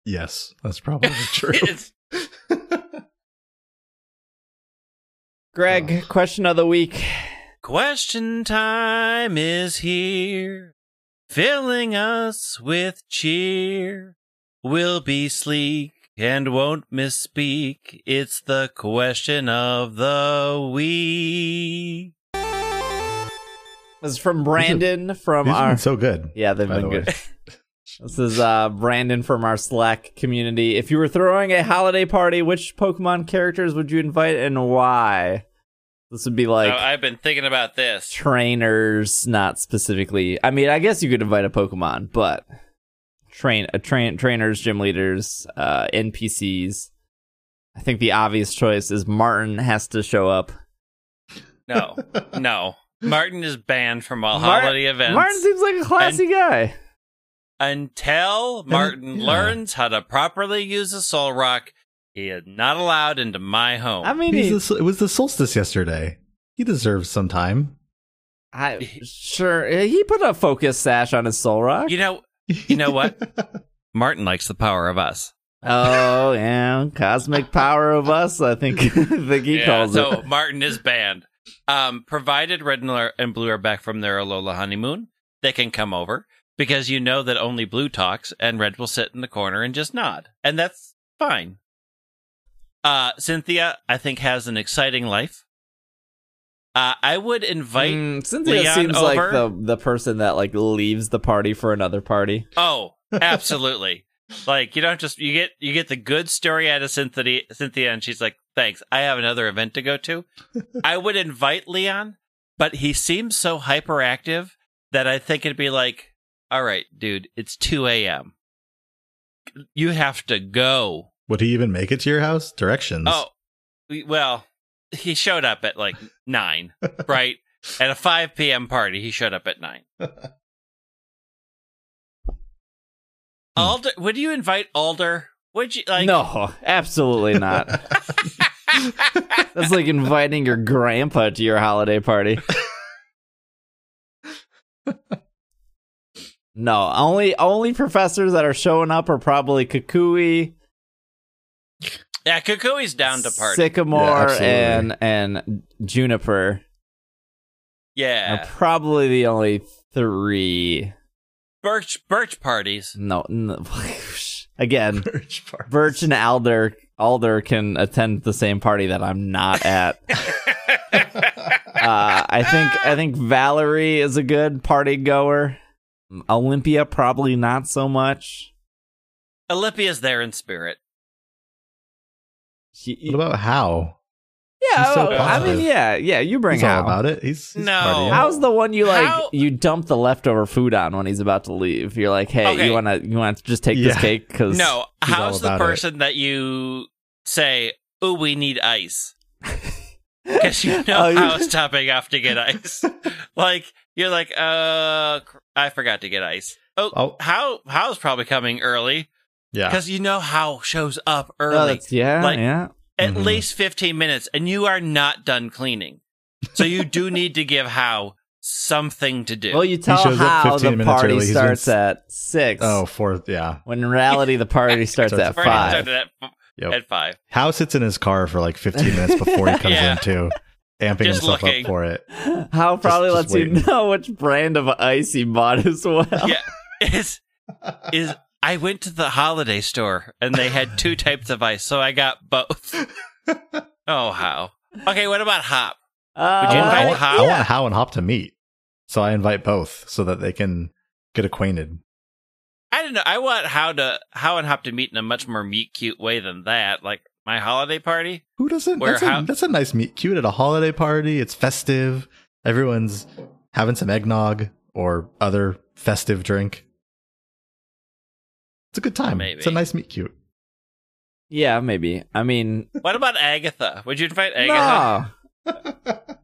yes, that's <laughs> probably true. It's- Greg, question of the week. Question time is here, filling us with cheer. We'll be sleek and won't misspeak. It's the question of the week. This is from Brandon from These our been so good. Yeah, they've by been the way. good. <laughs> <laughs> This is uh, Brandon from our Slack community. If you were throwing a holiday party, which Pokemon characters would you invite and why? This would be like Oh, I've been thinking about this. trainers, not specifically. I mean, I guess you could invite a Pokemon, but train a train trainers, gym leaders, uh, NPCs. I think the obvious choice is Martin has to show up. No, <laughs> no. Martin is banned from all Mar- holiday events. Martin seems like a classy guy. Until Martin yeah. learns how to properly use a Solrock, he is not allowed into my home. I mean, He's he, the it was the solstice yesterday. He deserves some time. I sure he put a focus sash on his Solrock. you know, you know what? <laughs> Martin likes the power of us. Oh yeah, cosmic power of us. I think <laughs> I think he yeah, calls so it. Martin is banned. Um, provided Red and and Blue are back from their Alola honeymoon, they can come over because you know that only Blue talks and Red will sit in the corner and just nod, and that's fine. Uh, Cynthia, I think, has an exciting life. Uh, I would invite Mm, Cynthia Leon seems over. like the the person that like leaves the party for another party. Oh, <laughs> absolutely. like you don't just you get you get the good story out of Cynthia Cynthia and she's like, "Thanks. I have another event to go to." <laughs> I would invite Leon, but he seems so hyperactive that I think it'd be like, "All right, dude, it's 2 a.m. You have to go." Would he even make it to your house? Directions. Oh, well, he showed up at like <laughs> 9, right? At a 5 p.m. party, he showed up at 9. Hmm. Alder, would you invite Alder? Would you like no, absolutely not. <laughs> That's like inviting your grandpa to your holiday party. no, only only professors that are showing up are probably Kukui, Yeah, Kukui's down to party. Sycamore, Yeah, and and Juniper are Yeah. probably the only three. Birch birch parties. No, no <laughs> again, Birch Park. Birch and Alder Alder can attend the same party that I'm not at. <laughs> uh, I think I think Valerie is a good party goer. Olympia probably not so much. Olympia's there in spirit. She- What about Hau? yeah, so oh, I mean, yeah, yeah. You bring He's all about it. He's, he's No. Hau's the one you like? Hau- You dump the leftover food on when he's about to leave. You're like, hey, Okay. you wanna you want to just take this cake? Because No, Hau's the about it. person that you say, "Oh, we need ice," <laughs> because you know Oh, you- how it's topping off to get ice. <laughs> like you're like, "Uh, I forgot to get ice." Oh, Oh. Hau Hau's probably coming early Yeah. because you know Hau shows up Oh, early. that's- yeah, Like- yeah. at Mhm. least 15 minutes and you are not done cleaning. So you do <laughs> need to give Hau something to do. Well, you tell shows up Hau 15 the party early. Starts been- at six. Oh, fourth. Yeah. when in reality the party <laughs> starts Starts at at Party five. started at, Yep. at 5. Hau sits in his car for like 15 minutes before he <laughs> comes Yeah. in too, amping Just himself looking. up for it. Hau probably just lets you know which brand of ice he bought as well. Yeah. Is is I went to the holiday store and they had two <laughs> types of ice, so I got both. <laughs> oh, Hau? Okay, what about Hop? Uh, Would you I want, invite I want, Hop? I want Hau and Hop to meet, so I invite both so that they can get acquainted. I don't know. I want Hau to Hau and Hop to meet in a much more meet cute way than that. Like my holiday party. Who doesn't? That's, Hau- a, that's a nice meet cute at a holiday party. It's festive. Everyone's having some eggnog or other festive drink. It's a good time. Maybe. It's a nice meet cute. yeah, maybe. I mean, What about Agatha? Would you invite Agatha? no. <laughs>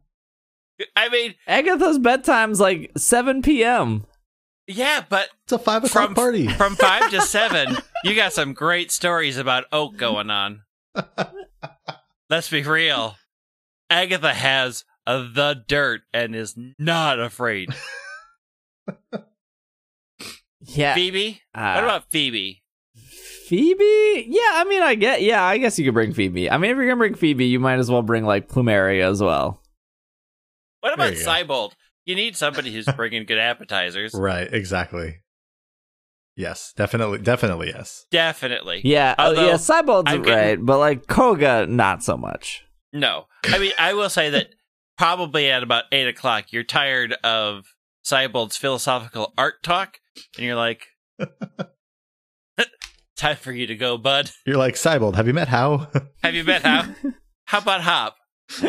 I mean, Agatha's bedtime's like 7 p.m. yeah, but It's a five o'clock from party. <laughs> from five to seven, you got some great stories about Oak going on. <laughs> Let's be real. Agatha has uh, the dirt and is not afraid. Yeah. Phoebe? Uh, what about Phoebe? Phoebe? Yeah, I mean, I get. Yeah, I guess you could bring Phoebe. I mean, if you're gonna bring Phoebe, you might as well bring like Plumeria as well. What about There you go. You need somebody who's <laughs> bringing good appetizers. Right. Exactly. Yes. Definitely. Definitely. Yes. Definitely. Yeah, oh, Although, yeah. Siebold's I'm getting- right, but like Koga, not so much. No. I mean, I will say that probably at about eight o'clock, you're tired of Siebold's philosophical art talk, and you're like, <laughs> "Time for you to go, bud. You're like Siebold. Have you met Hau? <laughs> Have you met Hop? How about Hop? <laughs>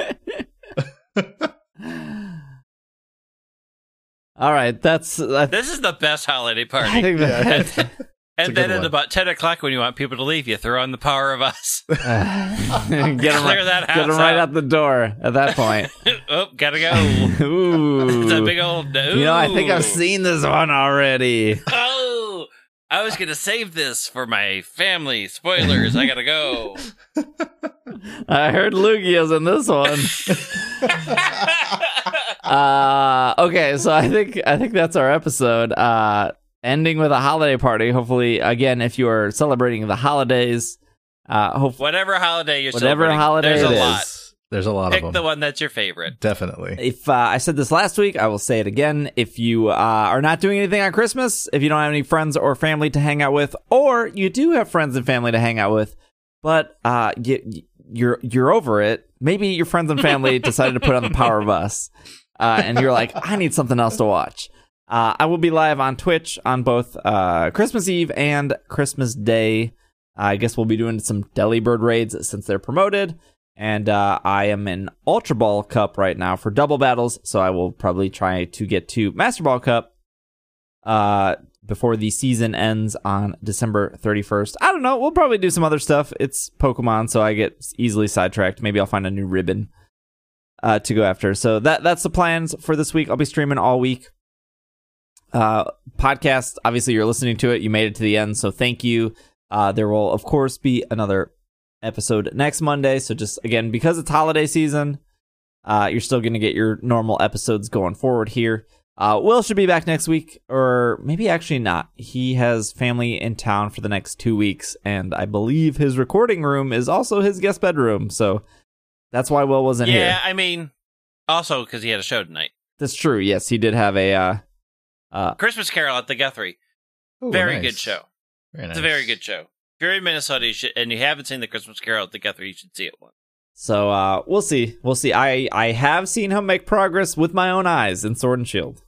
All right, that's I, This is the best holiday party." I think that. It's a and then at one. about ten o'clock, when you want people to leave, you throw on the power of us. <laughs> get him Clear right, that get him house right out. out the door at that point. <laughs> oh, gotta go. <laughs> Ooh. It's a big old. You know, I think I've seen this one already. Oh, I was gonna save this for my family. Spoilers. I gotta go. I heard Lugia's in this one. uh, okay, so I think I think that's our episode. Uh, ending with a holiday party. Hopefully, again, if you are celebrating the holidays, uh, hope Whatever holiday you're Whatever celebrating, holiday there's it a is. lot. There's a lot of Pick of the one that's your favorite. Definitely. if uh, I said this last week, I will say it again. If you uh, are not doing anything on Christmas, if you don't have any friends or family to hang out with, or you do have friends and family to hang out with, but uh, you, you're you're over it. Maybe your friends and family <laughs> decided to put on the Power of Us, uh, and you're like, I need something else to watch. Uh, I will be live on Twitch on both uh, Christmas Eve and Christmas Day. I guess we'll be doing some Delibird raids since they're promoted. And uh, I am in Ultra Ball Cup right now for double battles, so I will probably try to get to Master Ball Cup uh, before the season ends on December 31st. I don't know. We'll probably do some other stuff. It's Pokemon, so I get easily sidetracked. Maybe I'll find a new ribbon uh, to go after. So that that's the plans for this week. I'll be streaming all week. Uh, podcast. Obviously, you're listening to it. You made it to the end, so thank you. Uh, there will, of course, be another episode next Monday. So just again, because it's holiday season, uh, you're still going to get your normal episodes going forward here. Uh, Will should be back next week, or maybe actually not. He has family in town for the next two weeks, and I believe his recording room is also his guest bedroom. So that's why Will wasn't yeah, here. I mean, also because he had a show tonight. That's true. Yes, he did have a uh, Christmas Carol at the Guthrie. Ooh, very nice. good show. Very It's a very good show. If you're in Minnesota you should, and you haven't seen the Christmas Carol at the Guthrie, you should see it once. So uh, we'll see. We'll see. I I have seen him make progress with my own eyes in Sword and Shield.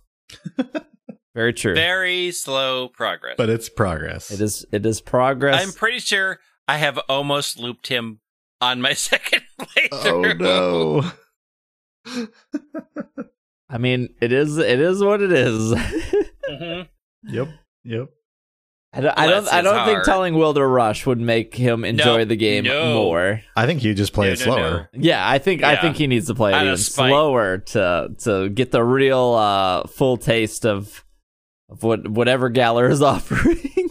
<laughs> Very true. Very slow progress. But it's progress. it is it is progress. I'm pretty sure I have almost looped him on my <laughs> second Oh no. I mean, it is it is what it is. <laughs> Mhm. Yep. Yep. I don't I don't, I don't think telling Will to rush would make him enjoy No, the game no. more. I think you just play No, it slower. no. Yeah, I think I think he needs to play it Out of even slower to to get the real uh, full taste of of what whatever Galar is <laughs> offering. <laughs>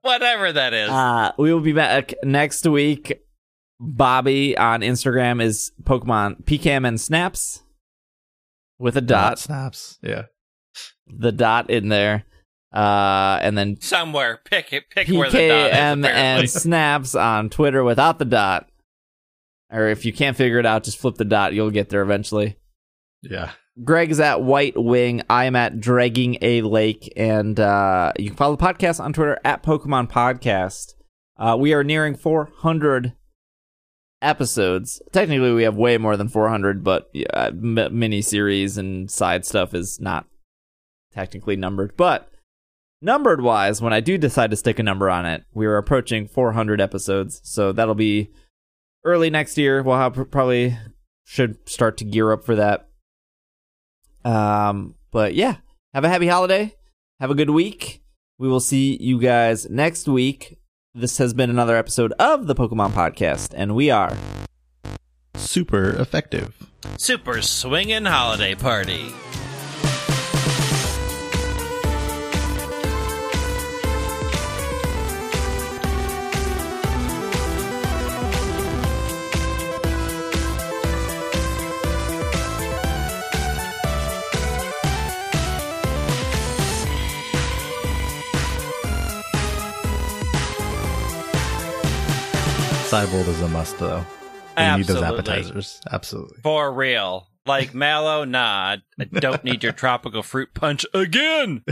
Whatever that is. Uh, we will be back next week. Bobby on Instagram is Pokemon PCAM and Snaps with a dot, snaps. Yeah. the dot in there, uh, and then Somewhere. Pick it. Pick where the dot is, PKM and <laughs> Snaps on Twitter without the dot. Or if you can't figure it out, just flip the dot. You'll get there eventually. Yeah. Greg's is at White Wing. I am at Dragging a Lake. And uh, you can follow the podcast on Twitter at Pokemon Podcast. Uh, we are nearing 400 episodes. Technically, we have way more than 400, but yeah, mini series and side stuff is not technically numbered. But numbered wise, when I do decide to stick a number on it, we are approaching 400 episodes. So that'll be early next year. We'll have probably should start to gear up for that. Um, but yeah, have a happy holiday. Have a good week. We will see you guys next week. This has been another episode of the Pokemon Podcast, and we are Super effective. Super swinging holiday party. Siebold is a must, though. And you need those appetizers. Absolutely. For real. Like <laughs> Mallow, nah, I don't need your tropical fruit punch again.